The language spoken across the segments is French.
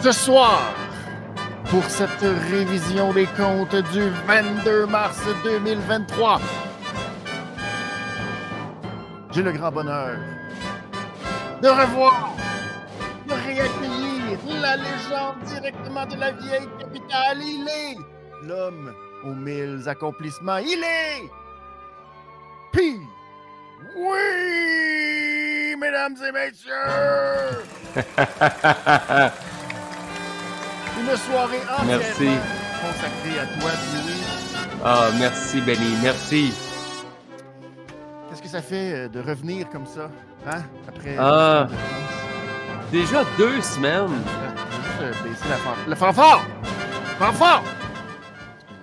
Ce soir, pour cette révision des comptes du 22 mars 2023, j'ai le grand bonheur de revoir, de réaccueillir la légende directement de la vieille capitale. Il est l'homme aux mille accomplissements. Il est Pi. Oui, mesdames et messieurs. Une soirée entièrement Merci. consacrée à toi, Pi. Ah, merci, Benny. Merci. Qu'est-ce que ça fait euh, de revenir comme ça, hein? Après. Ah. Déjà deux semaines. Vais juste euh, baisser la fanfare. Le fanfare! Fanfare!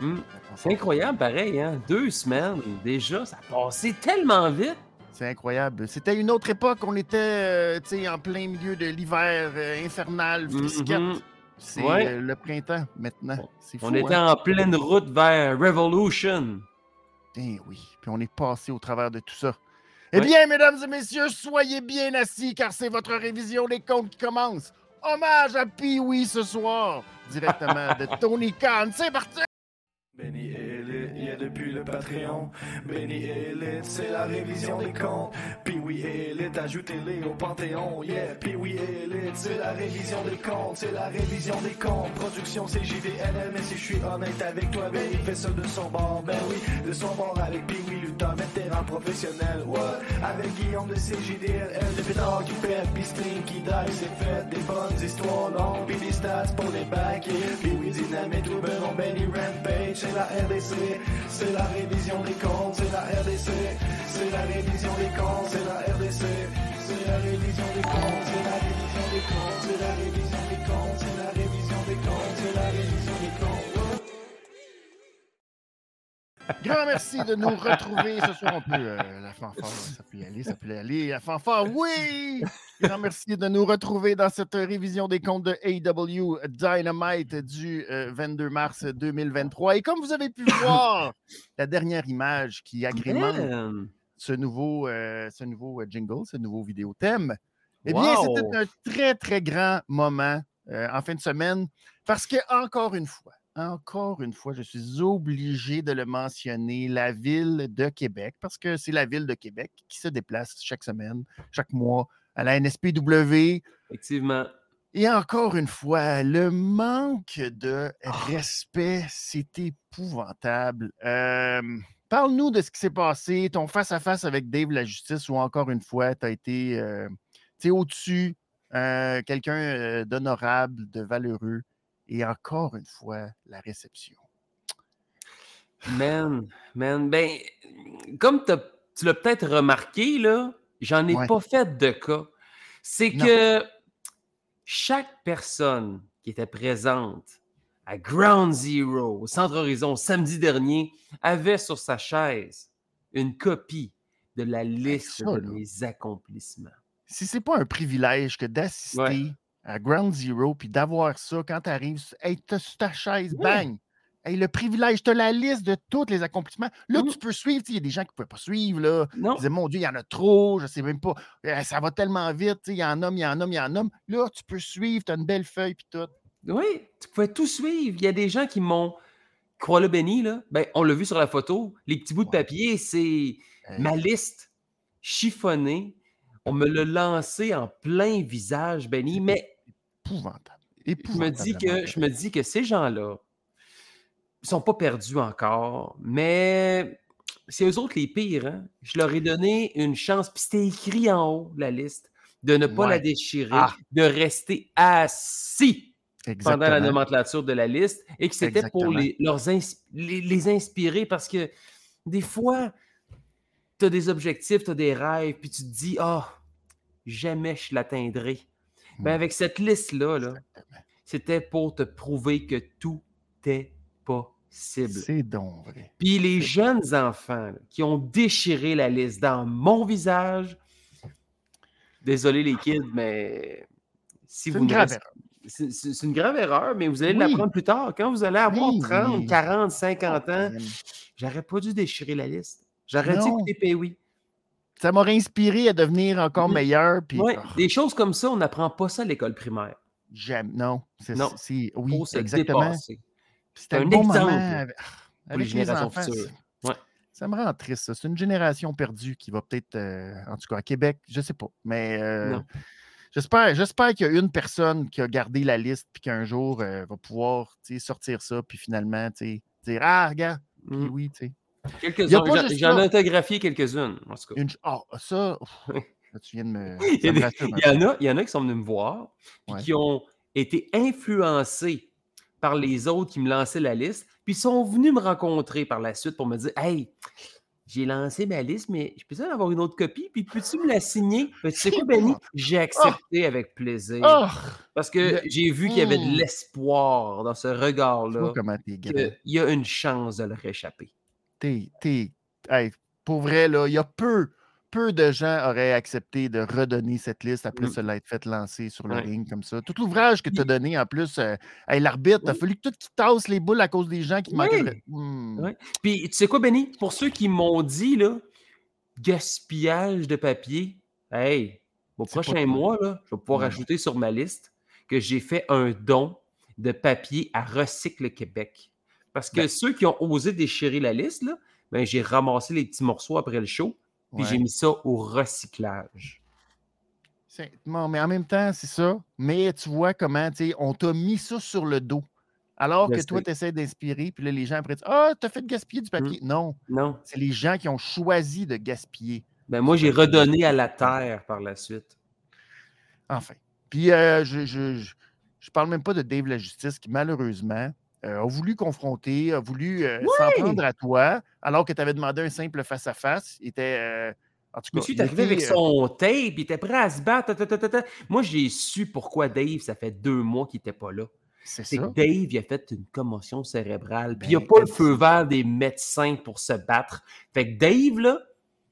Hmm. C'est incroyable, pareil, hein? Deux semaines. Déjà, ça a passé tellement vite. C'est incroyable. C'était une autre époque. On était euh, tu sais, en plein milieu de l'hiver euh, infernal, frisquette. Mhm. C'est Ouais. euh, le printemps maintenant. Fou. On était hein? en pleine route vers Revolution. Eh oui. Puis on est passé au travers de tout ça. Eh bien, mesdames et messieurs, soyez bien assis car c'est votre révision des comptes qui commence. Hommage à Pee-Wee ce soir, directement de Tony Khan. C'est parti! Benny Depuis le Patreon. Benny Elite, c'est la révision des comptes. Puis oui, Elite, ajoutez-les au Panthéon. Yeah, puis oui, Elite, c'est la révision des comptes. C'est la révision des comptes. Production CJVLL, mais si je suis honnête avec toi, ben il fait ça de son bord. Ben oui, de son bord avec puis oui, lutteur, vétéran professionnel. What? Avec Guillaume de CJDLL, de pétard qui pète, puis stream qui dive, c'est fait. Des bonnes histoires longues, puis des stats pour les bacs. Puis oui, dynamite, ou Beron, Benny Rampage. C'est la RDC, c'est la révision des comptes, c'est la RDC, c'est la révision des comptes, c'est la RDC, c'est la révision des comptes, c'est la révision des comptes, c'est la révision des comptes, c'est la révision des comptes, c'est la révision des comptes. Grand merci de nous retrouver ce soir. On peut, euh, la fanfare, ça peut y aller, ça peut y aller. La fanfare, oui! Grand merci de nous retrouver dans cette révision des comptes de AW Dynamite du euh, 22 mars 2023. Et comme vous avez pu voir, la dernière image qui agrémente ce nouveau, euh, ce nouveau euh, jingle, ce nouveau vidéo thème, eh bien, Wow. c'était un très, très grand moment euh, en fin de semaine parce que, encore une fois, encore une fois, je suis obligé de le mentionner, la ville de Québec, parce que c'est la ville de Québec qui se déplace chaque semaine, chaque mois à la NSPW. Effectivement. Et encore une fois, le manque de Ah. respect, c'est épouvantable. Euh, Parle-nous de ce qui s'est passé, ton face-à-face avec Dave la justice, où encore une fois, tu as été euh, au-dessus, euh, quelqu'un euh, d'honorable, de valeureux, et encore une fois, la réception. Man, man, ben, comme tu l'as peut-être remarqué, là, j'en ai Ouais. pas fait de cas. C'est Non. que chaque personne qui était présente à Ground Zero, au Centre Horizon, samedi dernier, avait sur sa chaise une copie de la liste ça, de mes accomplissements. Si c'est pas un privilège que d'assister Ouais. à Ground Zero puis d'avoir ça quand tu arrives, hey, t'as sur ta chaise, bang! Hey, le privilège, tu as la liste de tous les accomplissements. Là, Mm. tu peux suivre. Il y a des gens qui ne pouvaient pas suivre. Là. Non, Ils disaient, mon Dieu, il y en a trop, je sais même pas. Euh, Ça va tellement vite. Il y en a, il y en a, il y en a. Là, tu peux suivre, tu as une belle feuille puis tout. oui, tu pouvais tout suivre. Il y a des gens qui m'ont. Crois-le, Benny, là. Ben, on l'a vu sur la photo. Les petits bouts de papier, c'est ma liste chiffonnée. On me l'a lancé en plein visage, Benny. Mais épouvantable. je me dis que, je me dis que ces gens-là, ils sont pas perdus encore, mais c'est eux autres les pires. hein. Je leur ai donné une chance, puis c'était écrit en haut, la liste, de ne pas la déchirer, Ah. de rester assis pendant la nomenclature de la liste et que c'était pour les, leurs ins- les, les inspirer parce que des fois, tu as des objectifs, tu as des rêves, puis tu te dis, ah, jamais je l'atteindrai. Ben, Mm. avec cette liste-là, là, c'était pour te prouver que tout est C'est donc vrai. Puis les jeunes enfants là, qui ont déchiré la liste dans mon visage, désolé les kids, mais si C'est vous une ne grave restez- erreur. c'est une grave erreur, mais vous allez Oui. l'apprendre plus tard. Quand vous allez avoir Oui, 30, oui. 40, 50 ans, Man. j'aurais pas dû déchirer la liste. J'aurais dû écouter Pee-Wee. Ça m'aurait inspiré à devenir encore meilleur. Puis, Ouais, oh, des choses comme ça, on n'apprend pas ça à l'école primaire. Jamais. Non. C'est, Non. c'est- oui, exactement. dépasser. C'était un bon exemple moment pour avec, les générations enfants. futures. Ouais. Ça me rend triste. ça. C'est une génération perdue qui va peut-être, euh, en tout cas à Québec, je ne sais pas. Mais euh, j'espère, j'espère qu'il y a une personne qui a gardé la liste puis qu'un jour euh, va pouvoir sortir ça puis finalement dire Ah, regarde, puis Mm. oui, tu sais. Pas J'en- ai autographié quelques-unes, en tout cas. Une... Ah, ça, là, tu viens de me. Il y, me rassure il en a, il y en a qui sont venus me voir, Ouais. qui ont été influencés par les autres qui me lançaient la liste, puis ils sont venus me rencontrer par la suite pour me dire Hey, j'ai lancé ma liste, mais je peux en avoir une autre copie, puis peux-tu me la signer? Ben, tu sais quoi, Benny? J'ai accepté avec plaisir. Ah! Parce que j'ai vu qu'il y avait de Hmm. l'espoir dans ce regard-là, qu'il y a une chance de le réchapper. T'es, t'es- hey, pour vrai, là, il y a peu, peu de gens auraient accepté de redonner cette liste après Mm. se l'être fait lancer sur le Ouais. ring comme ça. Tout l'ouvrage que tu as donné, en plus, euh, hey, l'arbitre, il a fallu que tout qui tasse les boules à cause des gens qui manquaient de... Oui. Hmm. Ouais. Puis, tu sais quoi, Benny? Pour ceux qui m'ont dit, là, gaspillage de papier, hey, au prochain mois, là, je vais pouvoir ajouter sur ma liste que j'ai fait un don de papier à Recycle Québec. Parce que Ben- ceux qui ont osé déchirer la liste, là, ben, j'ai ramassé les petits morceaux après le show, puis Ouais. j'ai mis ça au recyclage. Bon, mais en même temps, c'est ça. Mais tu vois comment, tu sais, on t'a mis ça sur le dos. Alors que toi, tu essaies d'inspirer, puis là, les gens après disent Ah, t'as fait gaspiller du papier? Non, Non. c'est les gens qui ont choisi de gaspiller. Ben, moi, j'ai redonné à la terre par la suite. Enfin. Puis, euh, je, je, je, je parle même pas de Dave la Justice qui, malheureusement, euh, a voulu confronter, a voulu euh, s'en prendre à toi, alors que tu avais demandé un simple face-à-face. Il était. euh, en tout cas, Monsieur il est arrivé avec euh, son tape, il était prêt à se battre. ta, ta, ta, ta, ta. Moi, j'ai su pourquoi Dave, ça fait deux mois qu'il n'était pas là. C'est que Dave, il a fait une commotion cérébrale. Puis il n'a Ben, pas le feu vert des médecins pour se battre. Fait que Dave, là,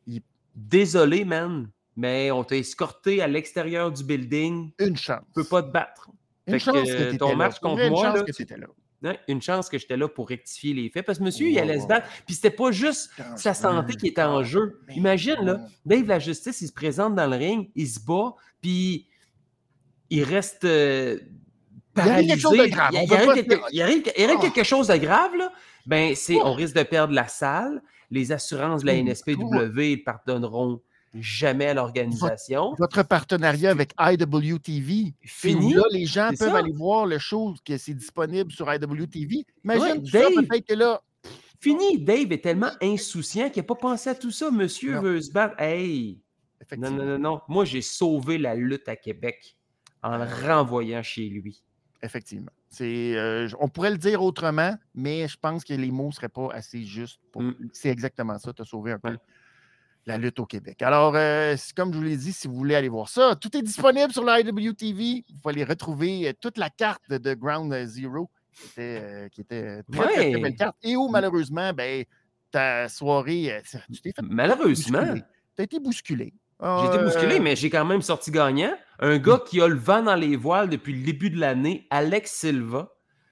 Il- désolé, man, mais on t'a escorté à l'extérieur du building. Une chance. Tu peux pas te battre. Une que, chance euh, que tu ton étais là. match contre moi, chance là, que tu- tu étais là. Une chance que j'étais là pour rectifier les faits. Parce que monsieur, il allait se battre. Puis c'était pas juste sa santé qui était en jeu. Mais Imagine, là. Dave la justice, il se présente dans le ring, il se bat, puis il reste euh, Il arrive paralysé. quelque chose de grave. Il, arrive, quelque, chose de grave, là. Ben, c'est, on risque de perdre la salle. Les assurances de la. NSPW ne pardonneront jamais à l'organisation. Votre partenariat avec IWTV, Fini. là, les gens peuvent ça. aller voir le show que c'est disponible sur IWTV. Imagine Ouais, ça, Dave. peut-être que là, Fini. Dave est tellement insouciant qu'il n'a pas pensé à tout ça. Monsieur Non. veut se battre. Hey! Non, non, non, non. Moi, j'ai sauvé la lutte à Québec en le renvoyant chez lui. effectivement. C'est, euh, on pourrait le dire autrement, mais je pense que les mots ne seraient pas assez justes. pour- Mm. C'est exactement ça, tu as sauvé un peu Ouais. La lutte au Québec. Alors, euh, comme je vous l'ai dit, si vous voulez aller voir ça, tout est disponible sur la IWTV. Vous pouvez aller retrouver euh, toute la carte de, Ground Zero, qui était, euh, qui était euh, très, très, très Ouais. belle carte. Et où, malheureusement, ben, ta soirée, euh, tu t'es fait Malheureusement, Tu as été bousculé. j'ai été bousculé, Euh, mais j'ai quand même sorti gagnant. Un gars qui a le vent dans les voiles depuis le début de l'année, Alex Silva,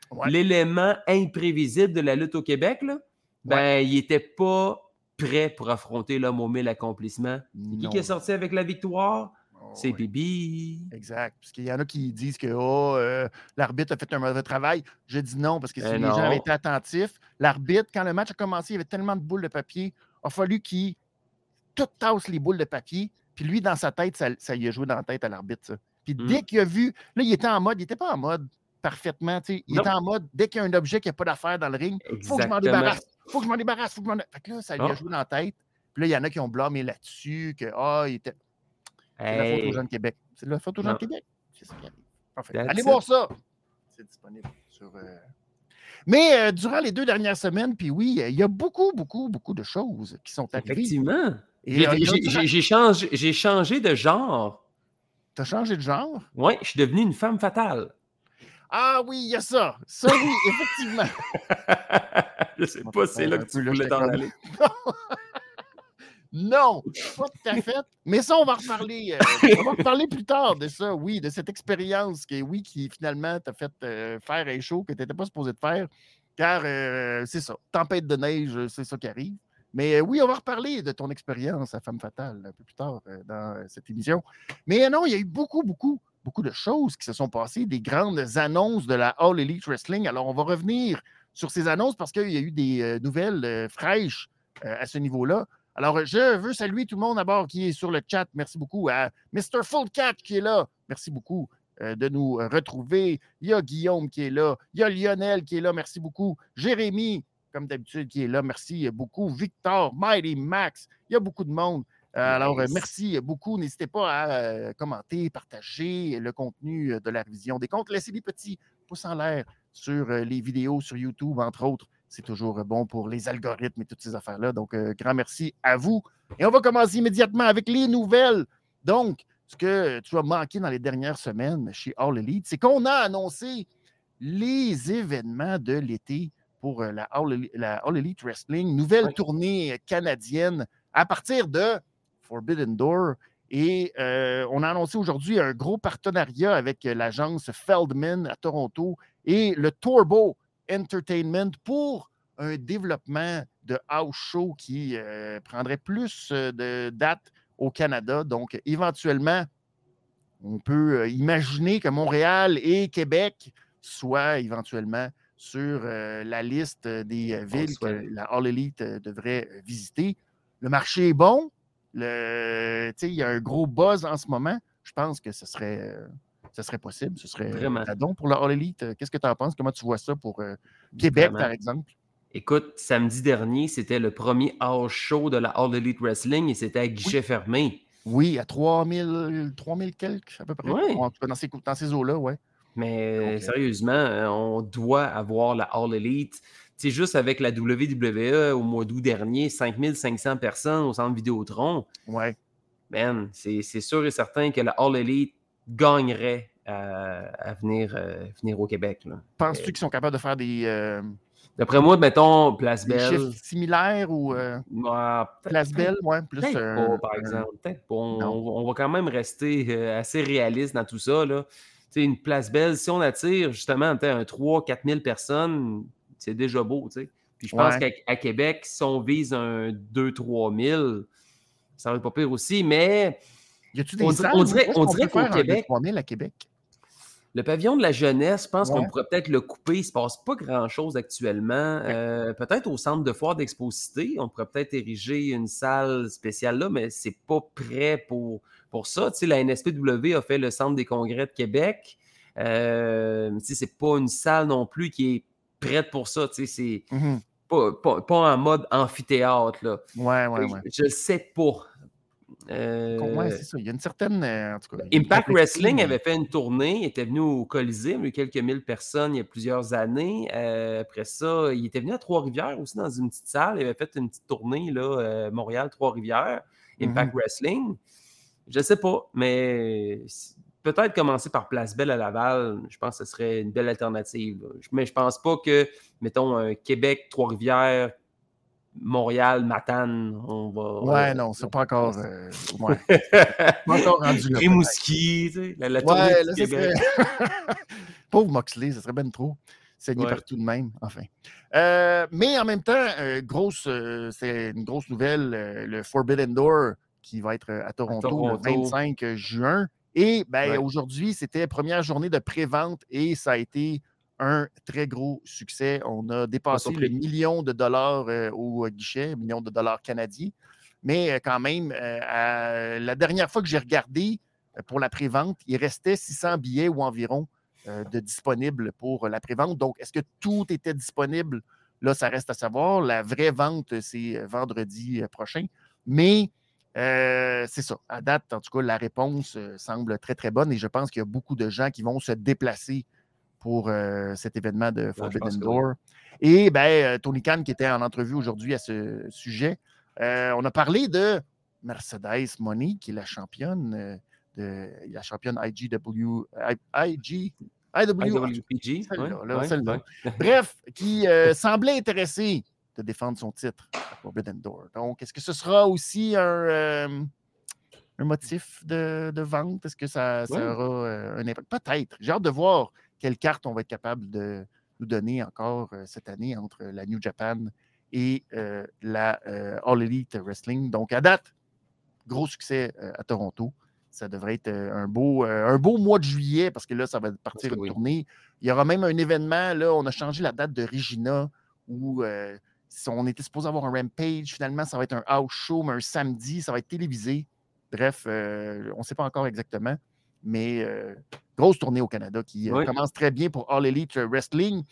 Ouais. l'élément imprévisible de la lutte au Québec, là, ben, il n'était pas prêt pour affronter l'homme aux mille accomplissements. C'est qui est sorti avec la victoire? Oh, C'est. Bibi. Exact. Parce qu'il y en a qui disent que oh, euh, l'arbitre a fait un mauvais travail. Je dis non, parce que si Ben les gens avaient été attentifs, l'arbitre, quand le match a commencé, il y avait tellement de boules de papier, il a fallu qu'il tout tasse les boules de papier. Puis lui, dans sa tête, ça, ça lui a joué dans la tête à l'arbitre. Puis Mm. dès qu'il a vu, là, il était en mode, il n'était pas en mode parfaitement, il Non. était en mode, dès qu'il y a un objet qui n'a pas d'affaire dans le ring, faut que je m'en débarrasse, faut que je m'en débarrasse, faut que je m'en. Fait que là, ça lui a Ah. joué dans la tête. Puis là, il y en a qui ont blâmé là-dessus, que, ah, il était. C'est la faute aux gens de Québec. C'est de la faute aux gens de Québec. C'est ça qui arrive. Parfait. That's Allez it. voir ça. C'est disponible sur. euh, Mais euh, durant les deux dernières semaines, puis oui, euh, il y a beaucoup, beaucoup, beaucoup de choses qui sont arrivées. Effectivement. J'ai- euh, j'ai- changé, j'ai changé de genre. T'as changé de genre? Oui, je suis devenu une femme fatale. Ah oui, il y a ça. Ça, oui, effectivement. je sais pas, c'est là que tu voulais t'en aller. Non, pas tout à fait. Mais ça, on va reparler. euh, on va reparler plus tard de ça, oui, de cette expérience que, oui, qui finalement t'a fait euh, faire un show que tu n'étais pas supposé de faire. Car euh, c'est ça, tempête de neige, c'est ça qui arrive. Mais oui, on va reparler de ton expérience à Femme Fatale un peu plus tard dans cette émission. Mais non, il y a eu beaucoup, beaucoup beaucoup de choses qui se sont passées, des grandes annonces de la All Elite Wrestling. Alors, on va revenir sur ces annonces parce qu'il y a eu des euh, nouvelles euh, fraîches euh, à ce niveau-là. Alors, je veux saluer tout le monde à bord qui est sur le chat. Merci beaucoup à Mr. Full Cat qui est là. Merci beaucoup de nous retrouver. Il y a Guillaume qui est là. Il y a Lionel qui est là. Merci beaucoup. Jérémy, comme d'habitude, qui est là. Merci beaucoup. Victor, Mighty Max. Il y a beaucoup de monde. Alors, merci beaucoup. N'hésitez pas à commenter, partager le contenu de la révision des comptes. Laissez des petits pouces en l'air sur les vidéos sur YouTube, entre autres. C'est toujours bon pour les algorithmes et toutes ces affaires-là. Donc, grand merci à vous. Et on va commencer immédiatement avec les nouvelles. Donc, ce que tu as manqué dans les dernières semaines chez All Elite, c'est qu'on a annoncé les événements de l'été pour la All, Elite Wrestling, nouvelle tournée canadienne à partir de Forbidden Door. Et euh, on a annoncé aujourd'hui un gros partenariat avec l'agence Feldman à Toronto et le Turbo Entertainment pour un développement de house show qui euh, prendrait plus euh, de dates au Canada. Donc, éventuellement, on peut imaginer que Montréal et Québec soient éventuellement sur la liste des villes que la All Elite devrait visiter. Le marché est bon, le, il y a un gros buzz en ce moment. Je pense que ce serait, euh, ce serait possible. Ce serait Vraiment. don pour la All Elite. Qu'est-ce que tu en penses? Comment tu vois ça pour euh, Québec, par exemple? Écoute, samedi dernier, c'était le premier house show de la All Elite Wrestling et c'était à guichet fermé. Oui, à 3000, 3000 quelques, à peu près. Oui. dans ces, dans ces eaux-là, oui. Mais euh, sérieusement, on doit avoir la All Elite. C'est juste avec la WWE au mois d'août dernier, 5500 personnes au centre Vidéotron. Ouais. Man, c'est sûr et certain que la All Elite gagnerait à, venir, euh, venir au Québec. Penses-tu qu'ils sont capables de faire des. Euh, D'après moi, mettons, Place des Belle. chiffres similaires ou. euh, Place Belle, ouais, plus. Euh, pas, par exemple. Peut-être pas. On, on va quand même rester euh, assez réaliste dans tout ça. Là. Tu sais, une place belle, si on attire justement un 3-4 000 personnes, c'est déjà beau. tu sais. Puis je pense Ouais. qu'à Québec, si on vise un 2-3 000, ça va être pas pire aussi. Mais Y a-tu des On dirait- salles on dirait- on qu'au un Québec- 3000 à Québec? le pavillon de la jeunesse, je pense Ouais. qu'on pourrait peut-être le couper. Il ne se passe pas grand-chose actuellement. Euh, peut-être au centre de foire d'Exposité, on pourrait peut-être ériger une salle spéciale là, mais c'est pas prêt pour, pour ça. Tu sais, la NSPW a fait le centre des congrès de Québec. Euh, tu sais, c'est pas une salle non plus qui est prête pour ça. Tu sais, c'est Mhm. pas, pas- pas en mode amphithéâtre. Là. Ouais, ouais, ouais. Je ne sais pas. Euh, Ouais, c'est ça. Il y a une certaine. euh, en tout cas, Impact Wrestling mais- avait fait une tournée, il était venu au Colisée, il y a eu quelques mille personnes il y a plusieurs années. Euh, après ça, il était venu à Trois-Rivières aussi dans une petite salle. Il avait fait une petite tournée, là, euh, Montréal-Trois-Rivières, Impact Wrestling. Je ne sais pas, mais peut-être commencer par Place Belle à Laval, je pense que ce serait une belle alternative. Mais je pense pas que, mettons, un Québec, Trois-Rivières, Montréal, Matane, on va. Ouais, on- non, c'est pas encore. euh, ouais, pas encore rendu là. Rimouski, tu sais, la, la tournée Ouais, du là, ça Québec. serait... Pauvre Moxley, ça serait ben trop. Saigné Ouais. partout de même, enfin. Euh, mais en même temps, euh, grosse, euh, c'est une grosse nouvelle, euh, le Forbidden Door qui va être euh, à Toronto, Toronto. le 25 juin. Et ben, Ouais. aujourd'hui, c'était première journée de pré-vente et ça a été un très gros succès. On a dépassé le million de dollars euh, au guichet, million de dollars canadiens. Mais euh, quand même, euh, à- la dernière fois que j'ai regardé euh, pour la pré-vente, il restait 600 billets ou environ euh, de disponibles pour la pré-vente. Donc, est-ce que tout était disponible? Là, ça reste à savoir. La vraie vente, c'est euh, vendredi euh, prochain. Mais euh, c'est ça. À date, en tout cas, la réponse euh, semble très, très bonne et je pense qu'il y a beaucoup de gens qui vont se déplacer pour euh, cet événement de Forbidden Door. Et ben, Tony Khan, qui était en entrevue aujourd'hui à ce sujet, euh, on a parlé de Mercedes Money, qui est la championne de la championne IGW, IG, IW, IWPG. Celle-là, ouais, là, ouais, celle-là. ouais. Bref, qui semblait intéressé de défendre son titre à Forbidden Door. Donc, est-ce que ce sera aussi un, euh, un motif de, de vente? Est-ce que ça, ça Ouais. aura euh, un impact? Peut-être. J'ai hâte de voir quelle carte on va être capable de nous donner encore euh, cette année entre la New Japan et euh, la All Elite Wrestling. Donc, à date, gros succès à Toronto. ça devrait être un beau, un beau mois de juillet parce que là, ça va partir une tournée. Il y aura même un événement. Là, on a changé la date de Regina où on était supposé avoir un Rampage. Finalement, ça va être un house show, mais un samedi, ça va être télévisé. Bref, on ne sait pas encore exactement. Mais grosse tournée au Canada qui commence très bien pour All Elite Wrestling.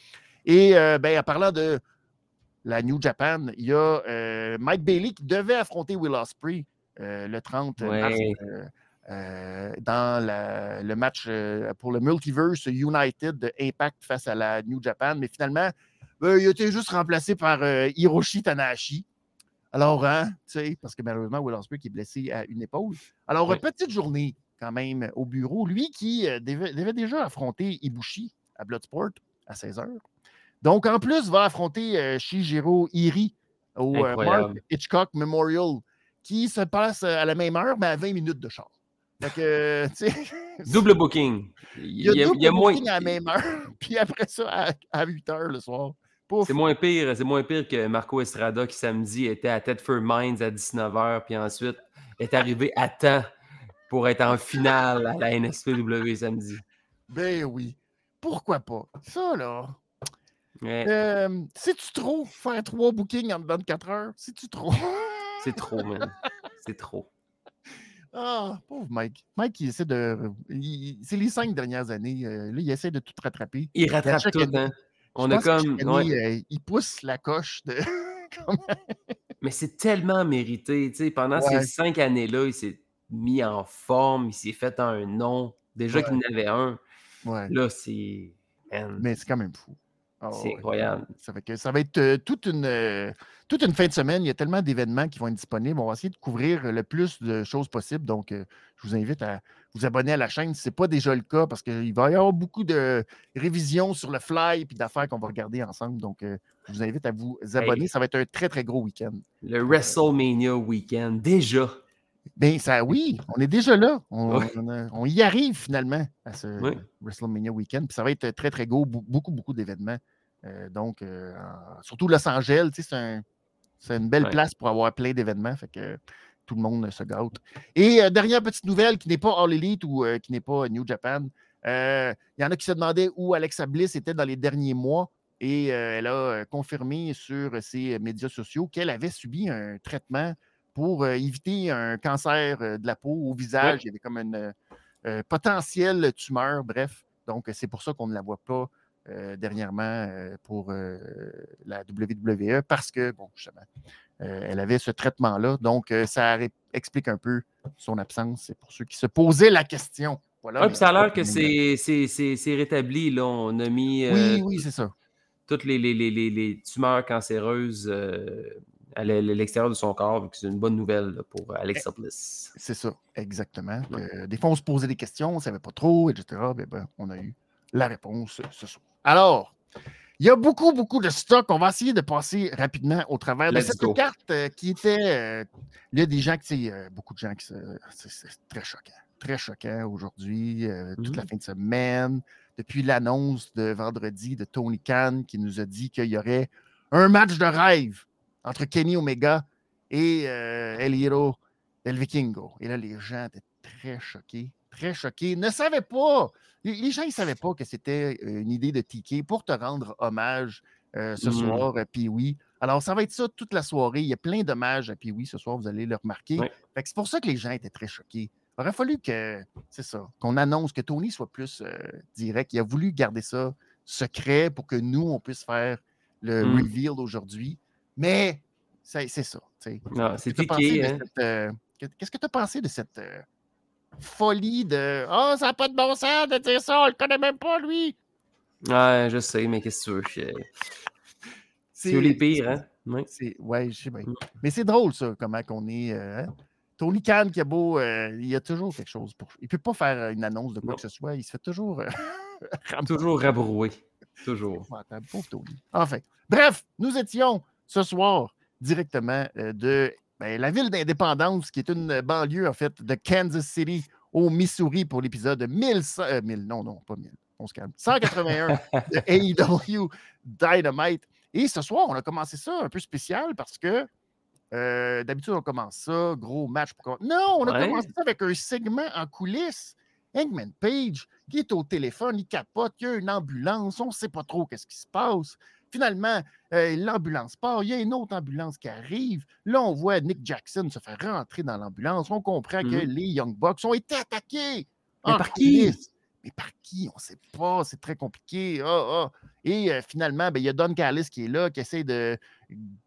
Et ben, en parlant de la New Japan, il y a Mike Bailey qui devait affronter Will Ospreay le 30 mars dans le match pour le Multiverse United de Impact face à la New Japan. Mais finalement, ben, il a été juste remplacé par Hiroshi Tanahashi. Alors, hein, tu sais, parce que malheureusement, Will Ospreay qui est blessé à une épaule. Alors, petite journée quand même au bureau. Lui qui devait, déjà affronter Ibushi à Bloodsport à 16h. Donc, en plus, va affronter Shijiro Iri au Mark Hitchcock Memorial qui se passe à la même heure, mais à 20 minutes de char. double booking. Il y a, double booking à la même heure, puis après ça, à, 8 heures le soir. C'est moins pire, c'est moins pire que Marco Estrada qui samedi était à Tedford Mines à 19h, puis ensuite est arrivé à temps pour être en finale à la NSPW samedi. Ben oui. Pourquoi pas? Ça, là. Euh, c'est-tu trop faire trois bookings en 24 heures? C'est-tu trop? c'est trop, man. C'est trop. Ah, pauvre Mike. Mike, il essaie de. C'est les cinq dernières années. Euh, là, il essaie de tout rattraper. Il rattrape tout, hein. On a comme. Euh, il pousse la coche de. Mais c'est tellement mérité. pendant ces cinq années-là, il s'est mis en forme, il s'est fait un nom. Déjà qu'il en avait un. Là, c'est. Mais c'est quand même fou. Ah c'est incroyable. Ça, que ça va être euh, toute, une, euh, toute une fin de semaine. Il y a tellement d'événements qui vont être disponibles. On va essayer de couvrir le plus de choses possibles. Donc, euh, je vous invite à vous abonner à la chaîne si ce n'est pas déjà le cas parce qu'il va y avoir beaucoup de révisions sur le fly et d'affaires qu'on va regarder ensemble. Donc, je vous invite à vous abonner. Ça va être un très, très gros week-end. Le WrestleMania week-end, déjà. Bien, ça, oui, on est déjà là. On, y arrive finalement à ce WrestleMania Weekend. Puis ça va être très, très gros, beaucoup, beaucoup d'événements. Euh, donc, euh, surtout Los Angeles, c'est une belle place pour avoir plein d'événements. Fait que tout le monde se gâte. Et euh, dernière petite nouvelle qui n'est pas All Elite ou qui n'est pas New Japan. Il y en a qui se demandaient où Alexa Bliss était dans les derniers mois. Et elle a confirmé sur ses médias sociaux qu'elle avait subi un traitement pour éviter un cancer de la peau au visage. Il y avait comme une potentielle tumeur, bref. Donc, c'est pour ça qu'on ne la voit pas dernièrement pour la WWE parce que, bon, justement, elle avait ce traitement-là. Donc, ça explique un peu son absence. C'est pour ceux qui se posaient la question. Voilà, oui, puis ça a l'air que c'est rétabli. Là. On a mis. oui, oui, c'est ça. Toutes les, les, les, les tumeurs cancéreuses à l'extérieur de son corps, c'est une bonne nouvelle pour Alexa eh, Bliss. C'est ça, exactement. des fois, on se posait des questions, on ne savait pas trop, etc. Mais ben, on a eu la réponse ce soir. Alors, il y a beaucoup, beaucoup de stock. On va essayer de passer rapidement au travers de cette carte euh, qui était. Euh, il y a des gens qui. Euh, beaucoup de gens qui. C'est très choquant. Très choquant aujourd'hui, toute la mmh. fin de semaine. Depuis l'annonce de vendredi de Tony Khan qui nous a dit qu'il y aurait un match de rêve entre Kenny Omega et El Hero del Vikingo. Et là, les gens étaient très choqués, très choqués, ne savaient pas. Les gens, ils ne savaient pas que c'était euh, une idée de TK pour te rendre hommage euh, ce mmh. soir, puis oui. Alors, ça va être ça toute la soirée. Il y a plein d'hommages à oui ce soir, vous allez le remarquer. C'est pour ça que les gens étaient très choqués. Il aurait fallu que, c'est ça, qu'on annonce que Tony soit plus direct. Il a voulu garder ça secret pour que nous, on puisse faire le mmh. reveal aujourd'hui. Mais c'est ça. Euh, qu'est-ce que tu as pensé de cette euh, folie de Ah, oh, ça n'a pas de bon sens de dire ça, on le connaît même pas, lui? Ouais, je sais, mais qu'est-ce que tu veux? C'est les pires, hein? Ouais, je sais bien. Mais c'est drôle, ça, comment qu'on est. Euh, hein? Tony Khan, qui a beau. il y a toujours quelque chose pour. Il ne peut pas faire une annonce de quoi que ce soit. Il se fait toujours. toujours rabrouer. Toujours. Enfin. Bref, nous étions ce soir directement euh, de ben, la ville d'Indépendance, qui est une banlieue, en fait, de Kansas City au Missouri pour l'épisode 1100. Euh, non, non, pas 1000. On se calme. 181 de AEW Dynamite. Et ce soir, on a commencé ça un peu spécial parce que Euh, D'habitude, on commence ça, gros match. Pour... Non, on a Ouais. commencé ça avec un segment en coulisses. Hangman Page, qui est au téléphone, il capote, il y a une ambulance, on ne sait pas trop qu'est-ce qui se passe. Finalement, euh, l'ambulance part, il y a une autre ambulance qui arrive. Là, on voit Nick Jackson se faire rentrer dans l'ambulance. On comprend que Mhm. les Young Bucks ont été attaqués. Mais en par qui? Mais par qui? On ne sait pas. C'est très compliqué. Ah, ah. Et euh, finalement, ben, il y a Don Callis qui est là, qui essaie de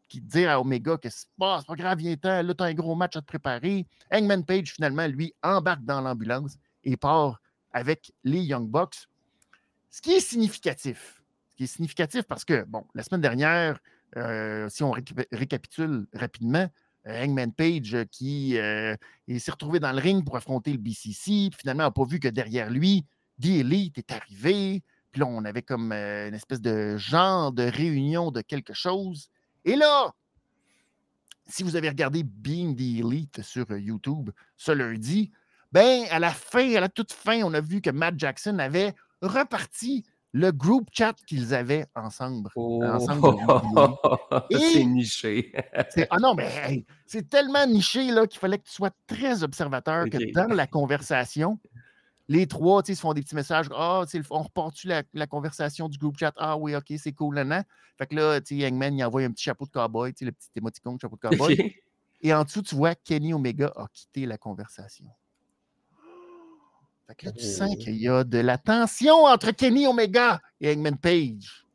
qui dire à Omega que c'est pas, pas grave, viens-t'en, là, tu as un gros match à te préparer. Hangman Page, finalement, lui, embarque dans l'ambulance et part avec les Young Bucks. Ce qui est significatif. Significatif parce que, bon, la semaine dernière, euh, si on récap- récapitule rapidement, euh, Hangman Page euh, qui s'est retrouvé dans le ring pour affronter le BCC, puis finalement, n'a pas vu que derrière lui, The Elite est arrivé. Puis là, on avait comme une espèce de genre de réunion de quelque chose. Et là, si vous avez regardé Being the Elite sur YouTube ce lundi, ben à la fin, à la toute fin, on a vu que Matt Jackson avait reparti le group chat qu'ils avaient ensemble. Oh, ensemble c'est niché. Ah non, mais hey, c'est tellement niché là, qu'il fallait que tu sois très observateur que dans la conversation, les trois, se font des petits messages. Ah, sais, on repart-tu la, la conversation du groupe chat? Ah oui, OK, c'est cool, nan. Fait que là, Hangman, il envoie un petit chapeau de cowboy, le petit émoticône de chapeau de cowboy. Et en dessous, tu vois Kenny Omega a quitté la conversation. Fait que là, tu sens Oh. qu'il y a de la tension entre Kenny Omega et Hangman Page.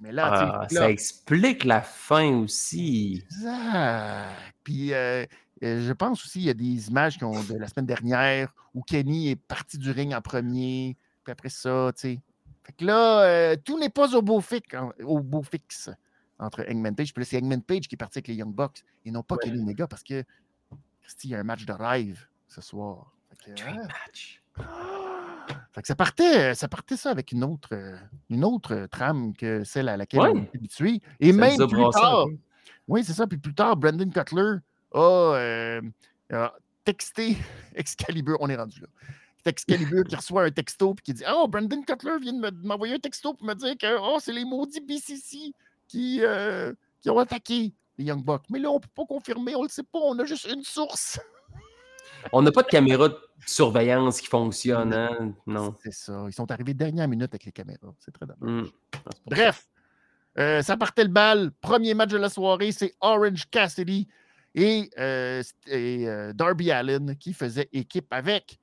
Mais là, Ah, là, ça explique la fin aussi. Exact. Puis euh, euh, je pense aussi qu'il y a des images qui ont de la semaine dernière où Kenny est parti du ring en premier, puis après ça, tu sais. Fait que là, euh, tout n'est pas au beau, fixe, au beau fixe entre Hangman Page. Puis là, c'est Hangman Page qui est parti avec les Young Bucks et non pas Ouais. Kenny Omega parce que Christy, il y a un match de rêve ce soir. Fait que, Dream match. fait que ça partait, ça partait ça avec une autre, euh, une autre euh, trame que celle à laquelle Ouais. on est habitué. Et Ça même plus tard, oui, c'est ça. Puis plus tard, Brandon Cutler a, euh, a texté Excalibur. On est rendu là. Excalibur qui reçoit un texto puis qui dit Oh, Brandon Cutler vient de me- de m'envoyer un texto pour me dire que oh, c'est les maudits BCC qui, euh, qui ont attaqué les Young Bucks. Mais là, on ne peut pas confirmer, on ne le sait pas, on a juste une source. On n'a pas de caméra de surveillance qui fonctionne, hein? Non. C'est ça. Ils sont arrivés dernière minute avec les caméras. C'est très dommage. C'est pour ça. Bref, euh, ça partait le bal. Premier match de la soirée, c'est Orange Cassidy et, euh, et, euh, Darby Allen qui faisait équipe avec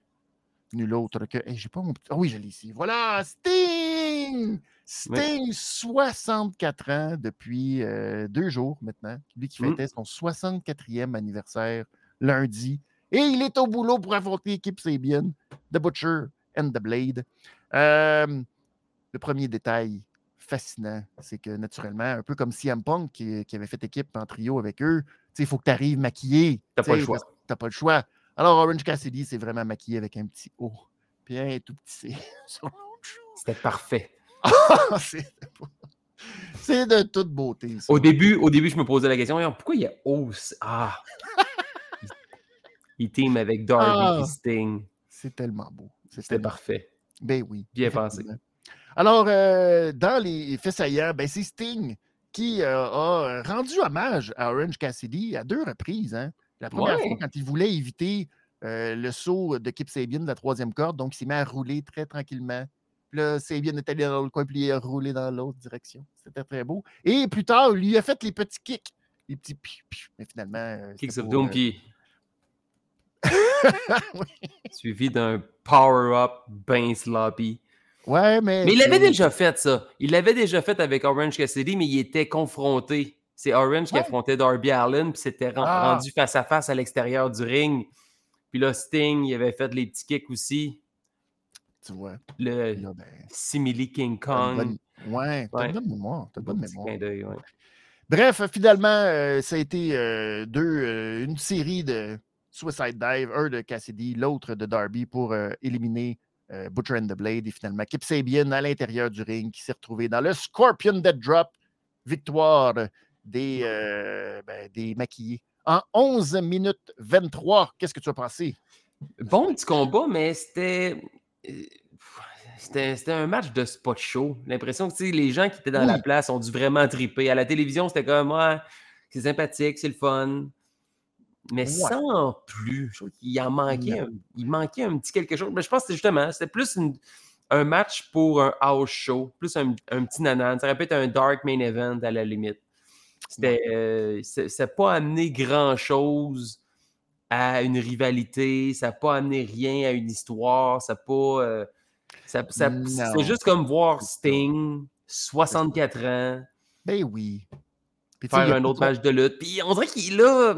nul autre que. Hey, j'ai pas mon... Ah oui, je l'ai ici. Voilà, Sting! Sting, 64 ans depuis euh, deux jours maintenant. Lui qui Mm. fêtait son 64e anniversaire lundi. Et il est au boulot pour affronter l'équipe Sabian, The Butcher and The Blade. Euh, le premier détail fascinant, c'est que naturellement, un peu comme CM Punk qui, qui avait fait équipe en trio avec eux, il faut que tu arrives maquillé. T'as pas le choix. T'as pas le choix. Alors, Orange Cassidy, c'est vraiment maquillé avec un petit O. Puis un tout petit C. C'était parfait. Ah, c'est de toute beauté. ça. Au début, au début, je me posais la question, pourquoi il y a Os? Ah! il team avec Darby Ah. et Sting. C'est tellement beau. C'est C'était tellement- parfait. Ben oui. Bien pensé. Alors, euh, dans les faits saillants, ben, c'est Sting qui euh, a rendu hommage à Orange Cassidy à deux reprises. hein. La première Ouais. fois, quand il voulait éviter euh, le saut de Kip Sabian de la troisième corde, donc il s'est mis à rouler très tranquillement. Puis là, Sabian est allé dans le coin, puis il a roulé dans l'autre direction. C'était très beau. Et plus tard, il lui a fait les petits kicks. Les petits piou, piou. Mais finalement. euh, Kicks of Doom, euh, puis. suivi d'un power-up bien sloppy. Ouais, mais. Mais il l'avait déjà fait, ça. Il l'avait déjà fait avec Orange Cassidy, mais il était confronté. C'est Orange qui affrontait Darby Allen, puis c'était ren- Ah. rendu face à face à l'extérieur du ring. Puis là, Sting, il avait fait les petits kicks aussi. Tu vois. Le Là, ben, simili King Kong. bonne- Ouais, t'as Ouais. une bonne mémoire. T'as une bonne mémoire. ouais. Bref, finalement, euh, ça a été euh, deux, euh, une série de Suicide Dive, un de Cassidy, l'autre de Darby pour euh, éliminer euh, Butcher and the Blade. Et finalement, Kip Sabian à l'intérieur du ring qui s'est retrouvé dans le Scorpion Dead Drop. Victoire des, euh, ben, des maquillés. En 11 minutes 23, qu'est-ce que tu as pensé? Bon petit combat, mais c'était. C'était c'était un match de spot show. L'impression que les gens qui étaient dans la place ont dû vraiment triper. À la télévision, c'était comme ouais, c'est sympathique, c'est le fun. Mais Ouais. sans plus. Je trouve qu'il en manquait, un, il manquait un petit quelque chose. Mais je pense que c'était justement, c'était plus une- un match pour un house show, plus un, un petit nanan. Ça aurait pu être un dark main event à la limite. C'était euh, c'est- ça n'a pas amené grand-chose à une rivalité, ça n'a pas amené rien à une histoire, ça n'a pas. euh, ça, c'est juste comme voir. Sting, 64 ans, Ben oui. Puis, faire a un autre match de lutte. Puis on dirait qu'il est là.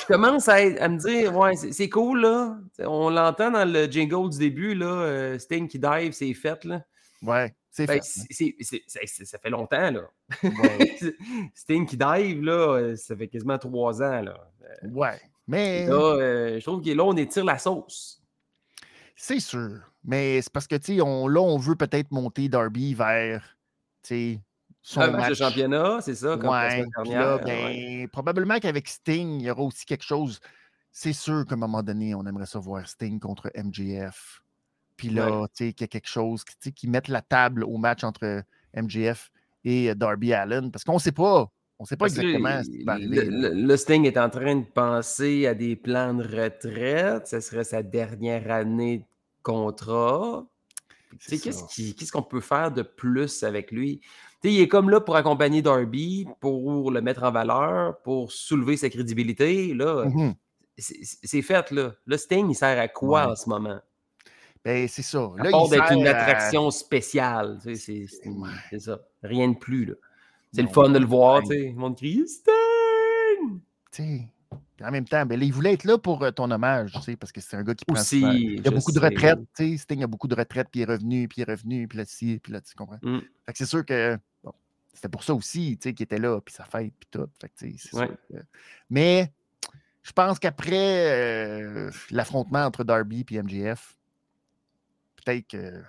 Je commence à, me dire, ouais, c'est cool, là. On l'entend dans le jingle du début, là. euh, Sting qui dive, c'est fait, là. Ouais, c'est Ben, fait. ça fait longtemps, là. Ouais. Sting qui dive, là, euh, ça fait quasiment trois ans, là. ouais. Mais Là, euh, je trouve que là, on étire la sauce. c'est sûr. Mais c'est parce que, tu sais, on, là, on veut peut-être monter Darby vers, tu sais, son Un match de championnat, c'est ça, comme la Ouais, semaine puis là, ben, ouais. probablement qu'avec Sting, il y aura aussi quelque chose. C'est sûr qu'à un moment donné, on aimerait ça voir Sting contre MJF. Puis là, Ouais. tu sais, qu'il y a quelque chose qui, qui mette la table au match entre MJF et Darby Allen. Parce qu'on ne sait pas. On ne sait pas Parce exactement ce qui va le, arriver. le- le Sting est en train de penser à des plans de retraite. Ce serait sa dernière année de contrat. Qu'est-ce qu'on peut faire de plus avec lui? Tu sais, il est comme là pour accompagner Darby, pour le mettre en valeur, pour soulever sa crédibilité. Là, Mhm. c'est fait. Là. Le Sting, il sert à quoi Ouais. en ce moment? Ben, c'est ça. À Là, part il d'être une à- attraction spéciale. C'est c'est- Ouais. c'est ça. Rien de plus. là. C'est le fun de le voir. Le monde crie Sting! En même temps, ben, là, il voulait être là pour euh, ton hommage, tu sais, parce que c'est un gars qui prend Aussi, souvent- Il y a beaucoup de retraites, tu sais. Sting a beaucoup de retraites, puis il est revenu, puis il est revenu, puis là, ci, puis là, tu comprends? Mm. Fait que c'est sûr que bon, c'était pour ça aussi, tu sais, qu'il était là, puis sa fête, puis tout. Fait que, tu sais, c'est Ouais. sûr que- Mais je pense qu'après euh, l'affrontement entre Darby et MJF, peut-être que.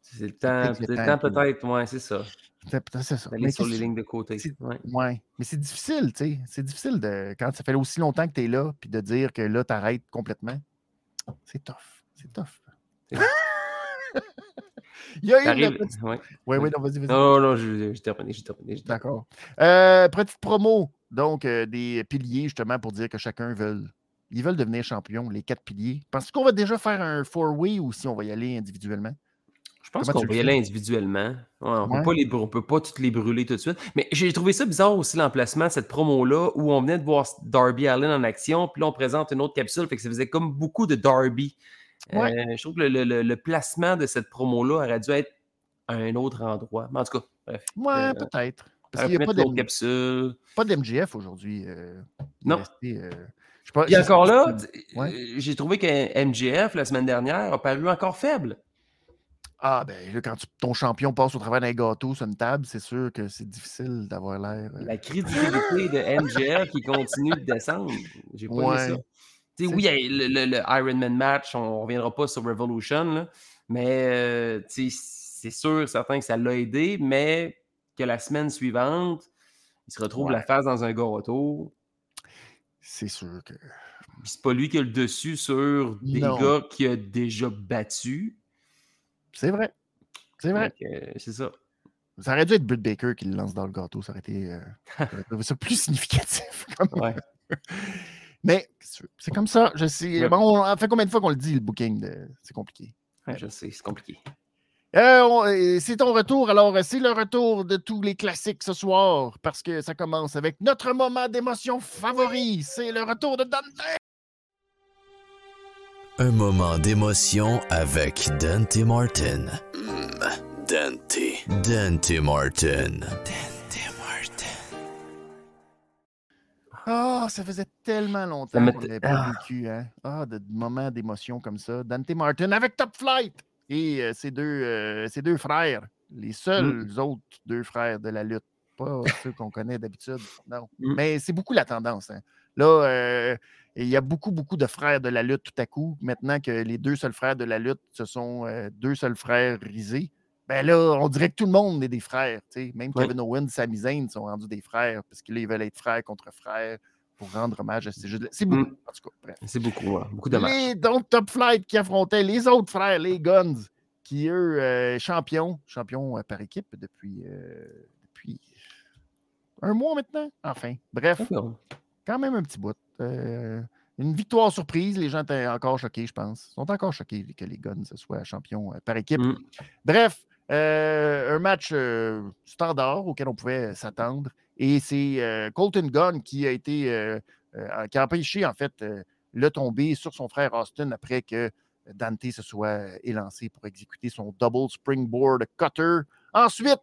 C'est le temps, peut-être ouais, c'est ça. C'est ça. D'aller sur les lignes de côté. c'est- Ouais. Ouais, mais c'est difficile, tu sais. C'est difficile de, quand ça fait aussi longtemps que tu es là, puis de dire que là, tu arrêtes complètement. C'est tough. C'est tough. Il y a une petite... Oui, oui, non, vas-y, vas-y. Non, non, je- j'ai terminé, j'ai terminé. D'accord. Euh, petite promo, donc, euh, des piliers, justement, pour dire que chacun veut. Ils veulent devenir champions, les quatre piliers. Penses-tu qu'on va déjà faire un four-way ou si on va y aller individuellement? Je pense qu'on le y aller individuellement. Ouais, on Ouais. peut pas peut toutes les brûler tout de suite. Mais j'ai trouvé ça bizarre aussi l'emplacement, cette promo-là, où on venait de voir Darby Allen en action, puis là on présente une autre capsule, fait que ça faisait comme beaucoup de Darby. Ouais. Euh, je trouve que le, le- le- le placement de cette promo-là aurait dû être à un autre endroit. Mais en tout cas, bref. Ouais, Euh, peut-être. Parce qu'il n'y a pas d'M- capsule. pas d'MGF aujourd'hui. euh, il est Non. pas- sais encore là, Ouais. j'ai trouvé que MGF, la semaine dernière, a paru encore faible. Ah, ben là, quand tu- ton champion passe au travers d'un gâteau sur une table, c'est sûr que c'est difficile d'avoir l'air. euh, La crédibilité de MGF qui continue de descendre. J'ai pas Ouais. ça. Oui, le, le- match, on ne reviendra pas sur Revolution, là, mais euh, c'est sûr, certain que ça l'a aidé, mais que la semaine suivante, il se retrouve Ouais. la face dans un gâteau. C'est sûr que. C'est pas lui qui a le dessus sur des Non. gars qu'il a déjà battus. C'est vrai. C'est vrai. Euh, c'est ça. Ça aurait dû être Britt Baker qui le lance dans le gâteau. Ça aurait été. euh, ça plus significatif. Ouais. Mais c'est comme ça. Je sais. Ouais. Bon, on fait combien de fois qu'on le dit, le booking? de- C'est compliqué. Ouais, je sais, c'est compliqué. Euh, c'est ton retour. Alors, c'est le retour de tous les classiques ce soir parce que ça commence avec notre moment d'émotion favori. C'est le retour de Dante. Un moment d'émotion avec Dante Martin. Hmm, Dante. Dante Martin. Dante Martin. Ah, ça faisait tellement longtemps qu'on n'avait pas Ah. vécu hein? ah, de, de moments d'émotion comme ça. Dante Martin avec Top Flight et euh, ses, deux, euh, ses deux frères, les seuls Mm. autres deux frères de la lutte, pas ceux qu'on connaît d'habitude. Non, Mm. mais c'est beaucoup la tendance. hein. Là, euh, il y a beaucoup, beaucoup de frères de la lutte tout à coup. Maintenant que les deux seuls frères de la lutte, ce sont euh, deux seuls frères risés. Ben là, on dirait que tout le monde est des frères. Même Oui. Kevin Owens, Sami Zayn sont rendus des frères parce qu'ils veulent être frères contre frères pour rendre hommage à ces jeux C'est beaucoup. Mm. En tout cas. C'est beaucoup, hein, beaucoup de matchs. Les donc Top Flight qui affrontaient les autres frères, les Guns, qui eux, euh, champions, champions euh, par équipe depuis, euh, depuis un mois maintenant. Enfin, bref, quand même un petit bout. Euh, une victoire surprise. Les gens étaient encore choqués, je pense. Ils sont encore choqués que les Guns soient champions euh, par équipe. Mm. Bref, euh, un match euh, standard auquel on pouvait s'attendre. Et c'est Colton Gunn qui a été qui a empêché en fait le tomber sur son frère Austin après que Dante se soit élancé pour exécuter son double springboard cutter. Ensuite,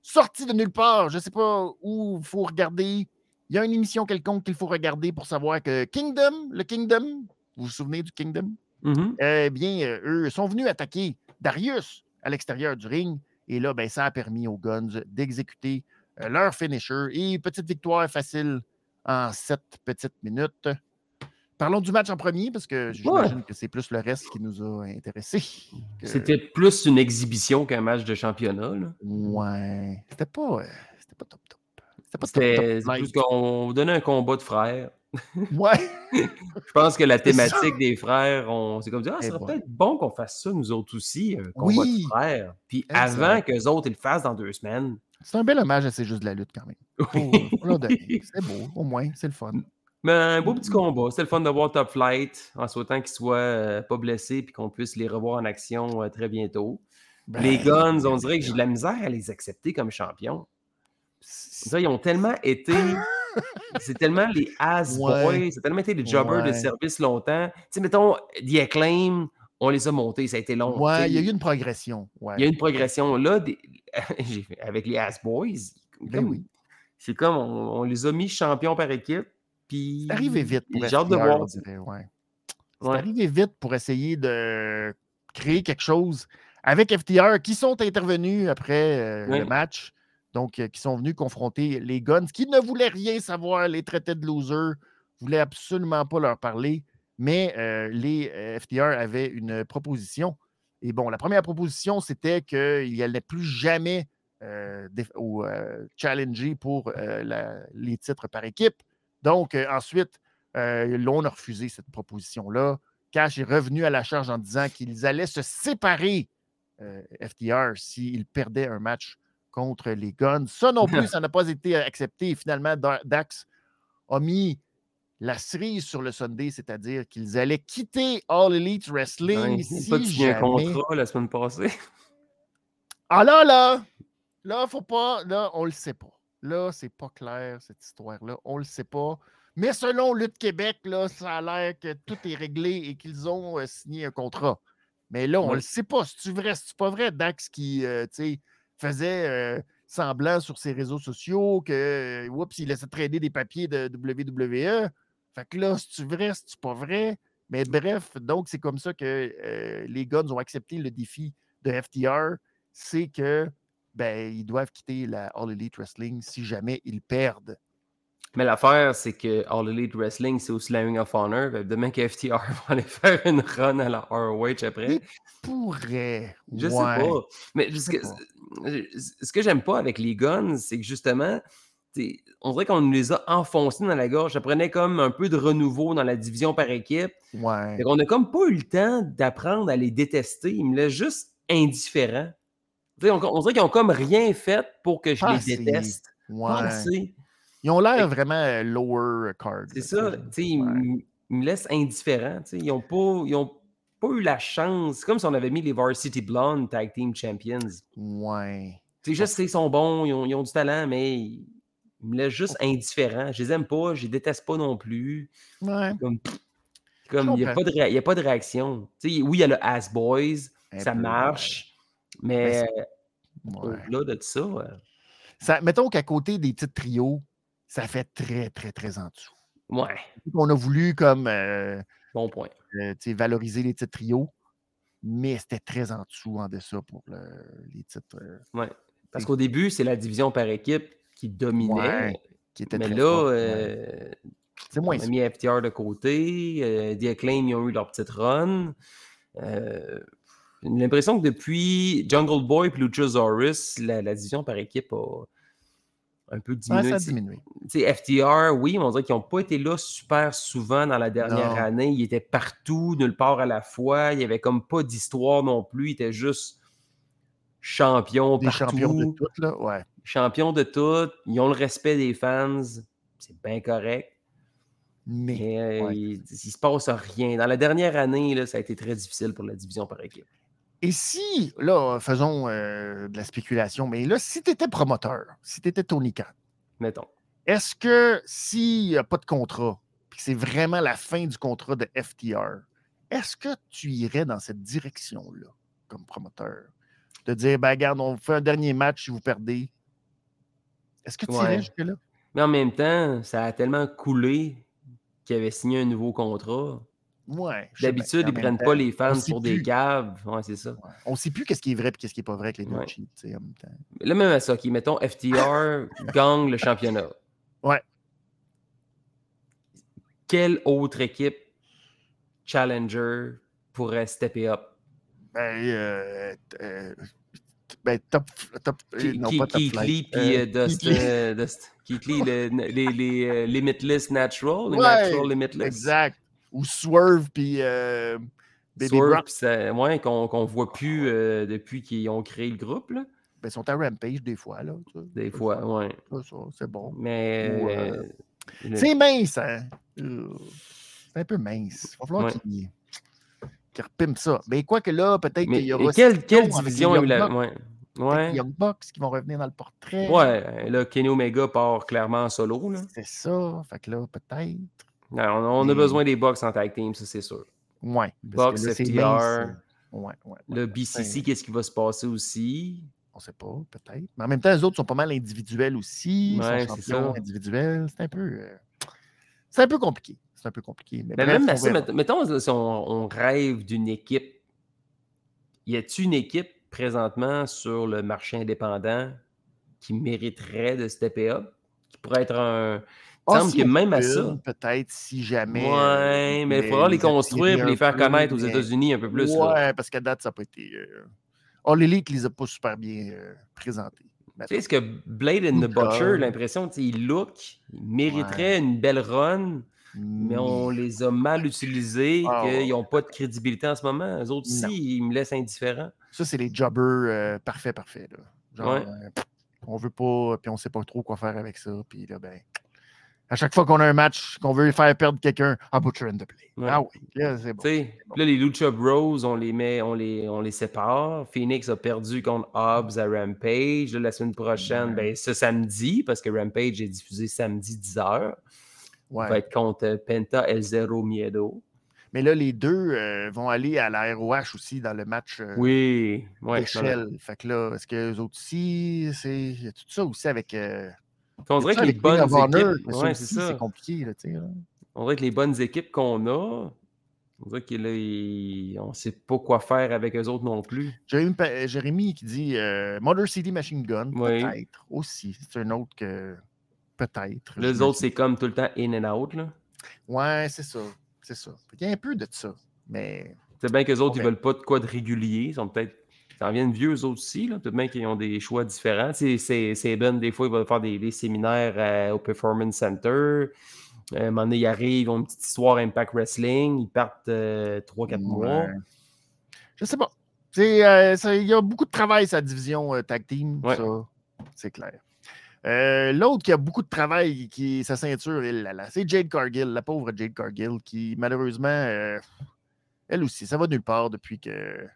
sorti de nulle part, je ne sais pas où il faut regarder. Il y a une émission quelconque qu'il faut regarder pour savoir que Kingdom, le Kingdom, vous vous souvenez du Kingdom? Mhm. Eh bien, euh, eux sont venus attaquer Darius à l'extérieur du ring. Et là, ben, ça a permis aux Guns d'exécuter euh, leur finisher. Et petite victoire facile en sept petites minutes. Parlons du match en premier, parce que j'imagine que c'est plus le reste qui nous a intéressés. que- C'était plus une exhibition qu'un match de championnat. là. Ouais. C'était pas, euh, c'était pas top top. C'était pas C'était plus qu'on vous donnait un combat de frères. Ouais. Je pense que la thématique des frères, on c'est comme dire, ah, Eh ça serait peut-être bon qu'on fasse ça, nous autres aussi, un combat Oui. de frères. Puis Exact. avant qu'eux autres ils le fassent dans deux semaines. C'est un bel hommage à C'est juste de la lutte quand même. Donner. C'est beau, au moins, c'est le fun. Mais un beau petit combat. C'était le fun de voir Top Flight en souhaitant qu'ils soient euh, pas blessés puis qu'on puisse les revoir en action euh, très bientôt. les Ben, Guns, on dirait que j'ai de la misère à les accepter comme champions. Ça, ils ont tellement été. c'est tellement les as boys, Ouais. c'est tellement été les jobbers de service longtemps. Tu sais, mettons, The Acclaim, on les a montés, ça a été long. Ouais, il y a eu une progression. Ouais. Il y a une progression là des- avec les Ass Boys. Ben comme- oui. C'est comme on, on les a mis champions par équipe. Puis C'est arrivé vite pour J'ai hâte de voir. C'est arrivé vite pour essayer de créer quelque chose avec FTR qui sont intervenus après euh, Oui. le match. Donc, qui sont venus confronter les Guns qui ne voulaient rien savoir, les traitaient de losers, voulaient absolument pas leur parler. Mais les FTR avaient une proposition. Et bon, la première proposition, c'était qu'ils n'allaient plus jamais euh, challenger pour les titres par équipe. Donc, ensuite, euh, là, on a refusé cette proposition-là. Cash est revenu à la charge en disant qu'ils allaient se séparer, euh, FTR, s'ils perdaient un match contre les Guns. Ça non plus, ça n'a pas été accepté. Finalement, Da- Dax a mis la cerise sur le Sunday, c'est-à-dire qu'ils allaient quitter All Elite Wrestling Ouais, si pas signé un contrat la semaine passée. Ah là, là, là, faut pas, là, on le sait pas. Là, c'est pas clair, cette histoire-là. On le sait pas. Mais selon Lutte Québec, là, ça a l'air que tout est réglé et qu'ils ont euh, signé un contrat. Mais là, on Ouais. le sait pas. C'est-tu vrai? C'est-tu pas vrai? Dax qui, euh, tu sais, faisait euh, semblant sur ses réseaux sociaux que, euh, oups, il laissait traîner des papiers de WWE. Fait que là, c'est-tu vrai? C'est-tu pas vrai? Mais bref, donc c'est comme ça que euh, les Guns ont accepté le défi de FTR c'est que ben, ils doivent quitter la All Elite Wrestling si jamais ils perdent. Mais l'affaire, c'est que All Elite Wrestling, c'est aussi la Ring of Honor. Que Demain que FTR va aller faire une run à la ROH après. Pourrait. Je sais ouais. pas. Mais ce sais que, ce que j'aime pas avec les guns, c'est que justement, on dirait qu'on nous les a enfoncés dans la gorge. Ça prenait comme un peu de renouveau dans la division par équipe. Ouais. Qu'on n'a comme pas eu le temps d'apprendre à les détester. Ils me laissent juste indifférents. T'sais, On, on dirait qu'ils ont comme rien fait pour que je Pas les déteste. Ouais. Ils ont l'air vraiment euh, lower card. C'est ça. tu sais. t'sais, Ils, Ouais. me laissent indifférent. t'sais. Ils n'ont pas, ils ont pas eu la chance. C'est comme si on avait mis les Varsity Blonde Tag Team Champions. Ouais. C'est juste qu'ils sont bons, ils ont, ils ont du talent, mais ils me laissent juste indifférents. Je les aime pas, je les déteste pas non plus. Ouais. Comme, comme il n'y a, a pas de réaction. Oui, il y a le Ass Boys, Un ça peu, marche, Mais mais Ouais. au-delà de ça, euh, Ça, mettons qu'à côté des petits trios, ça fait très, très, très en dessous. ouais, On a voulu comme euh, bon point. euh, valoriser les titres trios, mais c'était très en dessous en deçà pour le- les titres euh, Ouais. Parce qu'au début, c'est la division par équipe qui dominait. Ouais, qui étaient Mais très là, euh, c'est on moins a ça. mis FTR de côté. The Acclaim, ils ont eu leur petite run. J'ai l'impression que depuis Jungle Boy et Luchasaurus, la, la division par équipe a un peu Ouais, diminué. ça sais, FTR, oui, on dirait qu'ils n'ont pas été là super souvent dans la dernière Non. année. Ils étaient partout, nulle part à la fois. Il n'y avait comme pas d'histoire non plus. Ils étaient juste champions Des partout. champions de toutes, là. Ouais. champions de tout, ils ont le respect des fans, c'est bien correct. Mais, Mais euh, ouais. il, il se passe rien. Dans la dernière année, là, ça a été très difficile pour la division par équipe. Et si, là, faisons euh, de la spéculation, mais là, si tu étais promoteur, si tu étais Tony Khan, Mettons. est-ce que s'il n'y a pas de contrat, puis que c'est vraiment la fin du contrat de FTR, est-ce que tu irais dans cette direction-là comme promoteur? De dire, ben, regarde, on fait un dernier match si vous perdez. Est-ce que tu irais jusque-là? Mais en même temps, ça a tellement coulé qu'il avait signé un nouveau contrat. Ouais. D'habitude, ils même prennent temps, pas les fans pour des caves. Ouais, c'est ça. ouais, On ne sait plus qu'est-ce qui est vrai et qu'est-ce qui n'est pas vrai avec les deux Ouais. en même temps. Là, même à ça, qui mettons FTR gagne le championnat. Ouais. Quelle autre équipe challenger pourrait stepper up? Ben, euh, euh, ben, top, top euh, Keith non, pas top Keith. Lee puis Dust, Keith Lee. Keith le- les, les, Limitless Natural, les Natural Limitless. Exact. Ou Swerve puis euh, Baby Swerve, ça- ouais, qu'on qu'on voit plus euh, depuis qu'ils ont créé le groupe, là, Ben, ils sont à Rampage des fois, là. tu sais. des fois. Ça, ça, c'est bon. Mais euh, euh, le- C'est mince, hein? C'est un peu mince. Il va falloir Ouais. qu'ils qu'ils repimpt ça. Mais quoi que là, peut-être qu'il y et aura quelle, quelle division il a- ouais. Ouais. Young Bucks qui vont revenir dans le portrait. Ouais, là, Kenny Omega part clairement en solo. C'est ça. Fait que là, peut-être. On, on a besoin des Bucks en tag team, ça c'est sûr. Ouais. Bucks, là, FTR. mince. Ouais, ouais. Le BCC, qu'est-ce qui va se passer aussi? On sait pas, peut-être. Mais en même temps, les autres sont pas mal individuels aussi. Ils Ouais, sont c'est champions ça. individuels. C'est un peu. euh, C'est un peu compliqué. C'est un peu compliqué. Mais Mais bref, même ça, mettons, si on, on rêve d'une équipe, y a-t-il une équipe présentement sur le marché indépendant qui mériterait de stepper up? Qui pourrait être un. Il Ah, semble si que même à ça. Peut-être si jamais. euh, Ouais, mais il faudra les les construire et les faire connaître aux États-Unis un peu plus. ouais, parce qu'à date, ça n'a pas été. euh, Oh, l'élite les a pas super bien euh, présentés. Tu sais, est-ce que Blade and the. Butcher, l'impression, ils look, ils mériteraient une belle run, mais on les a mal utilisés, Ah, qu'ils n'ont pas de crédibilité en ce moment. Eux autres aussi, ils me laissent indifférent. Ça, c'est les jobbers parfaits, parfaits. Là. Genre, on veut pas, puis on sait pas trop quoi faire avec ça. Puis là, ben, à chaque fois qu'on a un match, qu'on veut faire perdre quelqu'un, ah, Butcher and the Play. Ouais. Ah oui, là, c'est bon. Là, les Lucha Bros, on les met, on les, on les sépare. Phoenix a perdu contre Hobbs à Rampage. Là, la semaine prochaine, Ouais. ben, ce samedi, parce que Rampage est diffusé samedi 10h, Ouais. va être contre euh, Penta El Zero Miedo. Mais là, les deux euh, vont aller à la ROH aussi dans le match euh, Oui, ouais. Fait que là, est-ce que les autres aussi, c'est il y a tout ça aussi avec. euh, on dirait ça que les bonnes équipes. ouais, c'est ça. c'est compliqué, là, là. On dirait que les bonnes équipes qu'on a, on dirait qu'on ne sait pas quoi faire avec eux autres non plus. Jérémy, Pa- Jérémy qui dit euh, Motor City Machine Gun, Oui. peut-être aussi. C'est un autre que. Peut-être. Les autres, c'est comme tout le temps in and out. Là. Ouais, c'est ça. C'est ça. Il y a un peu de ça. Mais C'est bien qu'eux autres, ils veulent pas de quoi de régulier. Ils sont peut-être. En viennent vieux, eux autres aussi. là. Peut-être bien qu'ils ont des choix différents. Tu sais, C'est c'est Ben, des fois, il va faire des, des séminaires euh, au Performance Center. Euh, à un moment donné, ils arrivent, ils ont une petite histoire Impact Wrestling. Ils partent 3-4 mois. Je sais pas. Euh, Il y a beaucoup de travail, sa division euh, tag team. Ouais. C'est clair. Euh, L'autre qui a beaucoup de travail, qui sa ceinture, c'est Jade Cargill, la pauvre Jade Cargill, qui malheureusement, euh, elle aussi, ça va nulle part depuis qu'elle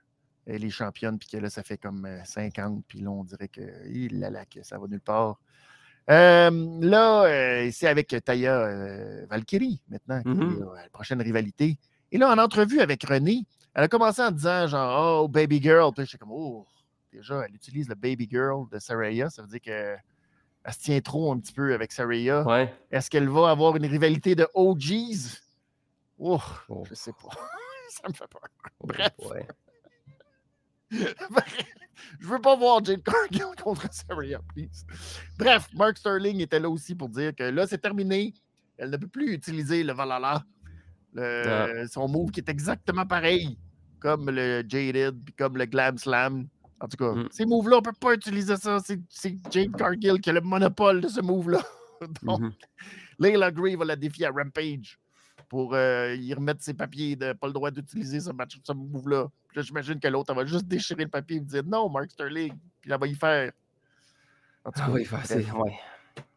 est championne, puis que là, ça fait comme euh, 50, puis là, on dirait que, il là, que ça va nulle part. Euh, là, euh, c'est avec Taya euh, Valkyrie maintenant, qui Mhm. est, euh, la prochaine rivalité. Et là, en entrevue avec René, elle a commencé en disant genre Oh, baby girl. Puis j'étais comme Oh, déjà, elle utilise le baby girl de Saraya. Ça veut dire qu'elle se tient trop un petit peu avec Saraya. Ouais. Est-ce qu'elle va avoir une rivalité de OGs? Oh, Oh. je sais pas. Ça me fait peur. Bref. Bref. Ouais. je veux pas voir Jade Cargill contre Saraya, please. Bref, Mark Sterling était là aussi pour dire que là, c'est terminé. Elle ne peut plus utiliser le Valhalla. Le- Son move qui est exactement pareil comme le Jaded puis comme le Glam Slam. En tout cas, Mm. ces moves-là, on ne peut pas utiliser ça. C'est Jade Cargill qui a le monopole de ce move-là. Donc, Mhm. Layla Gray va la défier à Rampage pour euh, y remettre ses papiers de pas le droit d'utiliser ce match, ce move-là. Puis là, j'imagine que l'autre, elle va juste déchirer le papier et dire non, Mark Sterling. Puis elle va y faire. Ah oui, c'est ouais,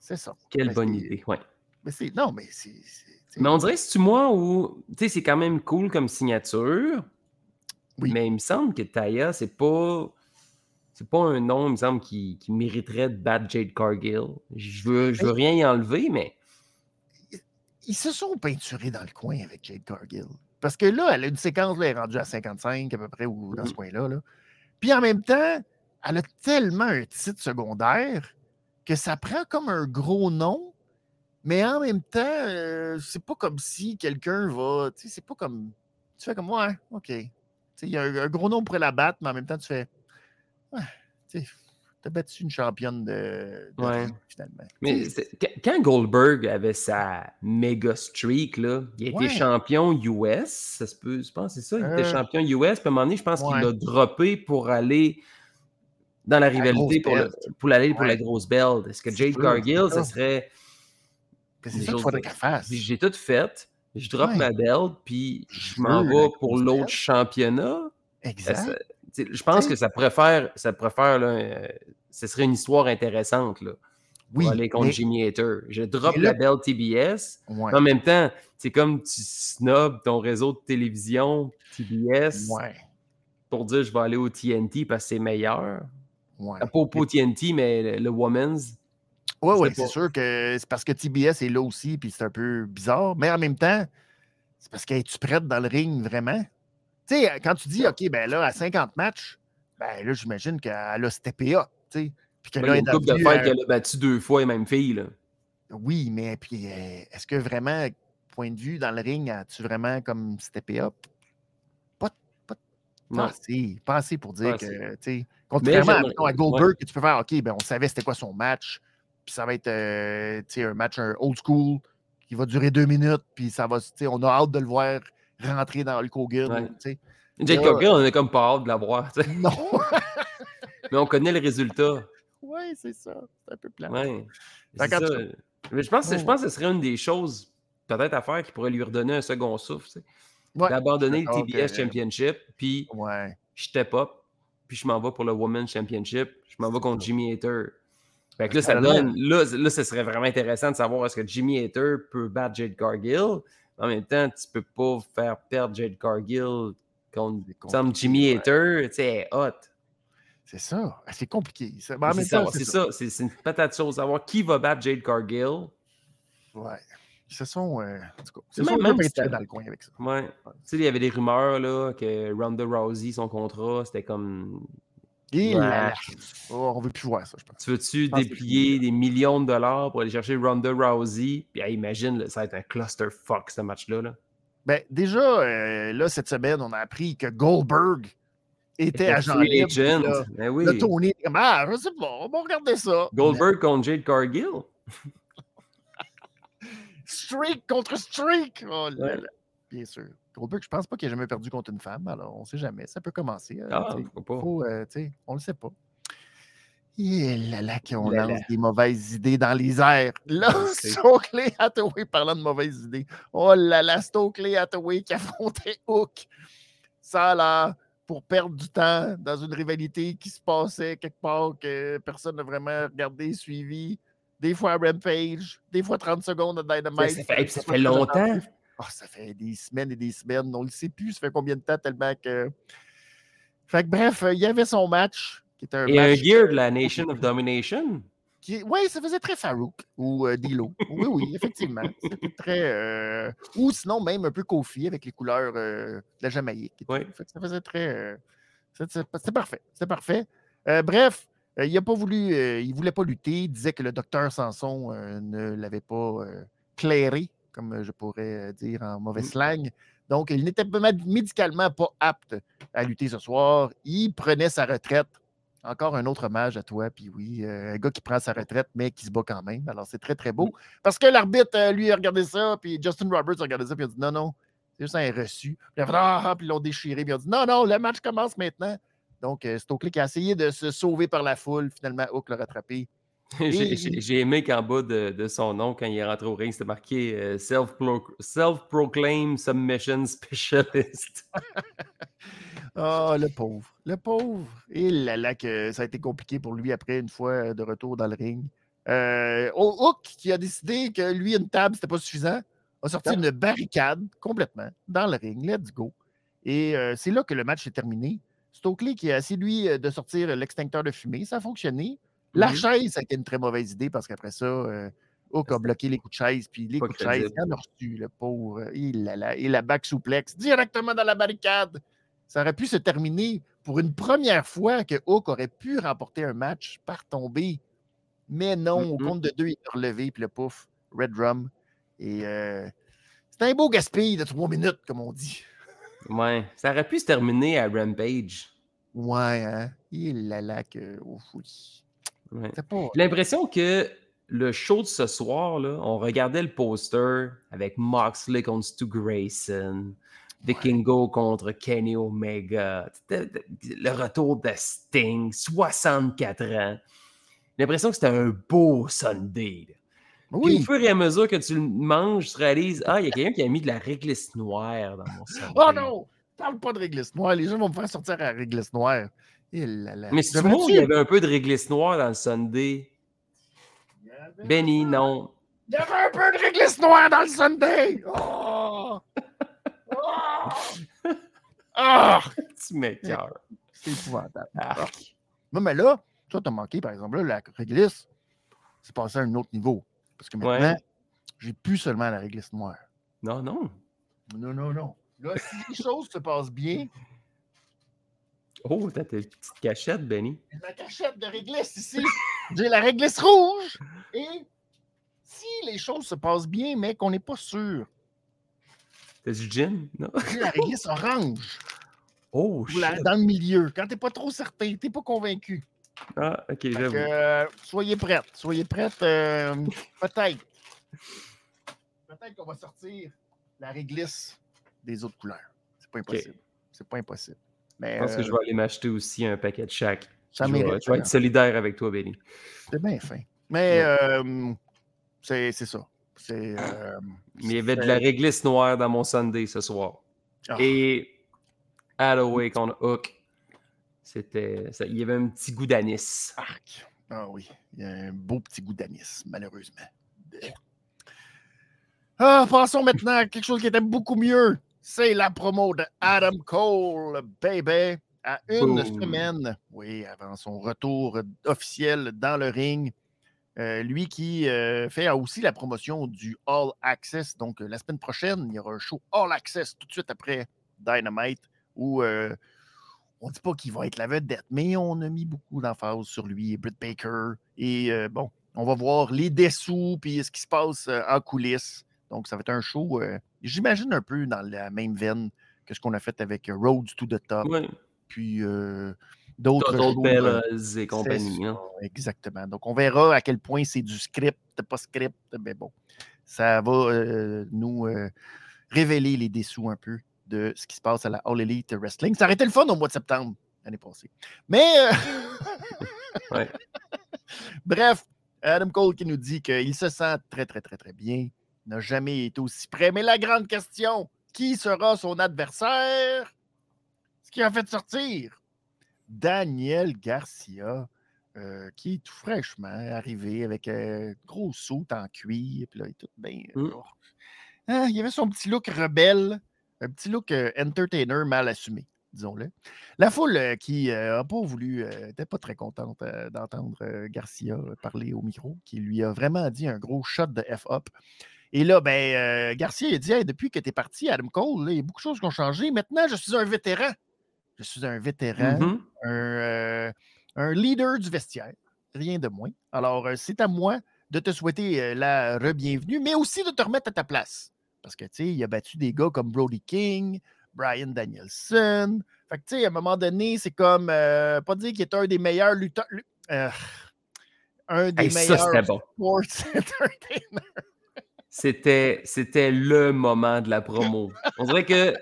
c'est ça. quelle Ben, bonne idée, ouais. mais c'est- non, mais c'est. Mais on dirait, c'est-tu moi ou. Tu sais, c'est quand même cool comme signature. Oui. Mais il me semble que Taya, c'est pas. C'est pas un nom, il me semble, qui, qui mériterait de battre Jade Cargill. Je veux, je veux rien y enlever, mais. Ils se sont peinturés dans le coin avec Jade Cargill. Parce que là, elle a une séquence, là, elle est rendue à 55 à peu près, ou dans ce Mhm. coin-là. Là. Puis en même temps, elle a tellement un titre secondaire que ça prend comme un gros nom, mais en même temps, euh, c'est pas comme si quelqu'un va. Tu sais, c'est pas comme. Tu fais comme, ouais, OK. Tu sais, il y a un, un gros nom pour la battre, mais en même temps, tu fais. Ouais, tu sais, t'as battu une championne de, de Ouais. ring, finalement. Mais quand- Goldberg avait sa méga streak, là, il Ouais. champion US, ça se peut, je pense, c'est ça, il était Euh, champion US, puis à un moment donné, je pense qu'il l'a droppé pour aller dans la rivalité pour, le- pour aller pour la grosse belt. Est-ce que C'est Jade Cargill, ça serait. c'est ça qu'il autres- faudrait qu'elle fasse. Puis J'ai tout fait, je drop ma belt, puis je m'en vais pour l'autre championnat. Exact. Je pense que ça faire, ça faire, là, euh, ce serait une histoire intéressante, là, pour Oui, aller contre mais- Jimmy Hater. Je drop là- la belle TBS. Ouais, En même temps, c'est comme tu snobs ton réseau de télévision, TBS, ouais, pour dire je vais aller au TNT parce que c'est meilleur. ouais. Pas au TNT, mais le, le Women's. Ouais, sais c'est sûr que c'est parce que TBS est là aussi, puis c'est un peu bizarre, mais en même temps, c'est parce qu'elle est-tu prête dans le ring vraiment? Tu sais, quand tu dis, OK, ben là, à 50 matchs, ben là, j'imagine qu'elle a steppé up, tu sais. Puis que là, il y a une est couple de euh, qu'elle a battu deux fois les mêmes filles. Là. Oui, mais puis euh, est-ce que vraiment, point de vue dans le ring, as-tu vraiment comme steppé up? Pas, pas, Non. assez, pas assez pour dire que, tu sais, contrairement à, à Goldberg, que tu peux faire, OK, ben on savait c'était quoi son match, puis ça va être, euh, tu sais, un match un old school qui va durer deux minutes, puis ça va, tu sais, on a hâte de le voir rentrer dans Hulk Hogan, Ouais. ou, tu sais. Jake Là, Cocker, on a comme pas hâte de la voir. Non! Mais on connaît le résultat. ouais, c'est ça. C'est un peu plat. Ouais. Mais je pense, que- je Ouais. pense que ce serait une des choses peut-être à faire qui pourrait lui redonner un second souffle. tu sais. Ouais, D'abandonner le TBS que- Championship, puis Ouais. je step up, puis je m'en vais pour le Women's Championship, je m'en vais contre ça. Jimmy Hater. Fait que là, ça donne. Là, là, ce serait vraiment intéressant de savoir est-ce que Jimmy Hater peut battre Jade Cargill. En même temps, tu peux pas faire perdre Jade Cargill contre compliqué, Jimmy ouais. Hater. Tu sais, hot. C'est ça. C'est compliqué. C'est ça, c'est ça. C'est une patate chose. Savoir qui va battre Jade Cargill. Ouais. Se sont. euh, C'est même- un peu même si dans le coin avec ça. Ouais. Tu sais, il y avait des rumeurs là, que Ronda Rousey, son contrat, c'était comme. Et Ouais. là. Oh, on veut plus voir ça, je pense. Tu veux-tu déplier des millions de dollars pour aller chercher Ronda Rousey? Puis hey, imagine, là, ça va être un clusterfuck ce match-là. Là. Ben, déjà, euh, là, cette semaine, on a appris que Goldberg était agent libre. Là, Ben oui. là, Tony ah, je sais pas, on va regarder ça. Goldberg contre Jade Cargill. Streak contre streak. Oh là Ouais. là. Bien sûr. Goldberg, je pense pas qu'il ait jamais perdu contre une femme, alors on sait jamais. Ça peut commencer. euh, Ah, pourquoi pas? Faut, euh, on le sait pas. Et là là qu'on lance là. des mauvaises idées dans les airs. Là. Stokely Hathaway, parlant de mauvaises idées. Oh là là, Stokely Hathaway qui affrontait Hook. Ça là, pour perdre du temps dans une rivalité qui se passait quelque part que personne n'a vraiment regardé, suivi. Des fois à Rampage, des fois 30 secondes à Dynamite. Ça fait, ça fait longtemps. Ah, ça fait des semaines et des semaines. On ne le sait plus, ça fait combien de temps tellement que. Fait que bref, il y avait son match, qui était un Et un match. gear de la Nation of Domination. Qui... Oui, ça faisait très Farouk ou euh, Dilo. Oui, oui, effectivement. C'était très. euh, Ou sinon, même un peu Kofi avec les couleurs euh, de la Jamaïque. Oui. Fait que ça faisait très. euh, C'était parfait. C'était parfait. Bref, il a pas voulu. il voulait pas lutter. Il disait que le docteur Sanson ne l'avait pas clairé, comme euh, je pourrais euh, dire en mauvais Mm. slang. Donc, il n'était médicalement pas apte à lutter ce soir. Il prenait sa retraite. Encore un autre hommage à toi, puis oui, euh, un gars qui prend sa retraite, mais qui se bat quand même. Alors, c'est très, très beau. Parce que l'arbitre, lui, a regardé ça, puis Justin Roberts a regardé ça, puis il a dit non, non, c'est juste un reçu. Puis, il a fait, ah, ah, puis ils l'ont déchiré, puis ils ont dit non, non, le match commence maintenant. Donc, Stokely qui a essayé de se sauver par la foule. Finalement, Hook l'a rattrapé. J'ai aimé qu'en bas de, de son nom, quand il est rentré au ring, c'était marqué euh, self-pro- Self-Proclaimed Submission Specialist. Ah, le pauvre. Le pauvre. Et là, là, que ça a été compliqué pour lui après, une fois de retour dans le ring. Euh, Hook, qui a décidé que lui, une table, c'était pas suffisant, a sorti une barricade complètement dans le ring. Let's go. Et euh, c'est là que le match est terminé. Stokely qui a essayé, lui, euh, de sortir l'extincteur de fumée. Ça a fonctionné. La Mhm. chaise, ça a été une très mauvaise idée parce qu'après ça, euh, Hook a bloqué les coups de chaise. Puis les Pas coups de chaise, il en a reçu, le pauvre. Il a la- et la back souplex directement dans la barricade. Ça aurait pu se terminer pour une première fois que Hook aurait pu remporter un match par tombée. Mais non, au Mhm. compte de deux, il est relevé, puis le pouf, Red Drum. Et euh, c'est un beau gaspille de trois minutes, comme on dit. Ouais, ça aurait pu se terminer à Rampage. Ouais, hein? Il a là que. Ouf, oui. Ouais. Pas. L'impression que le show de ce soir, là, on regardait le poster avec Moxley contre Stu Grayson, Vikingo contre Kenny Omega, le retour de Sting, 64 ans. J'ai l'impression que c'était un beau Sunday. là. Puis au fur et à mesure que tu le manges, tu réalises Ah, il y a quelqu'un qui a mis de la réglisse noire dans mon Sunday. Oh non! Parle pas de réglisse noire. Les gens vont me faire sortir à la réglisse noire. Il a là. Mais c'est Devrais-tu- moi, il y avait un peu de réglisse noire dans le Sunday? Benny, non. Il y avait un peu de réglisse noire dans le Sunday! Oh! Oh! Ah! Tu m'écœures. C'est épouvantable. Arc. Non, mais là, toi, t'as manqué, par exemple, là, la réglisse, c'est passé à un autre niveau. Parce que maintenant, Ouais. j'ai plus seulement la réglisse noire. Non, non. Non, non, non. Là, si les choses se passent bien, Oh, t'as tes petites cachettes, Benny. ma cachette de réglisse ici. J'ai la réglisse rouge. Et si les choses se passent bien, mais qu'on n'est pas sûr, T'as du gin? Non? j'ai la réglisse orange Oh, ou la- shit. dans le milieu. Quand t'es pas trop certain, t'es pas convaincu. Ah, ok, j'avoue. euh, soyez prêtes. Soyez prêtes. euh, peut-être. Peut-être qu'on va sortir la réglisse des autres couleurs. C'est pas impossible. C'est pas impossible. Mais Je pense que euh, je vais aller m'acheter aussi un paquet de chaque. ça je, vais, mérite. je vais être solidaire avec toi, Benny. C'est bien fin. Mais Ouais. euh, c'est ça. Euh, Mais il y avait de la réglisse noire dans mon Sunday ce soir. Ah. Et Halloween contre Hook, c'était. Il y avait un petit goût d'anis. Arc. Ah oui, il y a un beau petit goût d'anis, malheureusement. Ah, passons maintenant à quelque chose qui était beaucoup mieux. C'est la promo de Adam Cole, baby, à une Boom. semaine, oui, avant son retour officiel dans le ring. Euh, lui qui euh, fait aussi la promotion du All Access. Donc, euh, la semaine prochaine, il y aura un show All Access tout de suite après Dynamite où on ne dit pas qu'il va être la vedette, mais on a mis beaucoup d'emphase sur lui et Britt Baker. Et bon, on va voir les dessous puis ce qui se passe en coulisses. Donc, ça va être un show, j'imagine, un peu dans la même veine que ce qu'on a fait avec euh, Roads to the Top. Ouais. Puis euh, d'autres shows. euh, et compagnie. hein. Exactement. Donc, on verra à quel point c'est du script, pas script, mais bon, ça va euh, nous euh, révéler les dessous un peu de ce qui se passe à la All Elite Wrestling. Ça aurait été le fun au mois de septembre l'année passée. Mais, Ouais. bref, Adam Cole qui nous dit qu'il se sent très, très, très, très bien, n'a jamais été aussi près. Mais la grande question, qui sera son adversaire? Ce qui a fait sortir Daniel Garcia, euh, qui est tout fraîchement arrivé avec un gros saut en cuir, puis là, il est tout bien. Mm. oh. Hein, il avait son petit look rebelle, un petit look euh, entertainer mal assumé, disons-le. La foule euh, qui n'a pas voulu, n'était pas très contente d'entendre Garcia parler au micro, qui lui a vraiment dit un gros shot de F-up. Et là, ben, euh, Garcia il a dit Hey, depuis que tu es parti, Adam Cole, là, il y a beaucoup de choses qui ont changé. Maintenant, je suis un vétéran. Je suis un vétéran Mhm. un, euh, un leader du vestiaire, rien de moins. Alors, euh, c'est à moi de te souhaiter la re-bienvenue, mais aussi de te remettre à ta place. Parce que, tu sais, il a battu des gars comme Brody King, Brian Danielson. Fait que, tu sais, à un moment donné, c'est comme, euh, pas dire qu'il est un des meilleurs lutteurs. lu- euh, un des Hey, meilleurs bon. sports entertainers. C'était, c'était le moment de la promo. On dirait que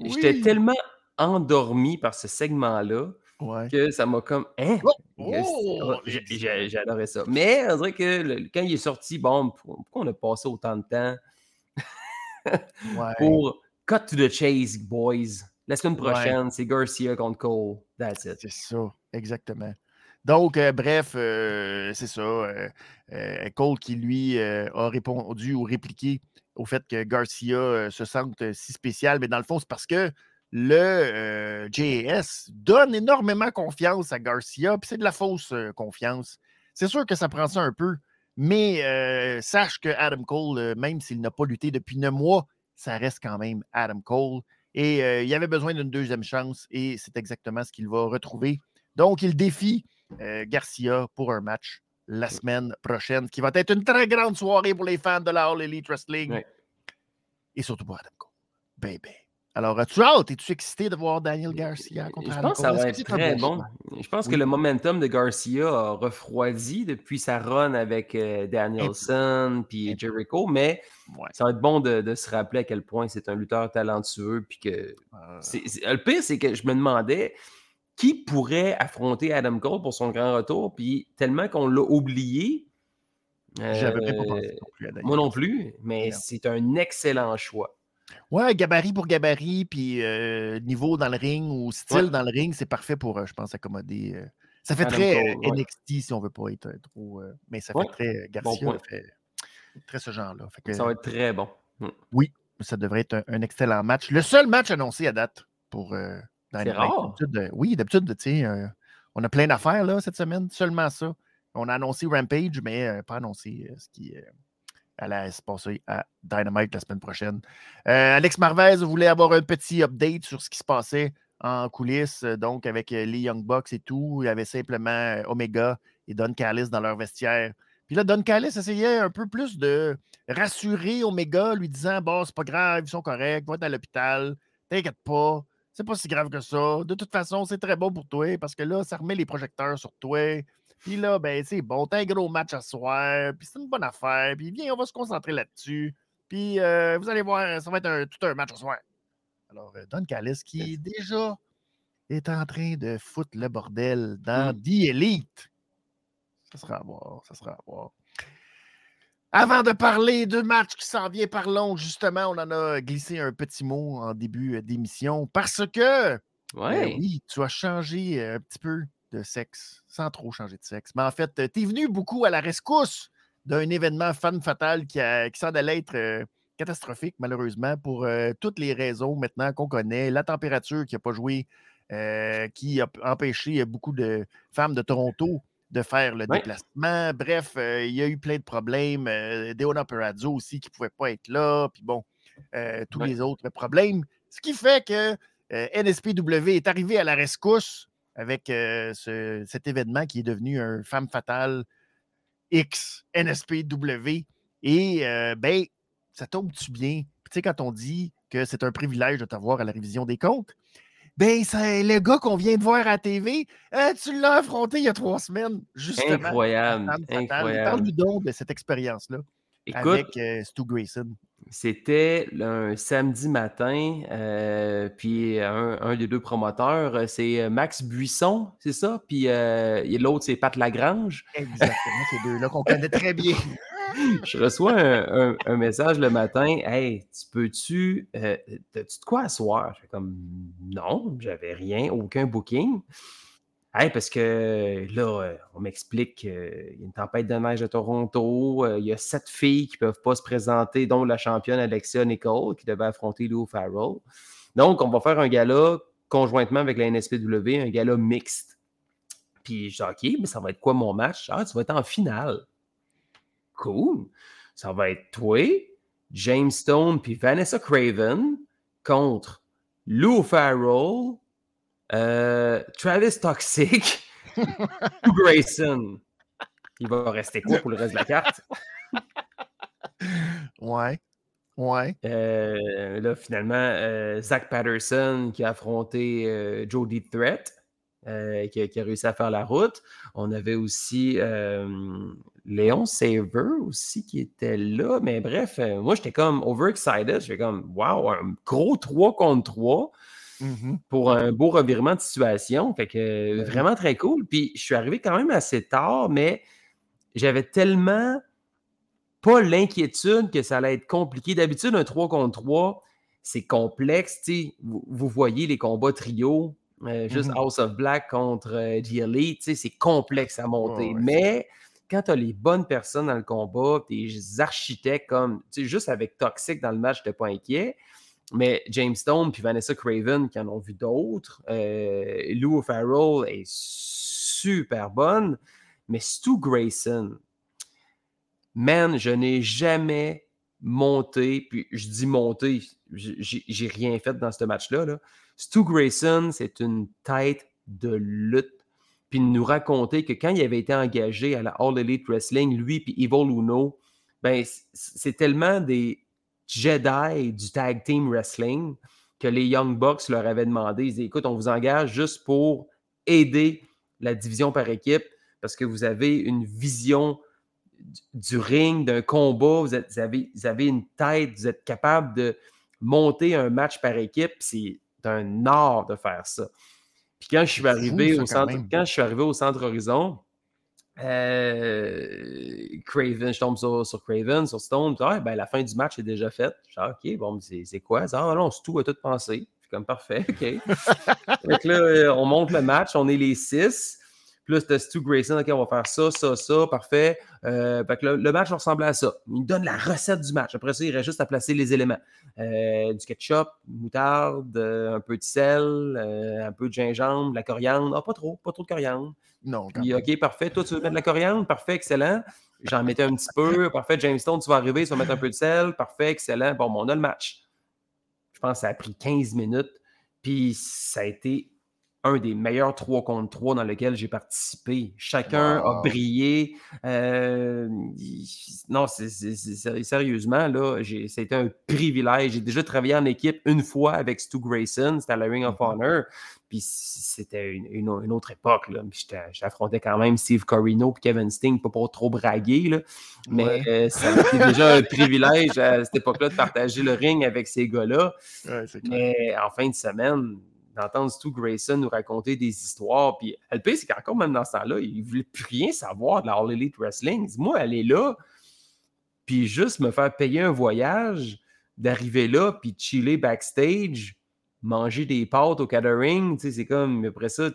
j'étais tellement endormi par ce segment-là Ouais. que ça m'a comme. Hein? Oh, oh, J'adorais ça. Mais on dirait que le- quand il est sorti, bon, pour- pourquoi on a passé autant de temps ouais. pour Cut to the Chase, boys? La semaine Ouais. prochaine, c'est Garcia contre Cole. That's it. C'est ça, exactement. Donc, euh, bref, euh, c'est ça. euh, Cole qui, lui, a répondu ou répliqué au fait que Garcia se sente si spécial, mais dans le fond, c'est parce que le JAS donne énormément confiance à Garcia, puis c'est de la fausse confiance. C'est sûr que ça prend ça un peu, mais sache que Adam Cole, même s'il n'a pas lutté depuis neuf mois, ça reste quand même Adam Cole. Et il avait besoin d'une deuxième chance, et c'est exactement ce qu'il va retrouver. Donc, il défie Garcia pour un match la semaine prochaine, qui va être une très grande soirée pour les fans de la All Elite Wrestling. Ouais. Et surtout pour Adam Cole. Baby. Alors, as-tu hâte? Es-tu excité de voir Daniel Garcia contre Je Adam pense que ça va être très bon bon? Je pense que le momentum de Garcia a refroidi depuis sa run avec euh, Danielson puis Jericho, mais Ouais. ça va être bon de, de se rappeler à quel point c'est un lutteur talentueux. Puis que Euh, le pire, c'est que je me demandais qui pourrait affronter Adam Cole pour son grand retour, puis tellement qu'on l'a oublié. J'avais pas euh, pensé non plus à Moi non plus, mais c'est un excellent choix. Ouais, gabarit pour gabarit, puis euh, niveau dans le ring ou style Ouais. dans le ring, c'est parfait pour, euh, je pense, accommoder. ça fait Adam très Cole, ouais. NXT si on veut pas être trop. mais ça fait Ouais, très. Garcia point. fait très ce genre-là. Ça va être très bon. Mm. ça devrait être un, un excellent match. Le seul match annoncé à date pour euh, Dynamite. rare. D'habitude, euh, oui, d'habitude, tu sais, euh, on a plein d'affaires là, cette semaine, seulement ça. On a annoncé Rampage, mais euh, pas annoncé euh, ce qui allait se passer à Dynamite la semaine prochaine. Alex Marvez voulait avoir un petit update sur ce qui se passait en coulisses, donc avec les Young Bucks et tout. Il y avait simplement Omega et Don Callis dans leur vestiaire. Puis là, Don Callis essayait un peu plus de rassurer Omega, lui disant Bon, c'est pas grave, ils sont corrects, va être à l'hôpital, t'inquiète pas, c'est pas si grave que ça. De toute façon, c'est très bon pour toi parce que là, ça remet les projecteurs sur toi. Puis là, ben, c'est bon, t'as un gros match à soir, puis c'est une bonne affaire, puis viens, on va se concentrer là-dessus. Puis euh, vous allez voir, ça va être un- tout un match ce soir. Alors, euh, Don Callis, qui déjà est en train de foutre le bordel dans Mm. The Elite. Ça sera à voir, ça sera à voir. Avant de parler de match qui s'en vient, parlons justement, on en a glissé un petit mot en début euh, d'émission, parce que Ouais. euh, oui, tu as changé euh, un petit peu de sexe, sans trop changer de sexe. Mais en fait, tu es venu beaucoup à la rescousse d'un événement fan fatal qui, a- qui semble être euh, catastrophique, malheureusement, pour euh, toutes les raisons maintenant qu'on connaît. La température qui n'a pas joué, euh, qui a empêché beaucoup de femmes de Toronto de faire le déplacement. Bref, euh, il y a eu plein de problèmes. Euh, Deona Perazzo aussi qui ne pouvait pas être là. Puis bon, euh, tous les autres problèmes. Ce qui fait que euh, NSPW est arrivé à la rescousse avec ce- cet événement qui est devenu un femme fatale X NSPW. Et ben, ça tombe-tu bien? Tu sais, quand on dit que c'est un privilège de t'avoir à la révision des comptes, ben, c'est le gars qu'on vient de voir à la TV, euh, tu l'as affronté il y a trois semaines, justement. Incroyable, incroyable. Parle-nous donc de cette expérience-là avec euh, Stu Grayson. C'était un samedi matin, euh, puis un, un des deux promoteurs, c'est Max Buisson, c'est ça? Puis l'autre, c'est Pat Lagrange. Exactement, ces deux-là qu'on connaît très bien. Je reçois un, message le matin. Hey, tu peux-tu. Euh, T'as-tu de quoi asseoir? Je fais comme non, j'avais rien, aucun booking. Hey, parce que là, euh, on m'explique qu'il y a une tempête de neige à Toronto. euh, Il y a sept filles qui ne peuvent pas se présenter, dont la championne Alexia Nicole, qui devait affronter Lou Farrell. Donc, on va faire un gala conjointement avec la NSPW, un gala mixte. Puis je dis, OK, mais ça va être quoi mon match? Ah, tu vas être en finale. Cool. Ça va être toi, James Stone puis Vanessa Craven contre Lou Farrell, euh, Travis Toxic, Lou Grayson. Il va rester quoi pour le reste de la carte? Ouais. Ouais. Euh, là, finalement, euh, Zach Patterson qui a affronté Jody Threat, euh, qui, a, qui a réussi à faire la route. On avait aussi euh, Léon Saver aussi qui était là. Mais bref, euh, moi, j'étais comme overexcited. J'étais comme, wow, un gros 3 contre 3 Mhm. pour un beau revirement de situation. Fait que oui. vraiment très cool. Puis je suis arrivé quand même assez tard, mais j'avais tellement pas l'inquiétude que ça allait être compliqué. D'habitude, un 3 contre 3, c'est complexe. Vous, vous, voyez les combats trio, euh, juste mm-hmm. House of Black contre euh, The Elite, c'est complexe à monter. Mais quand tu as les bonnes personnes dans le combat, tes architectes comme, juste avec Toxic dans le match, je n'étais pas inquiet. Mais James Stone puis Vanessa Craven qui en ont vu d'autres. Euh, Lou Farrell est super bonne. Mais Stu Grayson, man, je n'ai jamais monté, puis je dis monté, j'ai rien fait dans ce match-là. Là. Stu Grayson, c'est une tête de lutte. Puis nous raconter que quand il avait été engagé à la All Elite Wrestling, lui puis Evil Uno, ben, c'est tellement des Jedi du tag team wrestling que les Young Bucks leur avaient demandé. Ils disaient écoute, on vous engage juste pour aider la division par équipe parce que vous avez une vision du ring, d'un combat, vous, avez, vous, avez, une tête, vous êtes capable de monter un match par équipe. C'est un art de faire ça. Puis quand je suis arrivé au centre, quand je suis arrivé au centre Horizon, euh, Craven, je tombe sur, sur, Craven, sur Stone. Ah, ben, la fin du match est déjà faite. Je dis, ah, OK, bon, c'est quoi? Ah, non, c'est tout à tout pensé. comme parfait, OK. Donc là, on monte le match, on est les six. Puis là, c'était Stu Grayson, OK, on va faire ça, ça, ça, parfait. Euh, le, match ressemblait à ça. Il donne la recette du match. Après ça, il reste juste à placer les éléments. Euh, du ketchup, moutarde, euh, un peu de sel, un peu de gingembre, de la coriandre. Ah, pas trop, pas trop de coriandre. Non. Puis, OK, parfait. Toi, tu veux mettre de la coriandre? Parfait, excellent. J'en mettais un petit peu. Parfait, James Stone, tu vas arriver, tu vas mettre un peu de sel. Parfait, excellent. Bon, on a le match. Je pense que ça a pris 15 minutes. Puis ça a été un des meilleurs 3 contre 3 dans lequel j'ai participé. Chacun a brillé. Euh, non, c'est, sérieusement, là, c'était un privilège. J'ai déjà travaillé en équipe une fois avec Stu Grayson, c'était à la Ring of mm-hmm. Honor. Puis c'était une, autre époque. Là. J'affrontais quand même Steve Corino et Kevin Sting, pas pour trop braguer. Là. Mais euh, c'était déjà un privilège à cette époque-là de partager le ring avec ces gars-là. Mais en fin de semaine, d'entendre Stu Grayson nous raconter des histoires. Puis le pire, c'est qu'encore même dans ce temps-là, il ne voulait plus rien savoir de la All Elite Wrestling. Moi, aller là, puis juste me faire payer un voyage, d'arriver là, puis chiller backstage, manger des pâtes au catering, tu sais, c'est comme, après ça,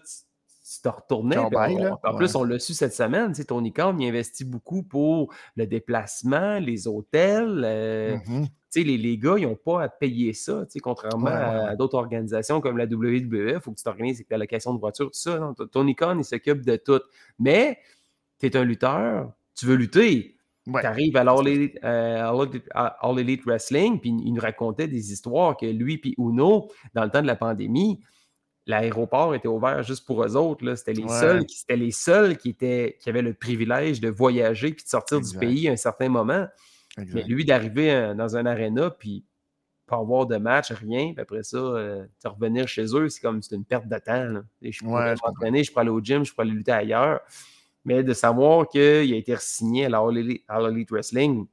te retournais. en plus, on l'a su cette semaine, tu sais, Tony Khan, il investit beaucoup pour le déplacement, les hôtels. Euh, mm-hmm les, les, gars, ils n'ont pas à payer ça, contrairement à, d'autres organisations comme la WWE, il faut que tu t'organises avec la location de voiture, tout ça. Tony Khan, il s'occupe de tout. Mais tu es un lutteur, tu veux lutter. Tu arrives à Elite, euh, Elite, Wrestling, puis il nous racontait des histoires que lui et Uno, dans le temps de la pandémie, l'aéroport était ouvert juste pour eux autres. C'était les, seuls qui, les seuls qui, étaient, qui avaient le privilège de voyager puis de sortir du pays à un certain moment. Mais lui, d'arriver euh, dans un aréna, puis pas avoir de match, rien, puis après ça, euh, revenir chez eux, c'est comme c'est une perte de temps. je pourrais m'entraîner, je pourrais aller au gym, je pourrais aller lutter ailleurs. Mais de savoir qu'il a été signé à la All Elite, Wrestling,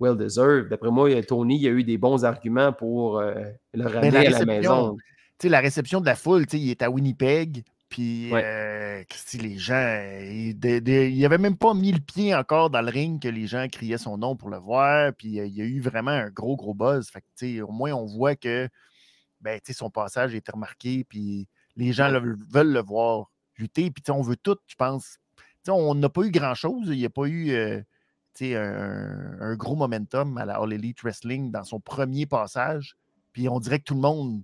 well deserved. D'après moi, Tony il a eu des bons arguments pour euh, le ben, ramener à la maison. La réception de la foule, il est à Winnipeg. Puis, euh, les gens, il n'y avait même pas mis le pied encore dans le ring que les gens criaient son nom pour le voir. Puis, il y a eu vraiment un gros, gros buzz. Fait au moins, on voit que ben, son passage a été remarqué. Puis, les gens veulent le voir lutter. Puis, on veut tout, je pense. on n'a pas eu grand-chose. Il n'y a pas eu euh, un, un, gros momentum à la All Elite Wrestling dans son premier passage. Puis, on dirait que tout le monde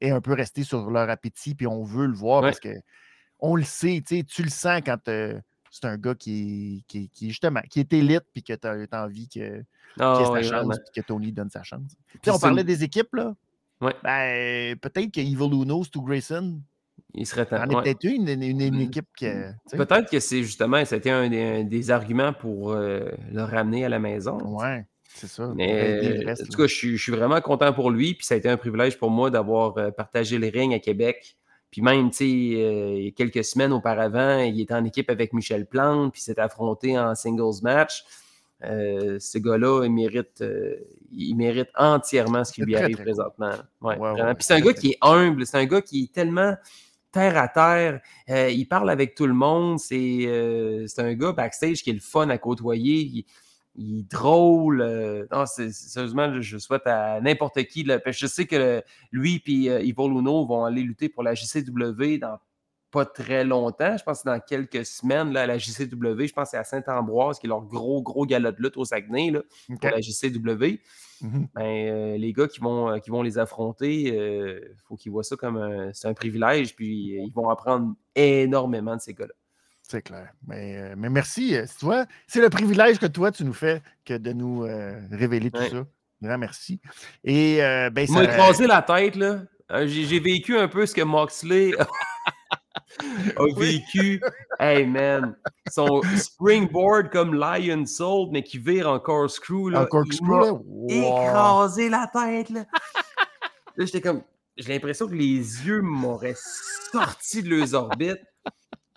est un peu resté sur leur appétit, puis on veut le voir parce que on le sait, tu le sens quand c'est un gars qui, qui, qui, justement qui est élite puis que tu as, envie que, oh, sa chance que Tony donne sa chance. on parlait des équipes, là. Ben, peut-être que Evil Uno, Stu Grayson, il serait temps. est peut-être une, une, mmh. équipe que. Peut-être que c'est justement, c'était un, des, arguments pour euh, le ramener à la maison. Ouais. C'est ça. Mais, en tout cas, je suis, vraiment content pour lui. Puis ça a été un privilège pour moi d'avoir euh, partagé les rings à Québec. Puis même, tu sais, euh, quelques semaines auparavant, il était en équipe avec Michel Plante, puis s'est affronté en singles match. Euh, ce gars-là, il mérite, il mérite entièrement ce qui lui arrive présentement. Ouais, puis c'est un gars qui est humble, c'est un gars qui est tellement terre à terre. il parle avec tout le monde. C'est un gars backstage qui est le fun à côtoyer il est drôle. euh, non, c'est- sérieusement, je souhaite à n'importe qui. là, parce que je sais que lui et euh, Ivo Luno vont aller lutter pour la JCW dans pas très longtemps. Je pense que c'est dans quelques semaines, là, à la JCW. Je pense que c'est à Saint-Ambroise, qui est leur gros, gros gala de lutte au Saguenay là, pour la JCW. Mhm. Ben, euh, les gars qui vont, euh, qui vont les affronter, il faut qu'ils voient ça comme un, c'est un privilège, puis euh, ils vont apprendre énormément de ces gars-là. C'est clair. Mais, euh, mais merci. euh, Tu vois, c'est le privilège que toi, tu nous fais que de nous euh, révéler tout Ouais. ça. Grand merci. Et euh, ben, m'a écrasé la tête, là. J'ai j'ai vécu un peu ce que Moxley a vécu. Hey, man. Son springboard comme Lion Soul, mais qui vire en corkscrew, là. en corkscrew, là? Wow. écrasé la tête, là. là, j'étais comme... J'ai l'impression que les yeux m'auraient sorti de leurs orbites.